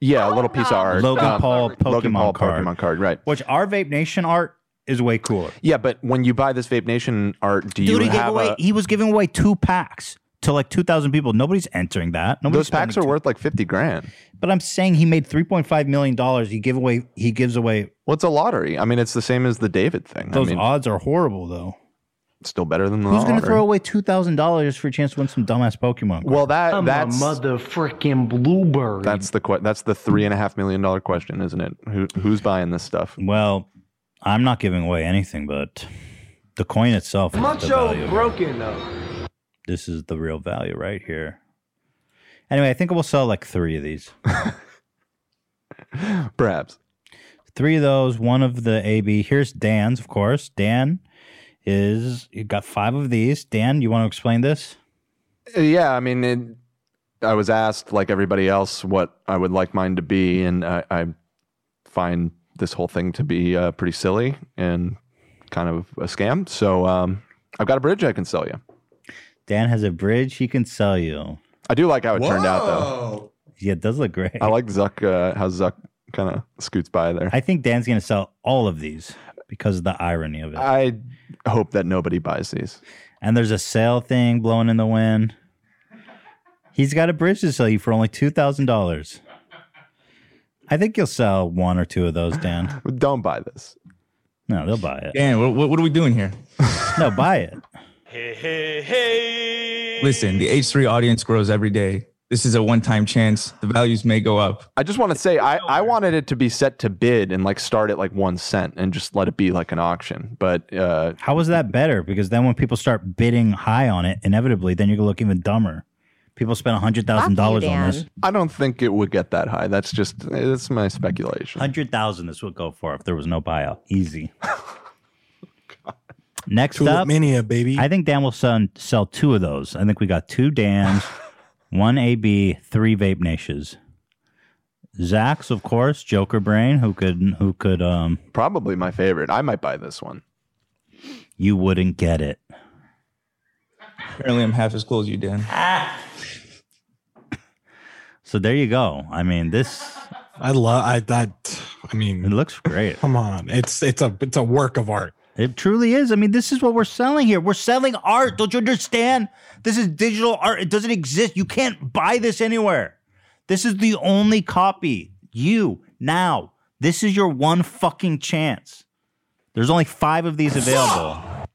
yeah, a little piece of art. Logan Um, Paul Pokemon Logan Paul card. Pokemon card, right? Which our Vape Nation art is way cooler. Yeah, but when you buy this Vape Nation art, do Dude, you he gave have away. a, he was giving away two packs to like two thousand people. Nobody's entering that. Nobody's those packs are spending worth like fifty grand. But I'm saying he made three point five million dollars. He give away. He gives away. Well, it's a lottery. I mean, it's the same as the David thing. Those I mean, odds are horrible, though. still better than the Who's going to lottery. throw away two thousand dollars for a chance to win some dumbass Pokemon? Well, that I'm a that's motherfucking bluebird. That's the que- that's the three and a half million dollar question, isn't it? Who who's buying this stuff? Well, I'm not giving away anything, but the coin itself is the Macho value. broken though. This is the real value right here. Anyway, I think we'll sell like three of these. Perhaps. Three of those, one of the AB. Here's Dan's, of course. Dan is you got five of these. Dan, you want to explain this? Uh, Yeah, I mean, it, I was asked like everybody else what I would like mine to be, and I, I find this whole thing to be uh, pretty silly and kind of a scam. So um, I've got a bridge I can sell you. Dan has a bridge he can sell you. I do like how it turned out, though. Yeah, it does look great. I like Zuck. Uh, how Zuck kind of scoots by there. I think Dan's going to sell all of these because of the irony of it. I hope that nobody buys these. And there's a sale thing blowing in the wind. He's got a bridge to sell you for only two thousand dollars. I think you'll sell one or two of those, Dan. Don't buy this. No, they'll buy it. Dan, what, what, what are we doing here? No, buy it. Listen, the H3 audience grows every day. This is a one time chance. The values may go up. I just want to say I, I wanted it to be set to bid and like start at like one cent and just let it be like an auction. But uh, How is that better? Because then when people start bidding high on it, inevitably, then you're gonna look even dumber. People spend hundred thousand dollars on this. I don't think it would get that high. That's just it's my speculation. Hundred thousand. This would go for if there was no buyout. Easy. Next Tulip up, Mania, baby. I think Dan will sell, sell two of those. I think we got two Dans, one AB, three Vape Nations. Zach's, of course, Joker Brain, who could who could um probably my favorite. I might buy this one. You wouldn't get it. Apparently, I'm half as cool as you, Dan. So there you go. I mean, this I love I that I mean it looks great. Come on. It's it's a it's a work of art. It truly is. I mean, this is what we're selling here. We're selling art. Don't you understand? This is digital art. It doesn't exist. You can't buy this anywhere. This is the only copy. You now. This is your one fucking chance. There's only five of these available.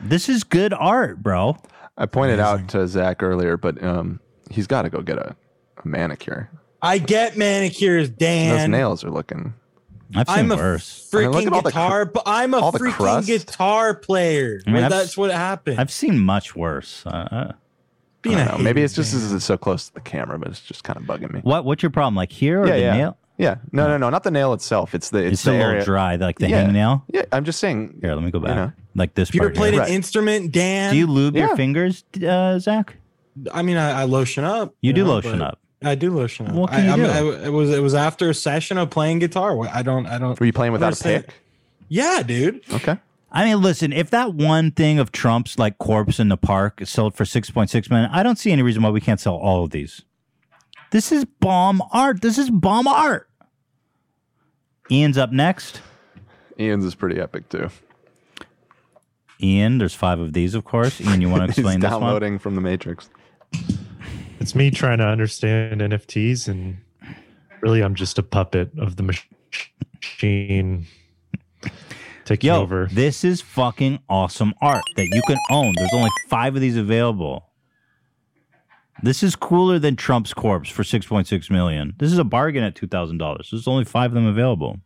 This is good art, bro. I pointed out to Zach earlier, but um, he's got to go get a, a manicure. I get manicures, Dan. Those nails are looking. I've seen I'm a worse. I mean, look freaking the cr- guitar, but I'm a all freaking guitar player. I mean, that's what happened. I've seen much worse. Uh, Uh, I Being don't a know. Maybe it's just this is so close to the camera, but it's just kind of bugging me. what? What's your problem? Like here or yeah, the yeah, nail? yeah. No, no, no, not the nail itself. It's the it's, It's, the a little area. dry, like the Yeah. hangnail. Yeah, I'm just saying. Here, let me go back. know. Like this If you ever played here. an instrument, Dan? Do you lube Yeah. your fingers, uh, Zach? I mean, I, I lotion up. You do know, lotion but up. I do lotion up. What can I, you I'm- do? I- it was it was after a session of playing guitar. I don't I don't. Were you playing without a understand. pick? Yeah, dude. Okay. I mean, listen, if that one thing of Trump's like corpse in the park is sold for 6.6 million, I don't see any reason why we can't sell all of these. This is bomb art. This is bomb art. Ian's up next. Ian's is pretty epic too. Ian, there's five of these, of course. Ian, you want to explain He's this one? downloading from the Matrix. It's me trying to understand NFTs, and really, I'm just a puppet of the machine taking Yo, over. this is fucking awesome art that you can own. There's only five of these available. This is cooler than Trump's corpse for 6.6 million. This is a bargain at $2,000. There's only five of them available.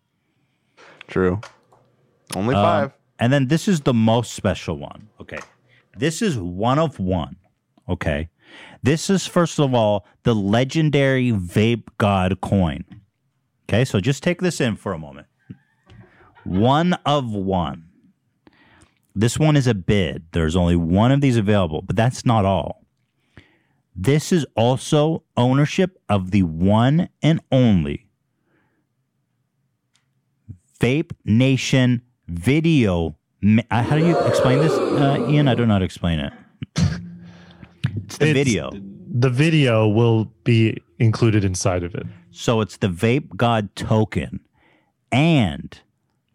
True. Only Um, five. and then this is the most special one. Okay. This is one of one. Okay. This is, first of all, the legendary Vape God coin. Okay. So just take this in for a moment. One of one. This one is a bid. There's only one of these available, but that's not all. This is also ownership of the one and only Vape Nation video. ma- uh, How do you explain this, uh, Ian? I don't know how to explain it. It's the It's- video. The video will be included inside of it. So it's the Vape God token and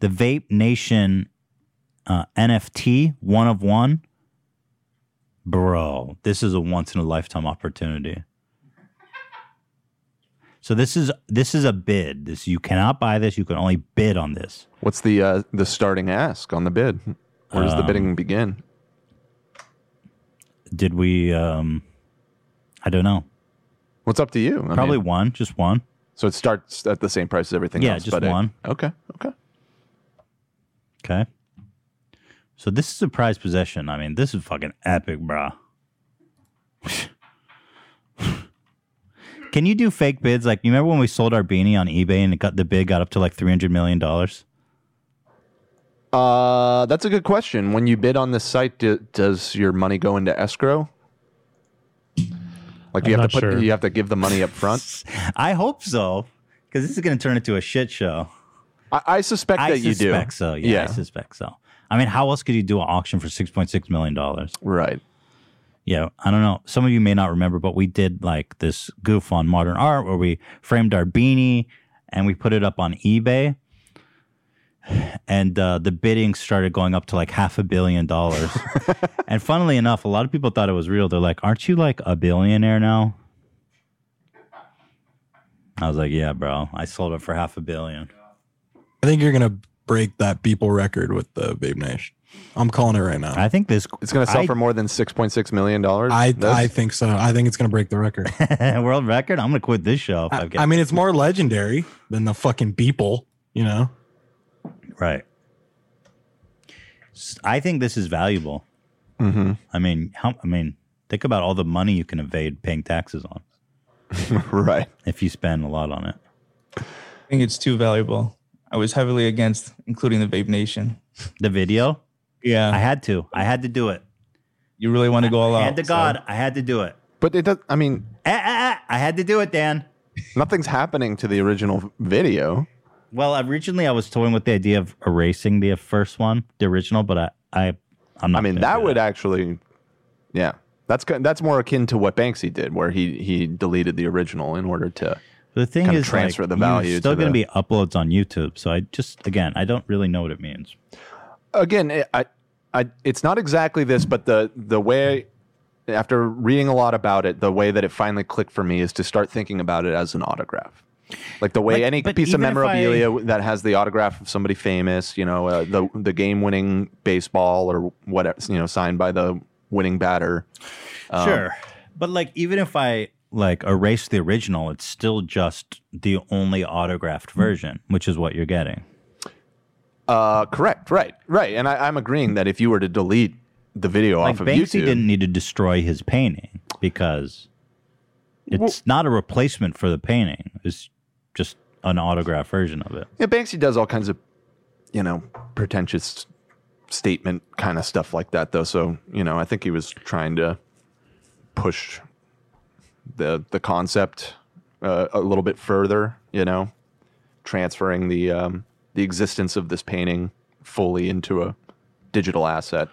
the Vape Nation uh, NFT, one of one. Bro, this is a once in a lifetime opportunity. So this is this is a bid. This you cannot buy this. You can only bid on this. What's the uh, the starting ask on the bid? Where does the Um, bidding begin? Did we? um I don't know. What's up to you? I Probably mean- one, just one. So it starts at the same price as everything else. Yeah, else. just but it- one. okay. Okay. Okay. So this is a prized possession. I mean, this is fucking epic, bro. Can you do fake bids? Like, you remember when we sold our beanie on eBay and it got the bid got up to like three hundred million dollars? Uh, that's a good question. When you bid on this site, do, does your money go into escrow? Like, do you I'm have to put? sure. You have to give the money up front. I hope so, because this is going to turn into a shit show. I, I suspect I that you do. suspect so. Yeah, I suspect so. I mean, how else could you do an auction for six point six million dollars? Right. Yeah, I don't know. Some of you may not remember, but we did like this goof on modern art where we framed our beanie and we put it up on eBay. And uh, the bidding started going up to like half a billion dollars. and funnily enough, a lot of people thought it was real. They're like, Aren't you like a billionaire now? I was like, Yeah, bro. I sold it for half a billion. I think you're gonna break that people record with the Vape Nation. I'm calling it right now. I think this It's going to sell I- for more than six point six million dollars. I I think so. I think it's gonna break the record. World record? I'm gonna quit this show if I, get I mean, it's more legendary than the fucking Beeple. You know. Right. I think this is valuable. Mm-hmm. I mean, how? I mean, think about all the money you can evade paying taxes on. right. If you spend a lot on it. I think it's too valuable. I was heavily against including the Vape Nation. The video. Yeah, I had to. I had to do it. You really want to go all out? Hand to so- God, I had to do it. But it does. I mean, Ah, ah, ah, I had to do it, Dan. nothing's happening to the original video. Well, originally I was toying with the idea of erasing the first one, the original, but I, I, I'm not. I mean, that would actually, yeah, that's that's more akin to what Banksy did, where he he deleted the original in order to The thing is, transfer like, the value. You're still going to the- be uploads on YouTube, so I just again, I don't really know what it means. again, I, I, it's not exactly this, but the the way after reading a lot about it, the way that it finally clicked for me is to start thinking about it as an autograph. Like the way Like, any piece of memorabilia that has the autograph of somebody famous, you know, uh, the the game winning baseball or whatever, you know, signed by the winning batter. Um, Sure. But like even if I like erase the original, it's still just the only autographed version, which is what you're getting. Uh, correct. Right. Right. And I, I'm agreeing that if you were to delete the video Like off of Banksy YouTube, didn't need to destroy his painting because it's not a replacement for the painting. It's just an autographed version of it. Yeah, Banksy does all kinds of, you know, pretentious statement kind of stuff like that, though. So, you know, I think he was trying to push the the concept uh, a little bit further. You know, transferring the um, the existence of this painting fully into a digital asset.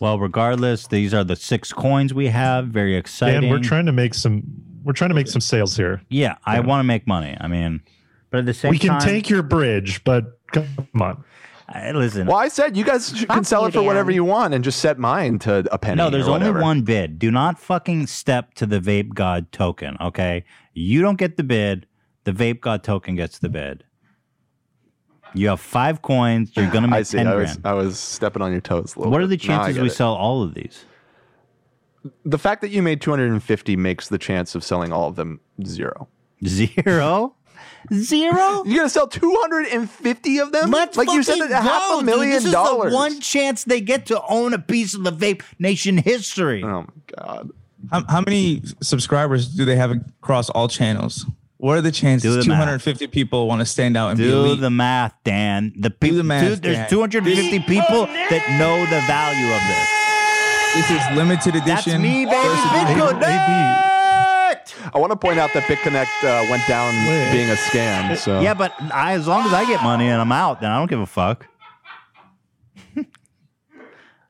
Well, regardless, these are the six coins we have. Very exciting. Dan, we're trying to make some. We're trying to make some sales here. yeah, I want to make money. I mean, but at the same time we can time, take your bridge, but come on. I- listen. Well, I said you guys sh- can sell it for whatever you want and just set mine to a penny. No, there's or only one bid. Do not fucking step to the Vape God token, okay? You don't get the bid. The Vape God token gets the bid. You have five coins. You're gonna I make see. ten I was, grand. I was stepping on your toes a little. What are the bit. Now I chances get we it. sell all of these? The fact that you made 250 makes the chance of selling all of them zero. Zero? Zero? You're gonna sell 250 of them? Let's like you said, fucking that half go, a dude. million This is the one chance they get to own a piece of the Vape Nation history. Oh my god! How, how many subscribers do they have across all channels? What are the chances Do the math. 250 people want to stand out and be Do elite? the math, Dan. The people, the math, dude, there's Dan. 250 people that know the value of this. This is limited That's edition. me, baby. versus- BitConnect. I want to point out that BitConnect uh, went down being a scam. So Yeah, but I, as long as I get money and I'm out, then I don't give a fuck.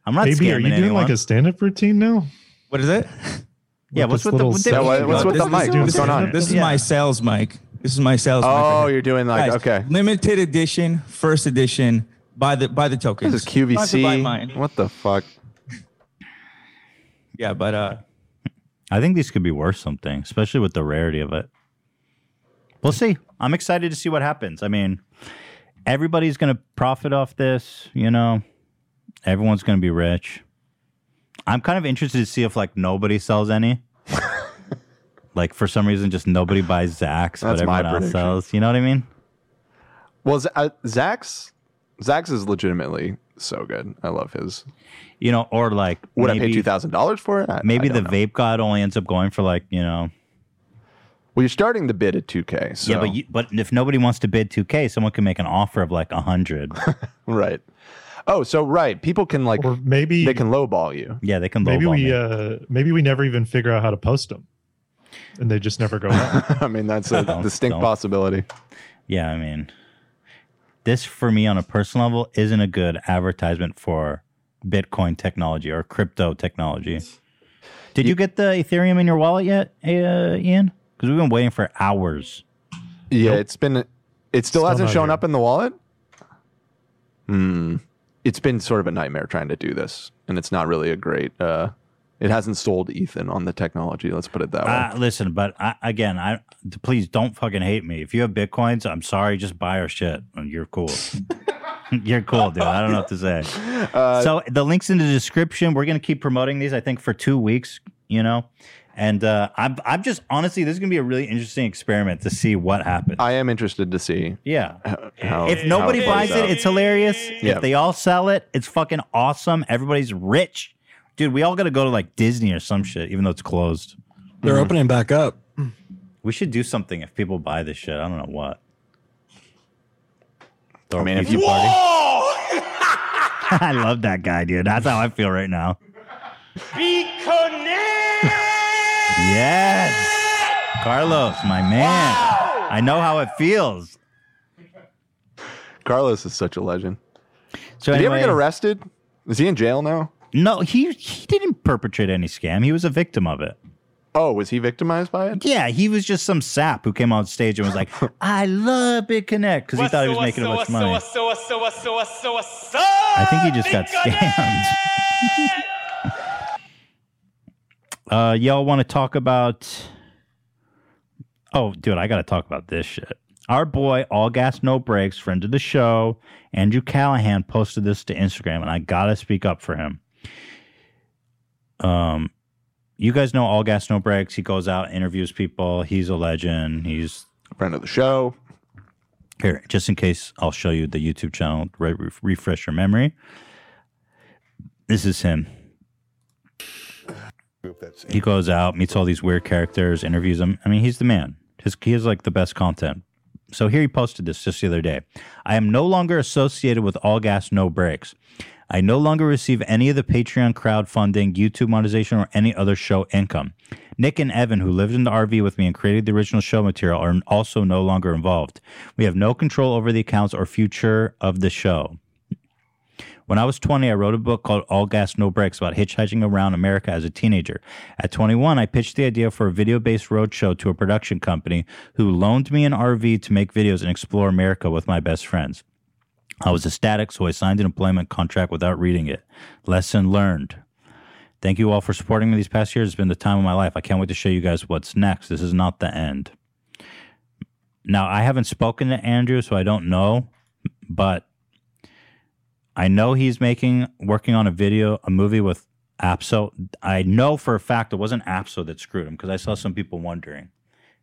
I'm not Baby, scamming are you doing anyone. like a stand-up routine now? What is it? yeah, what's this with the, little with the what- what's with this, the mic? This, What's going on? This is Yeah. my sales mic. This is my sales mic. Oh, right you're doing like Guys, okay. Limited edition, first edition. Buy the buy the tokens. This is You don't have to buy mine. QVC. What the fuck? Yeah, but uh, I think these could be worth something, especially with the rarity of it. We'll see. I'm excited to see what happens. I mean, everybody's going to profit off this, you know. Everyone's gonna be rich. I'm kind of interested to see if like nobody sells any. like for some reason, just nobody buys Zach's, but That's my everyone else prediction. sells. You know what I mean? Well, Z- uh, Zach's Zach's is legitimately so good. I love his. You know, or like Would I pay two thousand dollars for it? I- Maybe I the know. vape god only ends up going for like you know. Well, you're starting the bid at two k. So Yeah, but you, but if nobody wants to bid 2K, someone can make an offer of like a hundred. right. Oh, so right, people can like maybe they can lowball you. Yeah, they can Maybe lowball we me. uh maybe we never even figure out how to post them, and they just never go up. I mean, that's a distinct don't. possibility. Yeah, I mean, this for me on a personal level isn't a good advertisement for Bitcoin technology or crypto technology. Did you get the Ethereum in your wallet yet, uh, Ian? Because we've been waiting for hours. Yeah, it's been. It still, Still hasn't not shown here. up in the wallet. Hmm. It's been sort of a nightmare trying to do this, and it's not really a great. uh It hasn't sold Ethan on the technology. Let's put it that way. Uh, listen, but I, again, I please don't fucking hate me. If you have bitcoins, I'm sorry. Just buy our shit. and You're cool. You're cool, dude. I don't know what to say. Uh, so the links in the description. We're gonna keep promoting these. I think for two weeks. You know, and uh, I'm I'm just honestly, this is gonna be a really interesting experiment to see what happens. I am interested to see. Yeah. How, if nobody buys it, out. it's hilarious. Yeah. If they all sell it, it's fucking awesome. Everybody's rich. Dude, we all got to go to like Disney or some shit, even though it's closed. They're Mm-hmm. opening back up. We should do something if people buy this shit. I don't know what. I mean, if pizza you party. I love that guy, dude. That's how I feel right now. Be connected. Yes. Carlos, my man. I know how it feels. Carlos is such a legend. So Did he ever get arrested? Is he in jail now? No, he he didn't perpetrate any scam. He was a victim of it. Oh, was he victimized by it? Yeah, he was just some sap who came on stage and was like, "I love BitConnect" because he thought he was making a bunch of money. I think he just got scammed. uh, y'all want to talk about? Oh, dude, I got to talk about this shit. Our boy, All Gas No Brakes, friend of the show, Andrew Callaghan posted this to Instagram, and I gotta speak up for him. Um, you guys know All Gas No Brakes. He goes out, interviews people. He's a legend. He's a friend of the show. Here, just in case, I'll show you the YouTube channel. Re- re- refresh your memory. This is him. He goes out, meets all these weird characters, interviews them. I mean, he's the man. His, he has like the best content. So here he posted this just the other day. I am no longer associated with All Gas No Brakes. I no longer receive any of the Patreon crowdfunding, YouTube monetization, or any other show income. Nick and Evan, who lived in the RV with me and created the original show material, are also no longer involved. We have no control over the accounts or future of the show. When I was 20, I wrote a book called All Gas No Brakes about hitchhiking around America as a teenager. At 21, I pitched the idea for a video based roadshow to a production company who loaned me an RV to make videos and explore America with my best friends. I was ecstatic, so I signed an employment contract without reading it. Lesson learned. Thank you all for supporting me these past years. It's been the time of my life. I can't wait to show you guys what's next. This is not the end. Now, I haven't spoken to Andrew, so I don't know, but I know he's making working on a video, a movie with Abso. I know for a fact it wasn't Abso that screwed him because I saw some people wondering.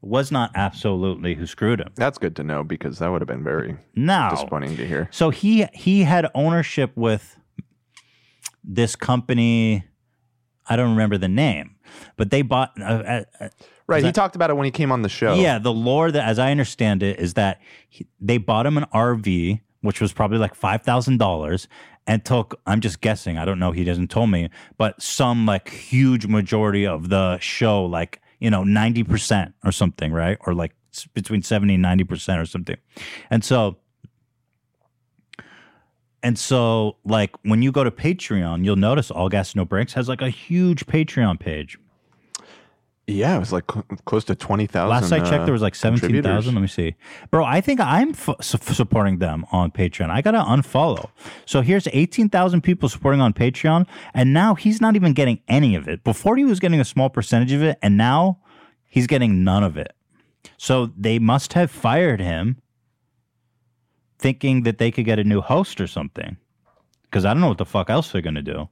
Was not absolutely who screwed him. That's good to know because that would have been very No. disappointing to hear. So he he had ownership with this company. I don't remember the name, but they bought. Uh, uh, uh, Right. He talked about it when he came on the show. Yeah, the lore that, as I understand it, is that he, they bought him an RV, which was probably like five thousand dollars, and took. I'm just guessing. I don't know. He doesn't told me, but some like huge majority of the show, like you know, ninety percent or something, right? Or like between seventy and ninety percent or something, and so. And so, like when you go to Patreon, you'll notice All Gas No Brakes has like a huge Patreon page. Yeah, it was like cl- close to twenty thousand. Last I checked, uh, there was like seventeen thousand. Let me see, bro. I think I'm f- su- supporting them on Patreon. I gotta unfollow. So here's eighteen thousand people supporting on Patreon, and now he's not even getting any of it. Before he was getting a small percentage of it, and now he's getting none of it. So they must have fired him, thinking that they could get a new host or something. because I don't know what the fuck else they're gonna do.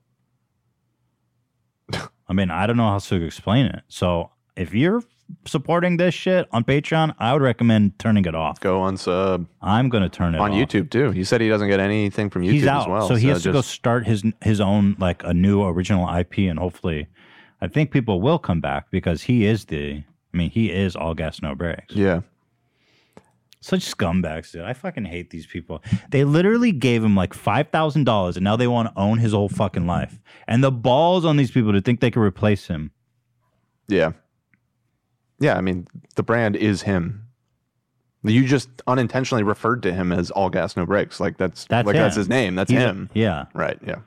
I mean, I don't know how else to explain it. So if you're supporting this shit on Patreon, I would recommend turning it off. Go on sub. I'm gonna turn it off. on off. YouTube too. He said he doesn't get anything from YouTube He's out, as well. so he has to go start his his own like a new original IP, and hopefully, I think people will come back because he is the. I mean, he is all gas no brakes. Yeah. Such scumbags, dude. I fucking hate these people. They literally gave him like five thousand dollars, and now they want to own his whole fucking life. And the balls on these people to think they could replace him. Yeah. Yeah, I mean, the brand is him. You just unintentionally referred to him as all gas no brakes. Like that's, That's like that's his name. That's He's a- him. yeah. Right. Yeah.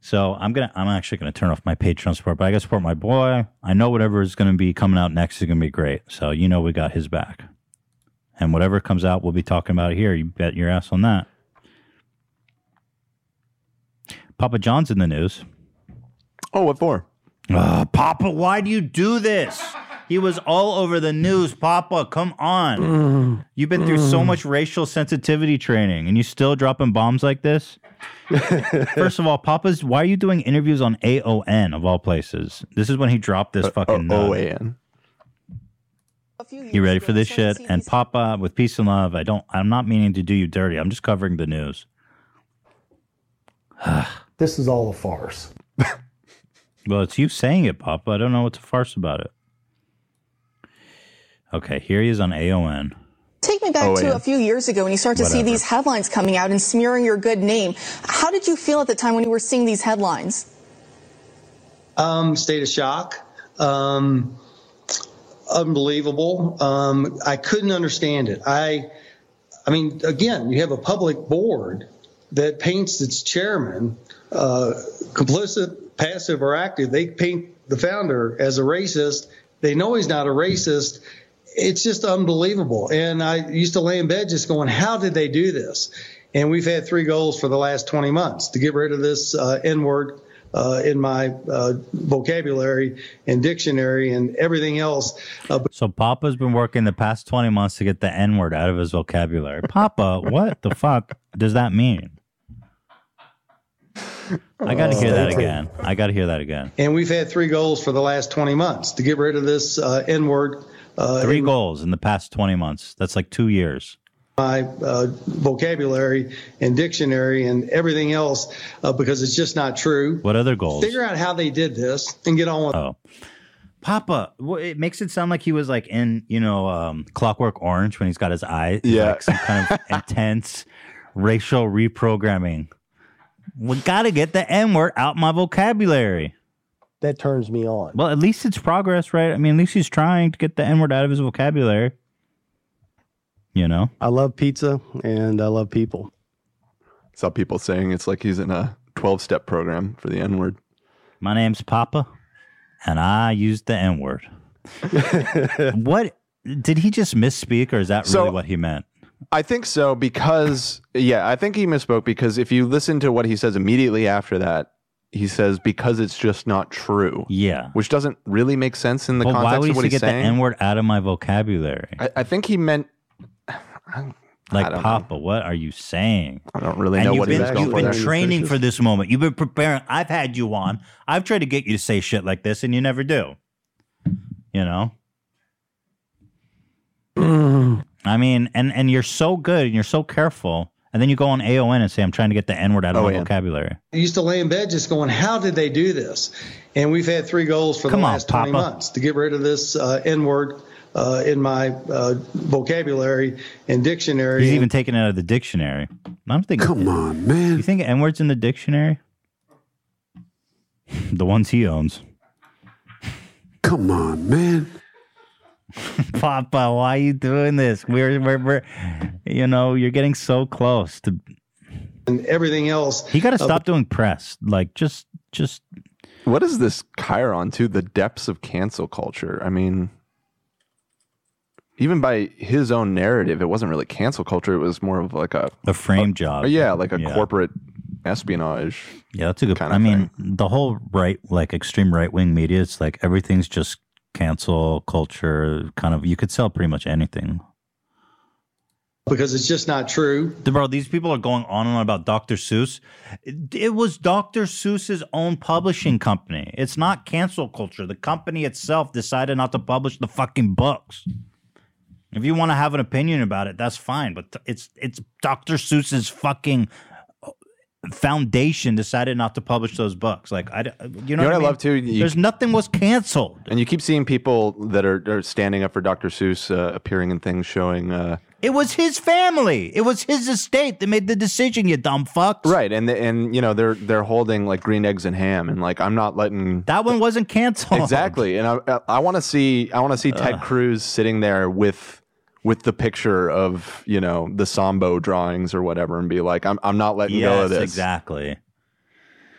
So I'm gonna, I'm actually gonna turn off my Patreon support, but I gotta support my boy. I know whatever is gonna be coming out next is gonna be great. So you know we got his back, and whatever comes out, we'll be talking about it here. You bet your ass on that. Papa John's in the news. Oh, what for? Uh, Papa, why do you do this? He was all over the news. Papa, come on. You've been through so much racial sensitivity training and you still dropping bombs like this? First of all, Papa's, why are you doing interviews on AON of all places? This is when he dropped this fucking. uh, OAN. You ready for this shit? And Papa, with peace and love, I don't, I'm not meaning to do you dirty. I'm just covering the news. This is all a farce. Well, it's you saying it, Papa. I don't know what's a farce about it. Okay, here he is on AON. Take me back Oh, to yeah. a few years ago when you start to see these headlines coming out and smearing your good name. How did you feel at the time when you were seeing these headlines? Um, state of shock. Um, unbelievable. Um, I couldn't understand it. I, I mean, again, you have a public board that paints its chairman uh, complicit, passive, or active. They paint the founder as a racist. They know he's not a racist. It's just unbelievable. And I used to lay in bed just going, how did they do this? And we've had three goals for the last 20 months to get rid of this uh, N word uh, in my uh, vocabulary and dictionary and everything else. Uh, So Papa's been working the past 20 months to get the N word out of his vocabulary. Papa, what the fuck does that mean? I got to hear that again. I got to hear that again. and we've had three goals for the last 20 months to get rid of this uh, N word. Uh, Three in goals in the past 20 months. That's like two years. My uh, vocabulary and dictionary and everything else uh, because it's just not true. What other goals? Figure out how they did this and get on with Oh. Papa, well, it makes it sound like he was like in, you know, um, Clockwork Orange when he's got his eyes, Yeah. Like some kind of intense racial reprogramming. We got to get the N word out my vocabulary. That turns me on. Well, at least it's progress, right? I mean, at least he's trying to get the N word out of his vocabulary. You know? I love pizza and I love people. Saw people saying it's like he's in a 12 step program for the N word. My name's Papa, and I used the N word. what did he just misspeak, or is that really So- what he meant? I think so because, yeah, I think he misspoke because if you listen to what he says immediately after that, he says, because it's just not true. Yeah. Which doesn't really make sense in the But why context would of he what say he's get the. N word out of my vocabulary? I, I think he meant Like, don't know. Papa, what are you saying? I don't really and know you've what he been, was going You've for been there. training for this moment. You've been preparing. I've had you on. I've tried to get you to say shit like this, and you never do. You know. I mean, and and you're so good, and you're so careful, and then you go on AON and say, "I'm trying to get the N word out of Oh, my vocabulary." I used to lay in bed just going, how did they do this? And we've had three goals for Come the on, last 20 Papa. months to get rid of this uh, N word uh, in my uh, vocabulary and dictionary. He's even taken out of the dictionary. I don't think. Come on, man. You think N words in the dictionary? the ones he owns. Come on, man. Papa, why are you doing this? We're, we're, we're, you know, you're getting so close to. and everything else. He got to Uh, stop doing press. Like, just, just. What is this Chiron to the depths of cancel culture? I mean, even by his own narrative, it wasn't really cancel culture. It was more of like a a frame job. Yeah, like a Yeah. corporate espionage. Yeah, that's a good. kind I of mean, the whole right, like extreme right wing media, it's like everything's just cancel culture. Kind of, you could sell pretty much anything. because it's just not true. Bro, these people are going on and on about Dr. Seuss. It, it was Dr. Seuss's own publishing company. It's not cancel culture. The company itself decided not to publish the fucking books. If you want to have an opinion about it, that's fine. But it's it's Dr. Seuss's fucking uh, foundation decided not to publish those books. Like I, d- you know, what I mean? love too? You- There's nothing was canceled. And you keep seeing people that are, are standing up for Dr. Seuss uh, appearing in things showing. Uh, It was his family. It was his estate that made the decision. You dumb fucks. Right, and and you know they're they're holding like green eggs and ham, and like I'm not letting that one wasn't canceled. exactly. And I I want to see I want to see Ted Cruz sitting there with with the picture of you know the Sambo drawings or whatever, and be like I'm I'm not letting go of Yes, this. exactly.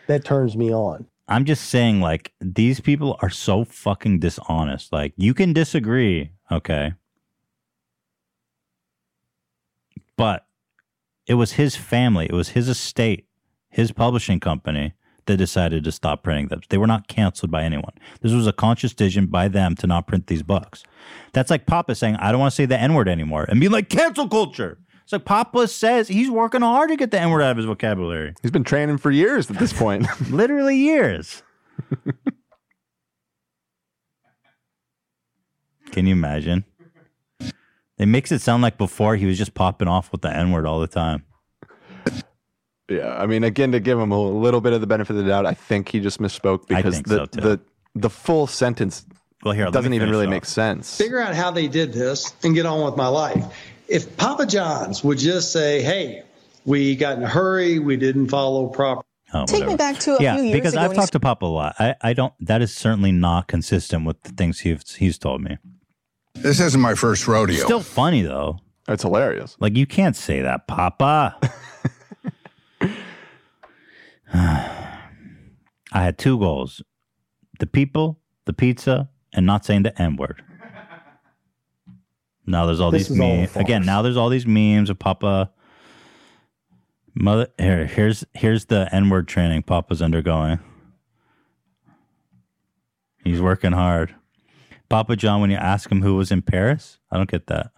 That turns me on. I'm just saying, like, these people are so fucking dishonest. Like, you can disagree, okay? But it was his family, it was his estate, his publishing company that decided to stop printing them. They were not canceled by anyone. This was a conscious decision by them to not print these books. That's like Papa saying, I don't want to say the N word anymore and being like, cancel culture. It's like Papa says he's working hard to get the N word out of his vocabulary. He's been training for years at this point. Literally years. Can you imagine? It makes it sound like before he was just popping off with the N word all the time. Yeah, I mean, again, to give him a little bit of the benefit of the doubt, I think he just misspoke because the so, the the full sentence well, here, doesn't even really off. make sense. Figure out how they did this and get on with my life. If Papa John's would just say, "Hey, we got in a hurry, we didn't follow proper." Oh, Take me back to a yeah, few years because ago I've talked to Papa a lot. I, I don't. That is certainly not consistent with the things he's he's told me. This isn't my first rodeo. Still funny though. It's hilarious. Like you can't say that, Papa. I had two goals: the people, the pizza, and not saying the N word. Now there's all This these is all memes again. Now there's all these memes of Papa. Mother, here, here's here's the N word training Papa's undergoing. He's working hard. Papa John, when you ask him who was in Paris, I don't get that.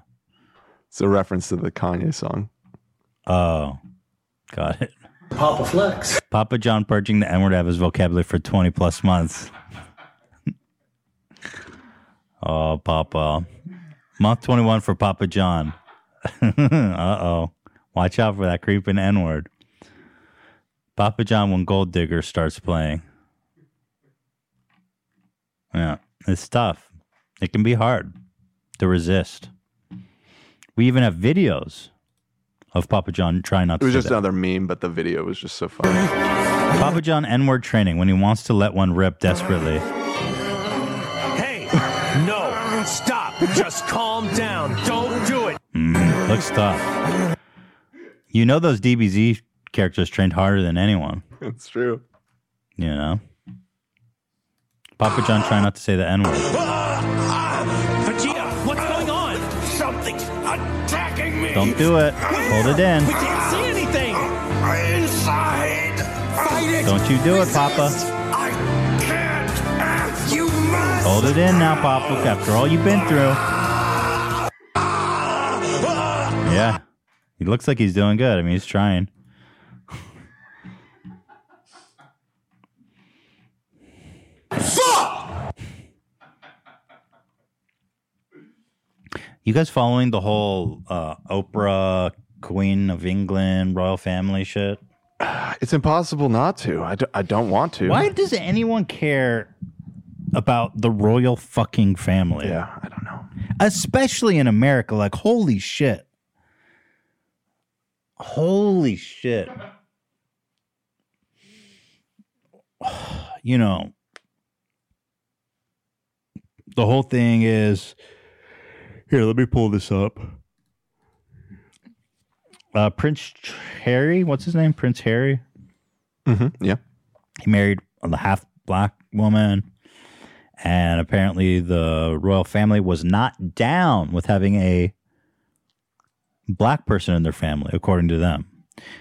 It's a reference to the Kanye song. Oh, got it. Papa Flex. Papa John purging the N word out of his vocabulary for 20 plus months. oh, Papa. Month 21 for Papa John. uh oh. Watch out for that creeping N word. Papa John when Gold Digger starts playing. Yeah, it's tough. It can be hard to resist. We even have videos of Papa John trying not to. It was just that. another meme, but the video was just so funny. Papa John N word training when he wants to let one rip desperately. Hey, no, stop. Just calm down. Don't do it. Mm, looks tough. You know those DBZ characters trained harder than anyone. That's true. You know? Papa John trying not to say the N Don't do it. Hold it in. We can't see anything. Inside. Fight it. Don't you do it, Papa. I can't. You must. Hold it in now, Papa, after all you've been through. Yeah. He looks like he's doing good. I mean, he's trying. You guys following the whole uh, Oprah, Queen of England, royal family shit? It's impossible not to. I, I don't want to. Why does anyone care about the royal fucking family? Yeah, I don't know. Especially in America. Like, holy shit. Holy shit. You know, the whole thing is here, let me pull this up. Uh, Prince Harry, what's his name? Prince Harry? Mm-hmm. Yeah. He married a half black woman, and apparently the royal family was not down with having a black person in their family, according to them.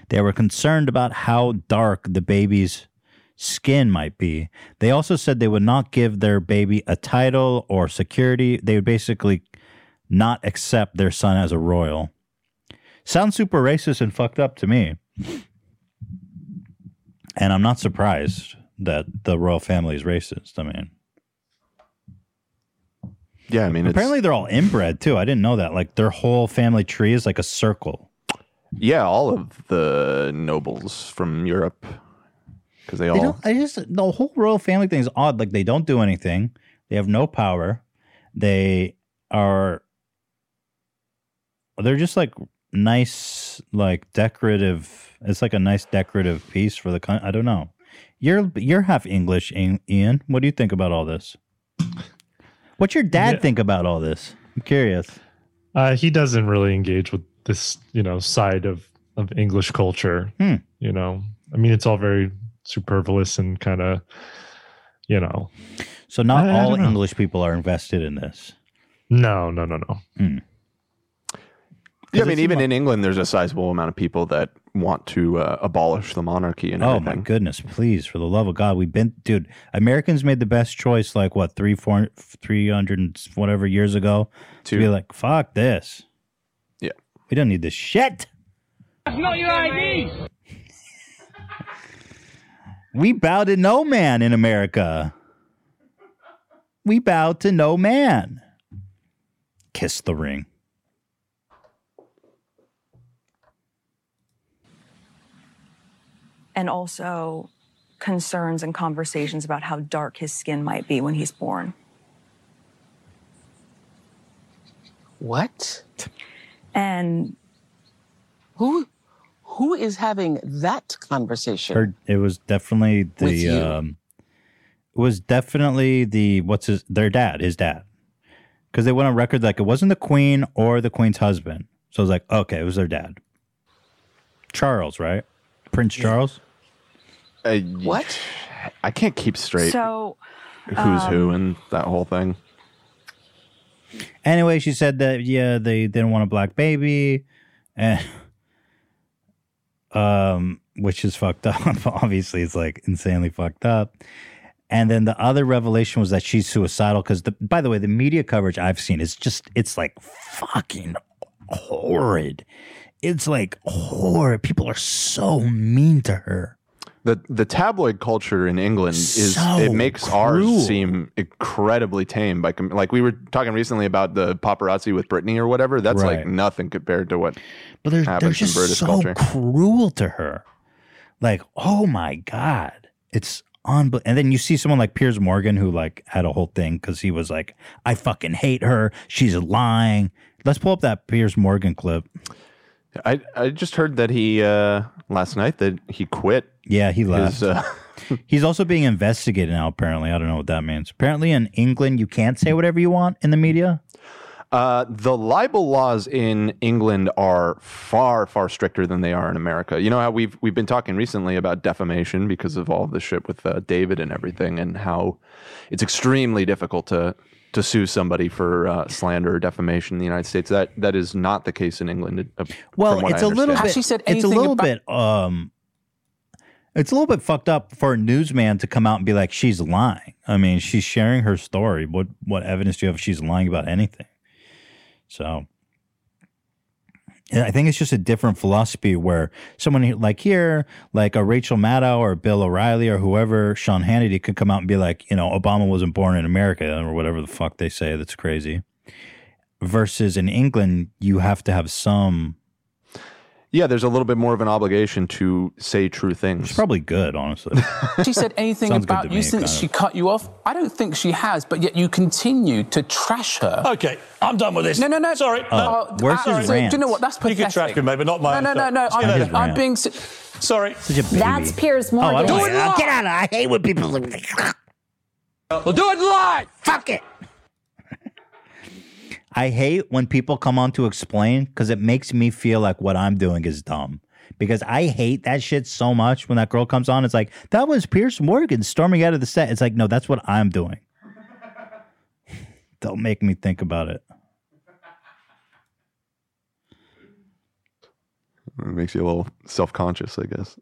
They were concerned about how dark the baby's skin might be. They also said they would not give their baby a title or security. They would basically not accept their son as a royal. Sounds super racist and fucked up to me. And I'm not surprised that the royal family is racist. I mean, Yeah, I mean, it's, apparently they're all inbred too. I didn't know that. Like their whole family tree is like a circle. yeah, all of the nobles from Europe, because they They all don't, I just the whole royal family thing is odd. Like they don't do anything. They have no power. They are. They're just like nice, like decorative. It's like a nice decorative piece for the. coun- I don't know. You're you're half English, Ian- Ian. What do you think about all this? What's your dad Yeah. think about all this? I'm curious. Uh, he doesn't really engage with this, you know, side of of English culture. Hmm. You know, I mean, it's all very superfluous and kind of, you know. So not I- I all know. English people are invested in this. No, no, no, no. Hmm. Yeah, I mean, even in England, there's a sizable amount of people that want to uh, abolish the monarchy and Oh everything. my goodness! Please, for the love of God, we've been, dude. Americans made the best choice, like what three, four, three hundred and whatever years ago, to be like, fuck this. Yeah, we don't need this shit. That's not your ID. We bow to no man in America. We bow to no man. Kiss the ring. And also concerns and conversations about how dark his skin might be when he's born. What? And who who is having that conversation? Her, it was definitely With the. you. Um, it was definitely the what's his their dad, his dad, because they went on record like it wasn't the queen or the queen's husband. So I was like, okay, it was their dad, Charles, right? Prince Charles. Uh, what? I can't keep straight So, who's who um, and that whole thing. Anyway, she said that yeah, they didn't want a black baby, and um, which is fucked up. Obviously, it's like insanely fucked up. And then the other revelation was that she's suicidal because the by the way, the media coverage I've seen is just it's like fucking horrid. It's like horrid. People are so mean to her. The the tabloid culture in England is So it makes cruel. ours seem incredibly tame. By com- like we were talking recently about the paparazzi with Britney or whatever. That's like nothing compared to what But they're, they're happens in just British so culture. cruel to her. Like, oh my God. It's unbelievable. And then you see someone like Piers Morgan who like had a whole thing because he was like, I fucking hate her. She's lying. Let's pull up that Piers Morgan clip. I I just heard that he uh last night that he quit. Yeah, he left. His, uh, He's also being investigated now, apparently. I don't know what that means. Apparently in England, you can't say whatever you want in the media. Uh, the libel laws in England are far, far stricter than they are in America. You know how we've we've been talking recently about defamation because of all the shit with uh, David and everything, and how it's extremely difficult to to sue somebody for uh, slander or defamation in the United States. That that is not the case in England. uh, Well, it's a little bit. understand. it's a little bit. Um, it's a little bit fucked up for a newsman to come out and be like, "She's lying." I mean, she's sharing her story. What what evidence do you have she's lying about anything? So, and I think it's just a different philosophy where someone like here, like a Rachel Maddow or Bill O'Reilly or whoever, Sean Hannity could come out and be like, you know, Obama wasn't born in America or whatever the fuck they say. That's crazy. Versus in England, you have to have some. Yeah, there's a little bit more of an obligation to say true things. It's probably good, honestly. she said anything Sounds about you me, since she of. cut you off? I don't think she has, but yet you continue to trash her. Okay, I'm done with this. No, no, no. Sorry. Oh, no. where's his uh, absolutely. rant? Do you know what? That's pathetic. You can trash me, maybe not mine. No, no, no, no. Just get I'm, out of I'm being. se- Sorry. Such a baby. That's Piers Oh, I Morgan. don't like it live. Get out of I hate when people. We'll do it live. Fuck it. I hate when people come on to explain because it makes me feel like what I'm doing is dumb. Because I hate that shit so much when that girl comes on. It's like, that was Piers Morgan storming out of the set. It's like, no, that's what I'm doing. Don't make me think about it. It makes you a little self conscious, I guess.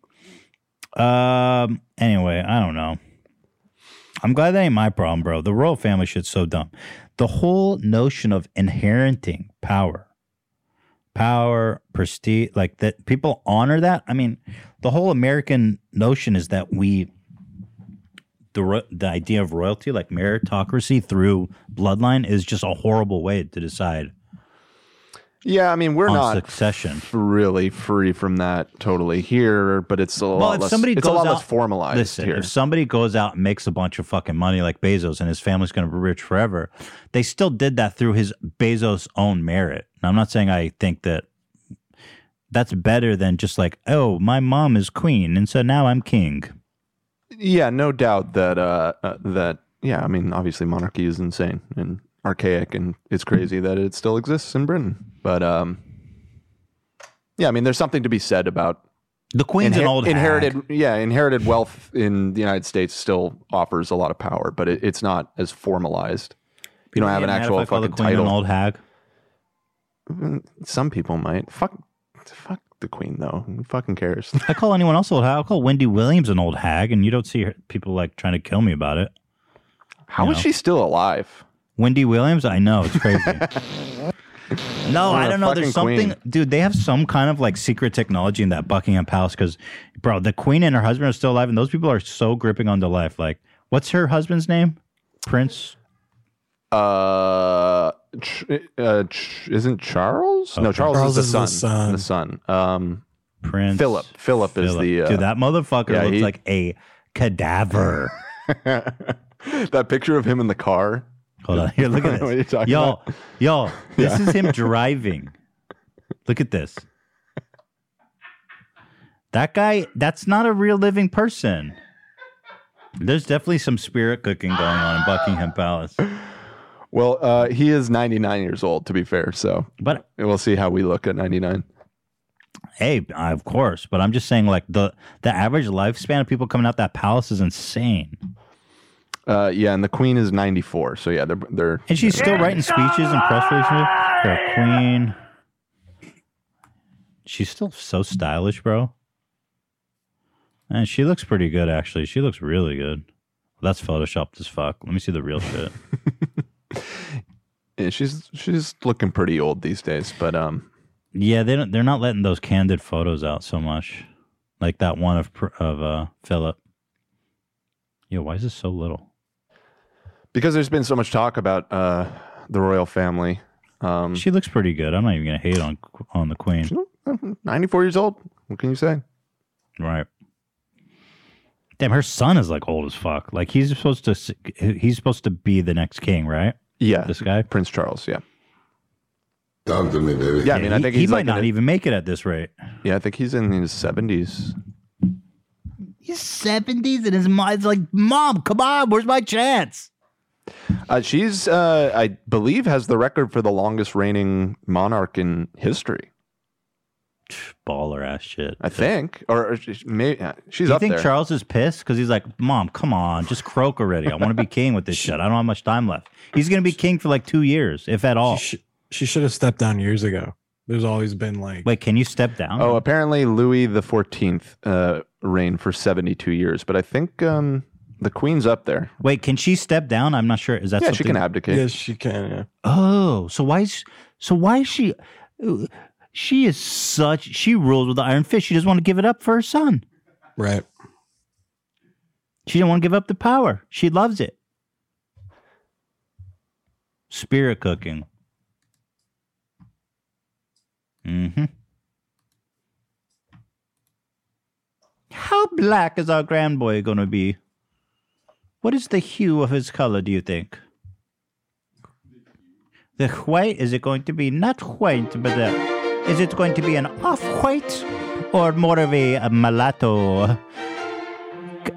Um. Anyway, I don't know. I'm glad that ain't my problem, bro. The royal family shit's so dumb. The whole notion of inheriting power power, prestige, like that people honor that. I mean, the whole American notion is that we the the idea of royalty, like meritocracy through bloodline, is just a horrible way to decide. Yeah, I mean we're not succession. really free from that totally here, but it's a Well, lot if less. somebody it's goes a lot out, less formalized listen, here. if somebody goes out and makes a bunch of fucking money like Bezos and his family's going to be rich forever, they still did that through his Bezos' own merit. Now, I'm not saying I think that that's better than just like, oh, my mom is queen, and so now I'm king. Yeah, no doubt that uh, uh, that yeah. I mean, obviously, monarchy is insane and archaic, and it's crazy that it still exists in Britain. But um, yeah, I mean, there's something to be said about the queen's an old inherited. hag. Yeah, inherited wealth in the United States still offers a lot of power, but it, it's not as formalized. You don't have an actual if I call the fucking queen title. an old hag. Mm, Some people might. Fuck, fuck the queen though. Who fucking cares? I call anyone else old hag. I'll call Wendy Williams an old hag, and you don't see her, people like trying to kill me about it. How is she still alive? Wendy Williams? I know it's crazy. no, What I a don't know. There's fucking something, dude. They have some kind of like secret technology in that Buckingham Palace because, bro, the Queen and her husband are still alive, and those people are so gripping onto life. Like, what's her husband's name? Prince. Uh, ch- uh ch- isn't Charles? No, Charles, Charles is, is the the son. The son. Um, Prince Philip. Philip is the uh, dude. That motherfucker yeah, looks he- like a cadaver. that picture of him in the car. Hold on, here, look at this. Yo, about? yo, this Yeah. is him driving. Look at this. That guy, that's not a real living person. There's definitely some spirit cooking going on in Buckingham Palace. Well, uh, he is 99 years old, to be fair. So, but we'll see how we look at 99. Hey, of course, but I'm just saying, like the the average lifespan of people coming out that palace is insane. Uh, yeah, and the queen is 94. So yeah, they're they're And she's still writing speeches and press releases for a queen. She's still so stylish, bro. And she looks pretty good, actually. She looks really good. That's photoshopped as fuck. Let me see the real shit. yeah, she's she's looking pretty old these days. But um, Yeah, they don't, they're not letting those candid photos out so much, like that one of of uh, Philip. Yo, why is this so little? Because there's been so much talk about uh the royal family. Um, She looks pretty good. I'm not even gonna hate on on the queen. 94 years old. What can you say? Right. Damn, her son is like old as fuck. Like he's supposed to he's supposed to be the next king, right? Yeah, this guy, Prince Charles. Yeah. Talk to me, baby. Yeah, I mean, I he, think he he's might like not a- even make it at this rate. Yeah, I think he's in his 70s. He's seventies, and his mom's like, "Mom, come on, where's my chance?" Uh, she's, uh, I believe, has the record for the longest reigning monarch in history. Baller ass shit. I think, or, or she, may, uh, she's you up think there. Charles is pissed because he's like, "Mom, come on, just croak already. I want to be king with this shit. I don't have much time left." He's gonna be king for like two years, if at all. She, sh- she should have stepped down years ago. There's always been like Wait, can you step down? Oh, apparently Louis the Fourteenth uh, reigned for seventy-two years, but I think um, the Queen's up there. Wait, can she step down? I'm not sure. Is that yeah, she can abdicate. Yes, she can. Yeah. Oh, so why is so why is she she is such she rules with the iron fist. She doesn't want to give it up for her son. Right. She didn't want to give up the power. She loves it. Spirit cooking. Mm-hmm. How black is our grandboy going to be? What is the hue of his color, do you think? The white, is it going to be not white, but uh, is it going to be an off white or more of a, a mulatto?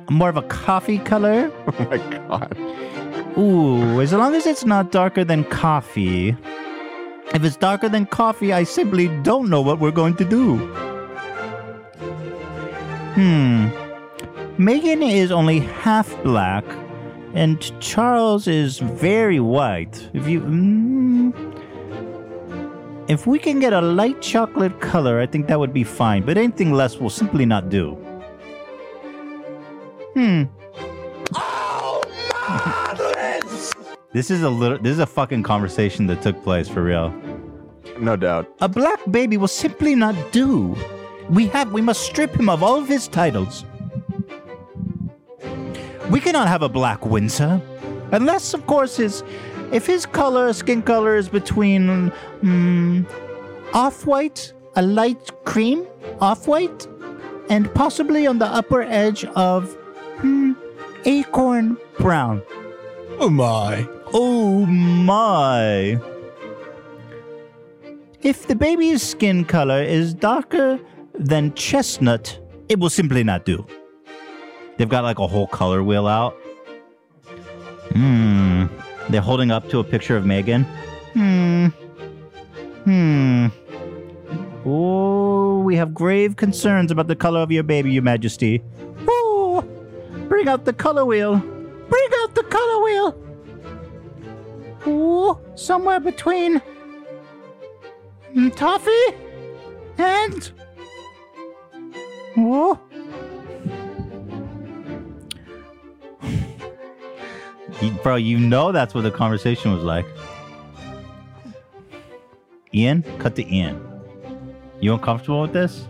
More of a coffee color? Oh my god. Ooh, as long as it's not darker than coffee. If it's darker than coffee, I simply don't know what we're going to do. Hmm. Meghan is only half black, and Charles is very white. If you. Mm, if we can get a light chocolate color, I think that would be fine, but anything less will simply not do. Hmm. This is a little. This is a fucking conversation that took place for real. no doubt. A black baby will simply not do. We have we must strip him of all of his titles. We cannot have a black Windsor. Unless of course his if his color, skin color is between mm, off-white, a light cream, off-white, and possibly on the upper edge of hmm, acorn brown. Oh my. Oh my. If the baby's skin color is darker than chestnut, it will simply not do. They've got like a whole color wheel out. Hmm. They're holding up to a picture of Meghan. Hmm. Hmm. Oh, we have grave concerns about the color of your baby, Your Majesty. Oh, bring out the color wheel. Bring out the color wheel. Oh, somewhere between mm, toffee and oh. You- Bro, you know that's what the conversation was like. Ian, cut to Ian. You uncomfortable with this?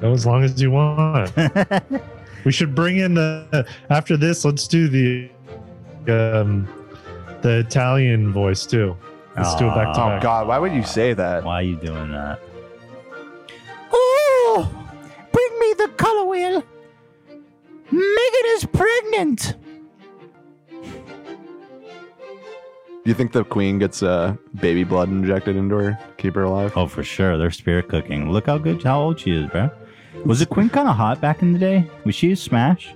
Go as long as you want. we should bring in the after this. Let's do the um the Italian voice too. Let's do it back to Oh. God, why would you say that? Why are you doing that? Pregnant. Do you think the queen gets uh, baby blood injected into her, to keep her alive? Oh, for sure. They're spirit cooking. Look how good, how old she is, bro. Was the queen kind of hot back in the day? Was she a smash?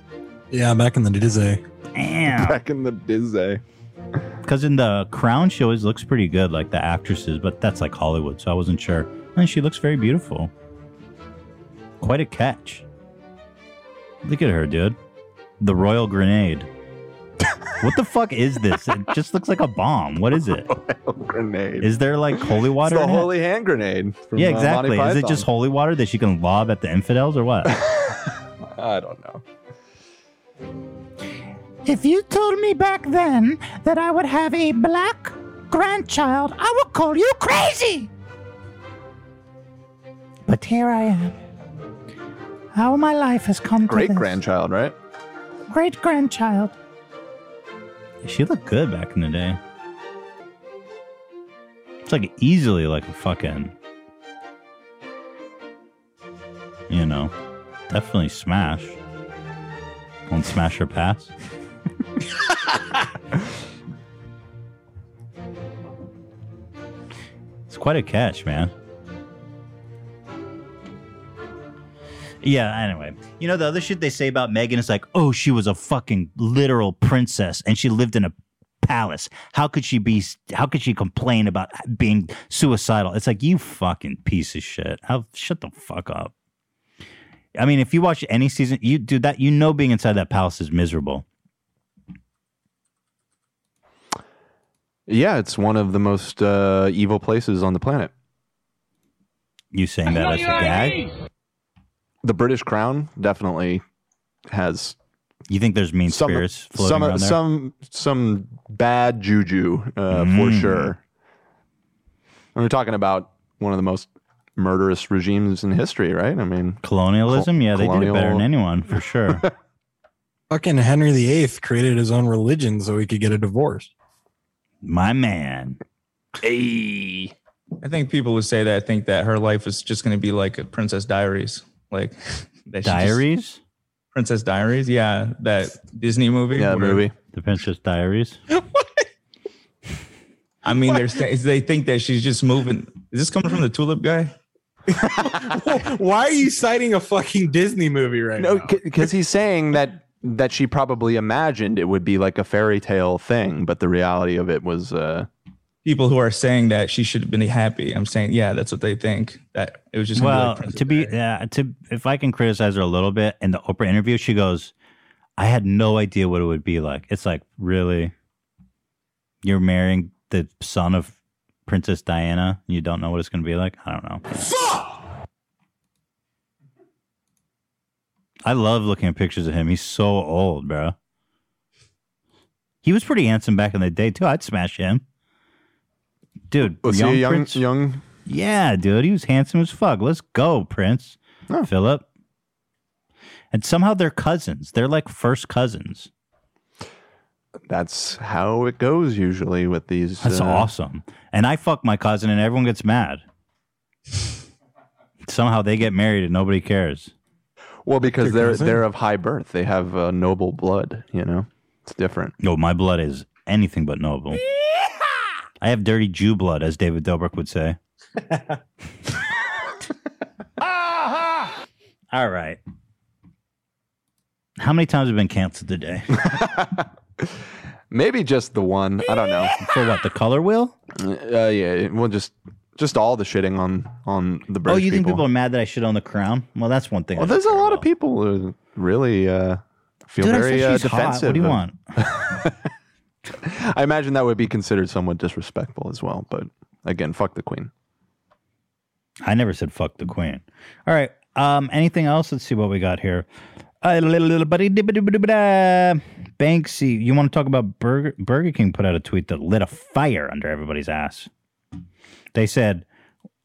Yeah, back in the Disney. Damn. Back in the Disney. Because in the Crown, she always looks pretty good, like the actresses, but that's like Hollywood, so I wasn't sure. And she looks very beautiful. Quite a catch. Look at her, dude. The Royal Grenade. what the fuck is this? It just looks like a bomb. What is it? Royal grenade. Is there like holy water? It's the in it? holy hand grenade. From, yeah, uh, Monty exactly. is it Python. just holy water that she can lob at the infidels or what? I don't know. If you told me back then that I would have a black grandchild, I would call you crazy. But here I am. How my life has come to Great this. grandchild, right? Great grandchild. she looked good back in the day. It's like easily like a fucking, you know, definitely smash. Won't smash or pass. it's quite a catch, man. Yeah, anyway. You know, the other shit they say about Meghan is like, oh, she was a fucking literal princess and she lived in a palace. How could she be, how could she complain about being suicidal? It's like, you fucking piece of shit. How, shut the fuck up. I mean, if you watch any season, you do that, you know, being inside that palace is miserable. Yeah, it's one of the most uh, evil places on the planet. You saying that as a gag? The British Crown definitely has. You think there's mean some, spirits floating some, around there? some some bad juju uh, for Mm. sure. And we're talking about one of the most murderous regimes in history, right? I mean, Colonialism? Yeah, they did it better than anyone, for sure. Fucking Henry VIII created his own religion so he could get a divorce. My man. Hey. I think people would say that. I think that her life is just going to be like a Princess Diaries, like that she just- Diaries? Princess Diaries, yeah, that Disney movie. Yeah, where- movie. The Princess Diaries. I mean, they're they think that she's just moving. Is this coming from the Tulip guy? Why are you citing a fucking Disney movie right No, now? because he's saying that that she probably imagined it would be like a fairy tale thing, but the reality of it was. Uh, People who are saying that she should have been happy. I'm saying, yeah, that's what they think. That it was just gonna be well, like to be yeah, to if I can criticize her a little bit in the Oprah interview, she goes, "I had no idea what it would be like." It's like really, you're marrying the son of Princess Diana, and you don't know what it's going to be like. I don't know. Fuck! I love looking at pictures of him. He's so old, bro. He was pretty handsome back in the day too. I'd smash him. Dude. Was he a young- Prince- young? Yeah, dude. He was handsome as fuck. Let's go, Prince. Philip. And somehow they're cousins. They're like first cousins. That's how it goes usually with these. That's uh, awesome. And I fuck my cousin, and everyone gets mad. Somehow they get married, and nobody cares. Well, because they're cousin? they're of high birth. They have uh, noble blood. You know, it's different. No, my blood is anything but noble. I have dirty Jew blood, as David Dobrik would say. All right. How many times have been canceled today? Maybe just the one. I don't know. For what? The color wheel? Uh, yeah. Well, just just all the shitting on on the oh, British you think people. are mad that I shit on the crown? Well, that's one thing. Well, don't there's a lot about. of people who really uh, feel Dude, I very uh, she's hot. defensive. What do you want? I imagine that would be considered somewhat disrespectful as well. But again, fuck the queen. I never said fuck the queen. All right. Um, anything else? Let's see what we got here. Uh, little, little buddy. Banksy, you want to talk about Burger Burger King put out a tweet that lit a fire under everybody's ass. They said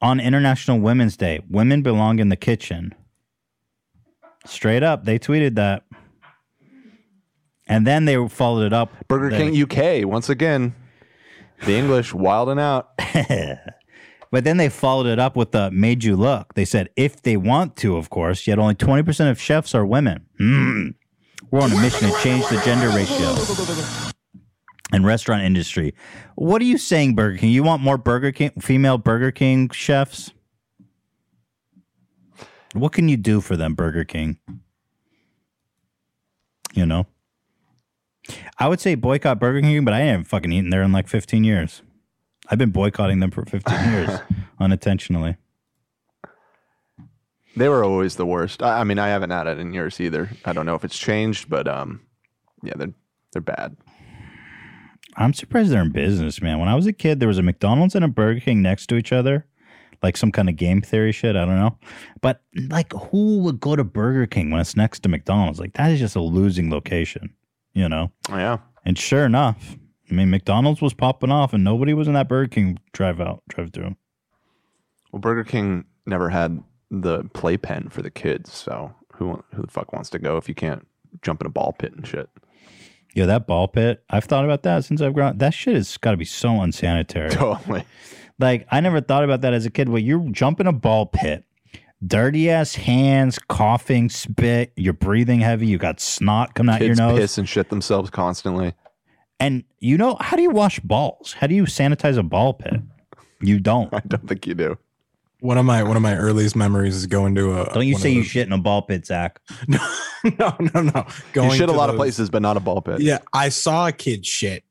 on International Women's Day, women belong in the kitchen. Straight up, they tweeted that. And then they followed it up. Burger King UK once again. The English wilding out. But then they followed it up with the made you look. They said, if they want to, of course, yet only 20% of chefs are women. Hmm. We're on a mission to change the gender ratio in restaurant industry. What are you saying, Burger King? You want more Burger King, female Burger King chefs? What can you do for them, Burger King? You know? I would say boycott Burger King, but I haven't fucking eaten there in like 15 years. I've been boycotting them for 15 years unintentionally. They were always the worst. I, I mean, I haven't had it in years either. I don't know if it's changed, but um, yeah, they're they're bad. I'm surprised they're in business, man. When I was a kid, there was a McDonald's and a Burger King next to each other, like some kind of game theory shit. I don't know. But like, who would go to Burger King when it's next to McDonald's? Like, that is just a losing location, you know? Oh, yeah. And sure enough, I mean, McDonald's was popping off and nobody was in that Burger King drive out, drive through. Well, Burger King never had the playpen for the kids, so who who the fuck wants to go if you can't jump in a ball pit and shit? Yeah, that ball pit. I've thought about that since I've grown. That shit has got to be so unsanitary. Totally. Like I never thought about that as a kid. Well, you jump in a ball pit, dirty ass hands, coughing, spit. You're breathing heavy. You got snot coming out Kids your nose. piss and shit themselves constantly. And you know how do you wash balls? How do you sanitize a ball pit? You don't. I don't think you do. One of my one of my earliest memories is going to a. Don't you one say of you the- shit in a ball pit, Zach? no, no, no. no. you shit a to lot of those- places, but not a ball pit. Yeah, I saw a kid shit,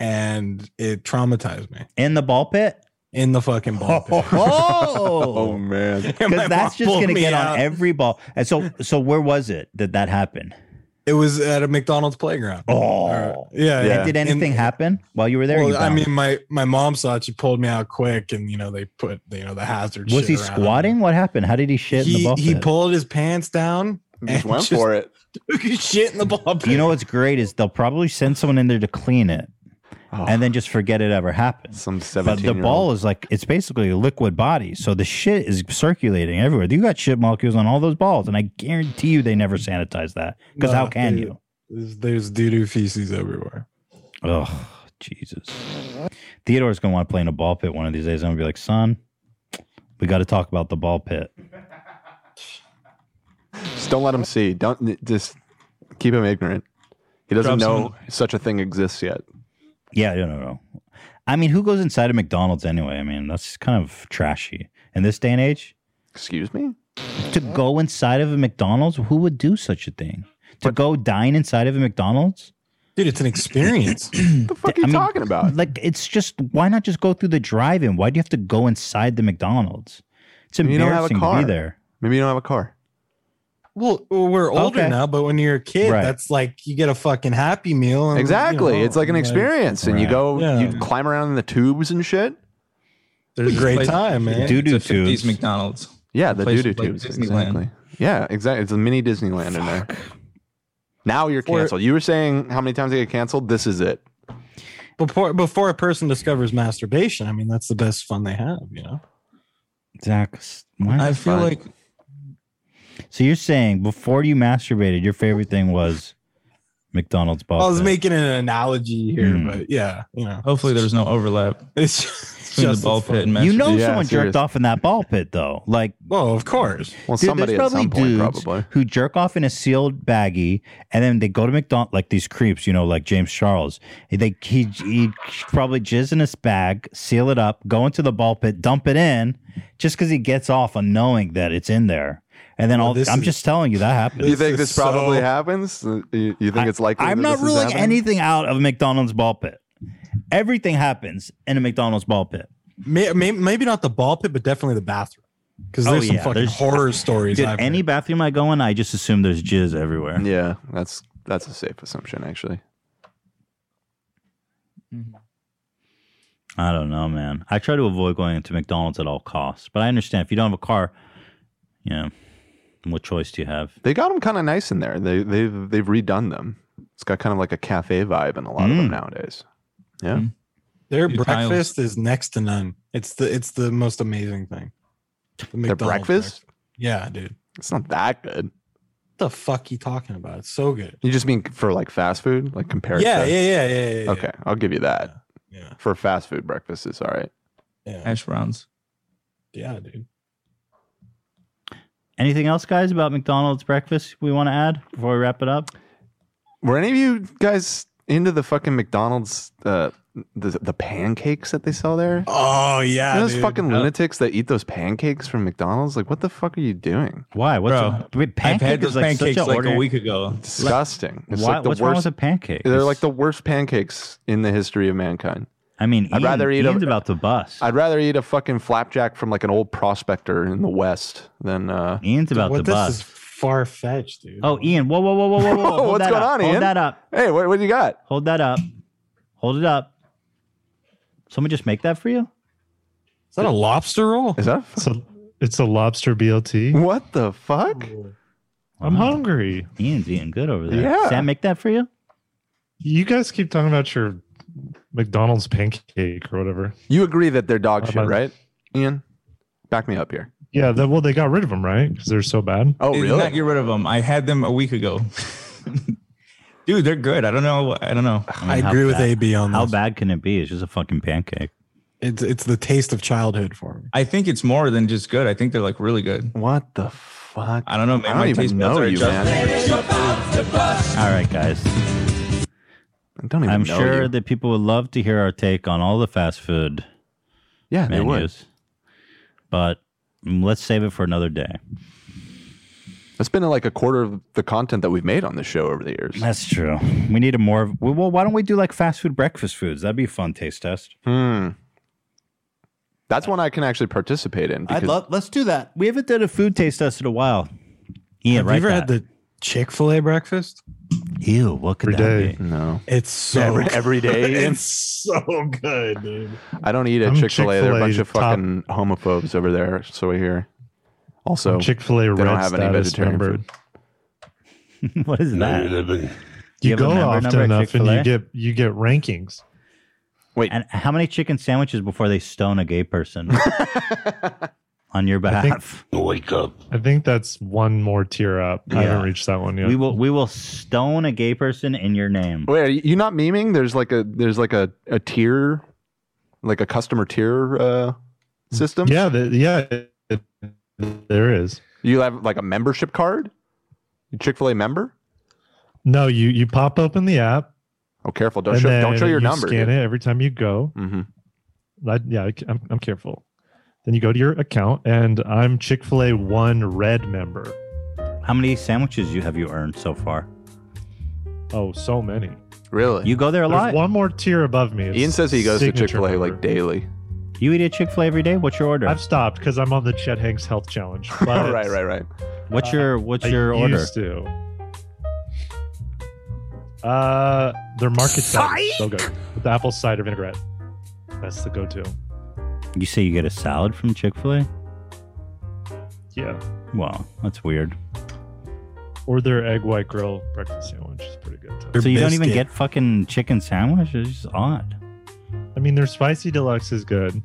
and it traumatized me. In the ball pit? In the fucking ball pit. Oh, oh man! Because that's just gonna get out. on every ball. And so, so where was it that that happened? It was at a McDonald's playground. Oh, uh, yeah. And Did anything And- happen while you were there? Well, You I mean, my my mom saw it. She pulled me out quick, and you know they put you know the hazard. was shit he around. squatting? What happened? How did he shit in the He ball he pit? pulled his pants down. Just and went for it. took his shit in the ball pit. You know what's great is they'll probably send someone in there to clean it, Oh. and then oh. just forget it ever happened. Some But the ball is like it's basically a liquid body, so the shit is circulating everywhere. You got shit molecules on all those balls, and I guarantee you they never sanitize that. Because how can they- you? There's, there's doo doo feces everywhere. Oh, Jesus. Theodore's gonna want to play in a ball pit one of these days. I'm gonna be like, son, we got to talk about the ball pit. Just don't let him see. Don't just keep him ignorant. He doesn't Drop some know such a thing exists yet. Yeah, no, no, no. I mean, who goes inside a McDonald's anyway? I mean, that's kind of trashy in this day and age. Excuse me. To go inside of a McDonald's, who would do such a thing? To go dine inside of a McDonald's? Dude, it's an experience. What the fuck are you talking about? Like, it's just why not just go through the drive-in? Why do you have to go inside the McDonald's? It's Maybe you don't have a embarrassing to car. be there. Maybe you don't have a car. Well, we're older Okay. now, but when you're a kid, Right. that's like you get a fucking happy meal. And, Exactly. you know, it's like an like, experience, and you go, Yeah. you climb around in the tubes and shit. There's a great time, man. Doo-doo It's a 50s tubes. McDonald's. Yeah, the doo doo tubes. Exactly. Yeah, exactly. It's a mini Disneyland in there. Now you're For- canceled. You were saying how many times they get canceled? This is it. before before a person discovers masturbation, I mean that's the best fun they have, you know. Zach, what? I feel like So you're saying before you masturbated, your favorite thing was McDonald's ball. I was making an analogy here, Hmm. but yeah, you know. hopefully there's no overlap It's between just the ball pit and You know masturbation. someone serious. jerked off in that ball pit though. Like Oh, of course. Well, Dude, somebody at some probably point, dudes probably. who jerk off in a sealed baggie, and then they go to McDonald's like these creeps, you know, like James Charles. They he, he probably jizz in his bag, seal it up, go into the ball pit, dump it in, just because he gets off on knowing that it's in there. And then Well, all this I'm is- just telling you that happens. You think this probably so- happens? You, you think it's likely? I'm that not this ruling happening? anything out of a McDonald's ball pit. Everything happens in a McDonald's ball pit. May, may, maybe not the ball pit, but definitely the bathroom. Because oh, there's some fucking Oh, there's- horror stories. Dude, I've any heard. bathroom I go in, I just assume there's jizz everywhere. Yeah, that's that's a safe assumption, actually. I don't know, man. I try to avoid going into McDonald's at all costs, but I understand if you don't have a car, you know, what choice do you have? They got them kind of nice in there. They they've they've redone them. It's got kind of like a cafe vibe in a lot of them Mm. nowadays. Yeah. Mm. Their New tiles. breakfast is next to none. It's the it's the most amazing thing. The Their McDonald's breakfast? Yeah, dude. It's not that good. What the fuck you talking about? It's so good. You just mean for like fast food, like compared Yeah, to yeah, yeah, yeah, yeah, yeah. Okay, I'll give you that. Yeah. For fast food breakfast is all right. Yeah. hash browns. Yeah, dude. Anything else, guys, about McDonald's breakfast we want to add before we wrap it up? Were any of you guys into the fucking McDonald's uh the the pancakes that they sell there? Oh yeah. You know those dude. fucking lunatics that eat those pancakes from McDonald's? Like, what the fuck are you doing? Why? What's Bro, a, wait, I've had those like such pancakes a like ordinary- a week ago. Disgusting. It's Why- like the what's wrong worst. with a pancake? They're like the worst pancakes in the history of mankind. I mean, I'd Ian, rather eat a- Ian's about to bust. I'd rather eat a fucking flapjack from like an old prospector in the West than uh Ian's about what to this bust. far fetched, dude. Oh, Ian! Whoa, whoa, whoa, whoa, whoa, whoa! What's going up. on, Hold Ian? that up. Hey, what what do you got? Hold that up. Hold it up. Someone just make that for you? Is that a lobster roll? Is that It's a, it's a lobster BLT. what the fuck? I'm hungry. Ian's eating good over there. Yeah. Sam, make that for you? You guys keep talking about your McDonald's pancake or whatever. You agree that they're dog Uh, shit, right? Ian? Back me up here. Yeah, that, well, they got rid of them, right? Because they're so bad. Oh, They did really? not get rid of them. I had them a week ago. Dude, they're good. I don't know. I don't know. mean, I how agree with AB on this. How bad can it be? It's just a fucking pancake. It's it's the taste of childhood for me. I think it's more than just good. I think they're like really good. What the fuck? I don't know. Maybe I don't my even taste know are you, man. All right, guys. I don't even I'm know sure you. that people would love to hear our take on all the fast food Yeah, they would. but let's save it for another day. That's been like a quarter of the content that we've made on this show over the years. That's true. We need a more. Well, why don't we do like fast food breakfast foods? That'd be a fun taste test. Hmm. That's one I can actually participate in. I'd love. Let's do that. We haven't done a food taste test in a while. Ian, Have you right? ever had the Chick Fil A breakfast? Ew, what could Every that day. be? no, It's so Every- every day, it's so good, dude. I don't eat at Chick Fil A. They're a bunch of top- fucking homophobes over there. So I hear. Also, Chick Fil A red don't have any vegetarian member. food. what is that? You, You go often enough and you Chick-fil-A? get you get rankings. Wait, And how many chicken sandwiches before they stone a gay person on your I think- behalf? Wake up. I think that's one more tier up. I haven't reached that one yet. We will. We will stone a gay person in your name. wait, are you not memeing? There's like a there's like a, a tier, like a customer tier uh, system. yeah, the, yeah, it- there is. You have like a membership card. Chick Fil A member. No, you you pop open the app. Oh, careful! Don't show don't show your you number. Scan it every time you go. Mm-hmm. I, yeah, I, am I'm careful. Then you go to your account, and I'm Chick Fil A One Red member. How many sandwiches you have you earned so far? Oh, so many. Really? You go there a There's lot. one more tier above me. It's Ian says he goes to signature Chick Fil A member. like daily. You eat at Chick Fil A every day. What's your order? I've stopped because I'm on the Chet Hanks Health Challenge. But right, right, right. What's your What's I your order? used to. Uh, their market salad is so good with the apple cider vinaigrette. That's the go-to. You say you get a salad from Chick Fil A? Yeah, Wow, that's weird. or their egg white grill breakfast sandwich is pretty good too. so you don't even get fucking chicken sandwich? It's just odd. I mean, their spicy deluxe is good,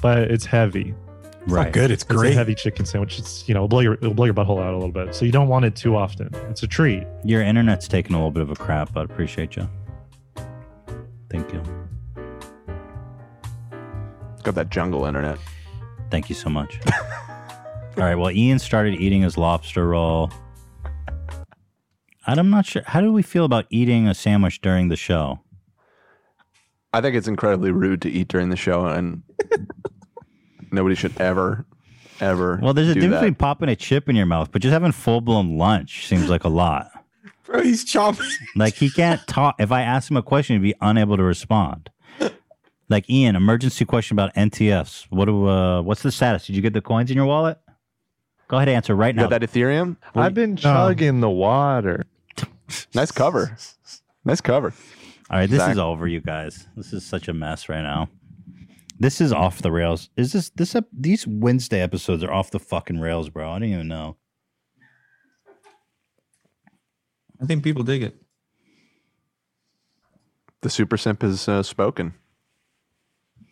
but it's heavy. It's not good. It's It's a great. heavy chicken sandwich. It's you know it'll blow your it'll blow your butthole out a little bit. So you don't want it too often. It's a treat. Your internet's taking a little bit of a crap, but I appreciate you. Thank you. Got that jungle internet. Thank you so much. All right. Well, Ian started eating his lobster roll. I'm not sure. How do we feel about eating a sandwich during the show? I think it's incredibly rude to eat during the show, and nobody should ever, ever. Well, there's a do difference that. between popping a chip in your mouth, but just having full blown lunch seems like a lot. Bro, he's chomping. Like he can't talk. If I ask him a question, he'd be unable to respond. Like Ian, emergency question about NTFs. What do? Uh, what's the status? Did you get the coins in your wallet? Go ahead, answer right You now. got that Ethereum? I've been chugging the water. Nice cover. Nice cover. All right, this Zach. is over, you guys. This is such a mess right now. This is off the rails. Is this this ep- these Wednesday episodes are off the fucking rails, bro? I don't even know. I think people dig it. The super simp is uh, spoken.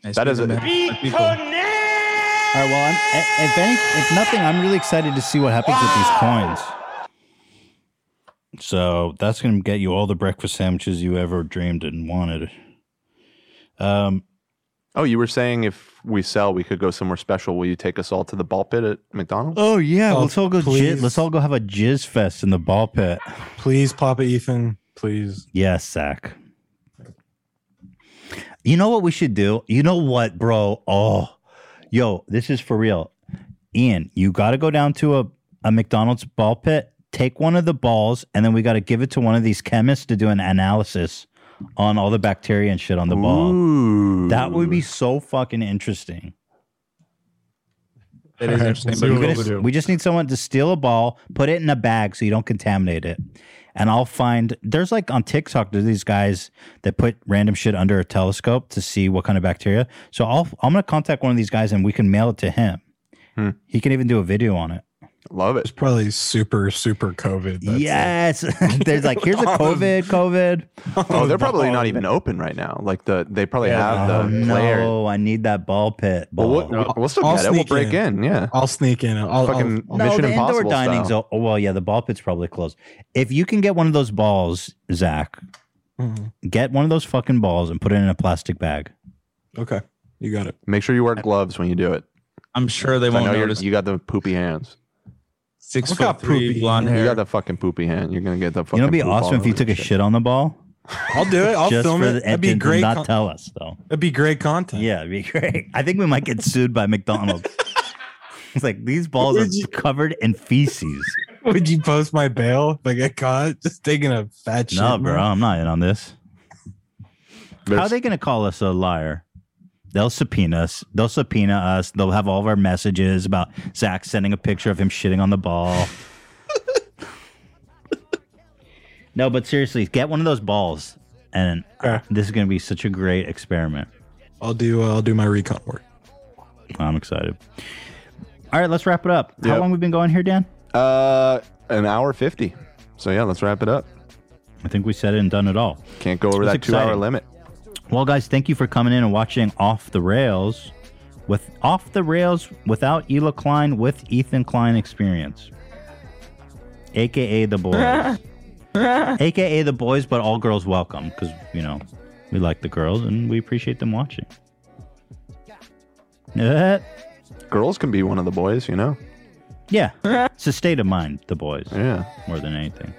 Nice That is a, people. All right, well, I'm, if any, if nothing, I'm really excited to see what happens with these coins. So that's going to get you all the breakfast sandwiches you ever dreamed and wanted. Um, Oh, you were saying if we sell, we could go somewhere special. Will you take us all to the ball pit at McDonald's? oh yeah, Oh, let's all go. Jizz, let's all go have a jizz fest in the ball pit. Please, Papa Ethan. Please. Yes, Zach. You know what we should do? You know what, bro? Oh, yo, this is for real. Ian, you got to go down to a, a McDonald's ball pit, take one of the balls, and then we got to give it to one of these chemists to do an analysis on all the bacteria and shit on the ball. That would be so fucking interesting. That is interesting. we'll but We're gonna- do. we just need someone to steal a ball, put it in a bag so you don't contaminate it. And I'll find there's like on TikTok there's these guys that put random shit under a telescope to see what kind of bacteria. So I'll I'm gonna contact one of these guys and we can mail it to him. Hmm. He can even do a video on it. Love it. It's probably super, super COVID. That's yes. there's like here's a COVID, COVID. Oh, they're probably not even open right now. Like the they probably have Oh the player. no, I need that ball pit. Well, Ball. we'll, we'll, we'll still I'll get it. We'll break in. in. Yeah. I'll sneak in. I'll, Fucking I'll, Fucking no, Mission the indoor Impossible dining's style. oh well, yeah, the ball pit's probably closed. If you can get one of those balls, Zach, Mhm. get one of those fucking balls and put it in a plastic bag. Okay, you got it. Make sure you wear gloves when you do it. I'm sure they won't know you're, notice. you got the poopy hands. Six Look foot how three, poopy. blonde You got the fucking poopy hand. You're gonna get the fucking. You know, it'd be poop all awesome if you over took a your shit on the ball. I'll do it. I'll just film for it. the- That'd be and great. Not con- tell us though. That'd be great content. Yeah, it'd be great. I think we might get sued by McDonald's. it's like these balls are Would you- covered in feces. Would you post my bail if I get caught just taking a fat shit? No, bro, man? I'm not in on this. How are they going to call us a liar? They'll subpoena us. They'll subpoena us. They'll have all of our messages about Zach sending a picture of him shitting on the ball. no, but seriously, get one of those balls, and Okay. this is going to be such a great experiment. I'll do. Uh, I'll do my recon work. I'm excited. All right, let's wrap it up. How long we been going here, Dan? Uh, an hour fifty. So yeah, let's wrap it up. I think we said it and done it all. Can't go over It's that two hour limit. Well, guys, thank you for coming in and watching Off the Rails with Off the Rails without Hila Klein with Ethan Klein Experience, aka the boys, aka the boys, but all girls welcome because you know we like the girls and we appreciate them watching. Girls can be one of the boys, you know. yeah, it's a state of mind, the boys, Yeah. more than anything.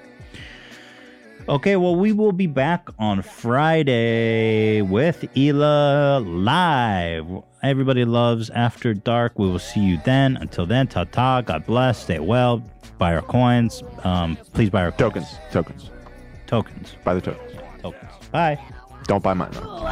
Okay, well, we will be back on Friday with Hila live. Everybody loves After Dark. We will see you then. Until then, ta ta. God bless. Stay well. Buy our coins. Um, please buy our tokens. Coins. Tokens. Tokens. Buy the tokens. Yeah, tokens. Bye. Don't buy mine. Though.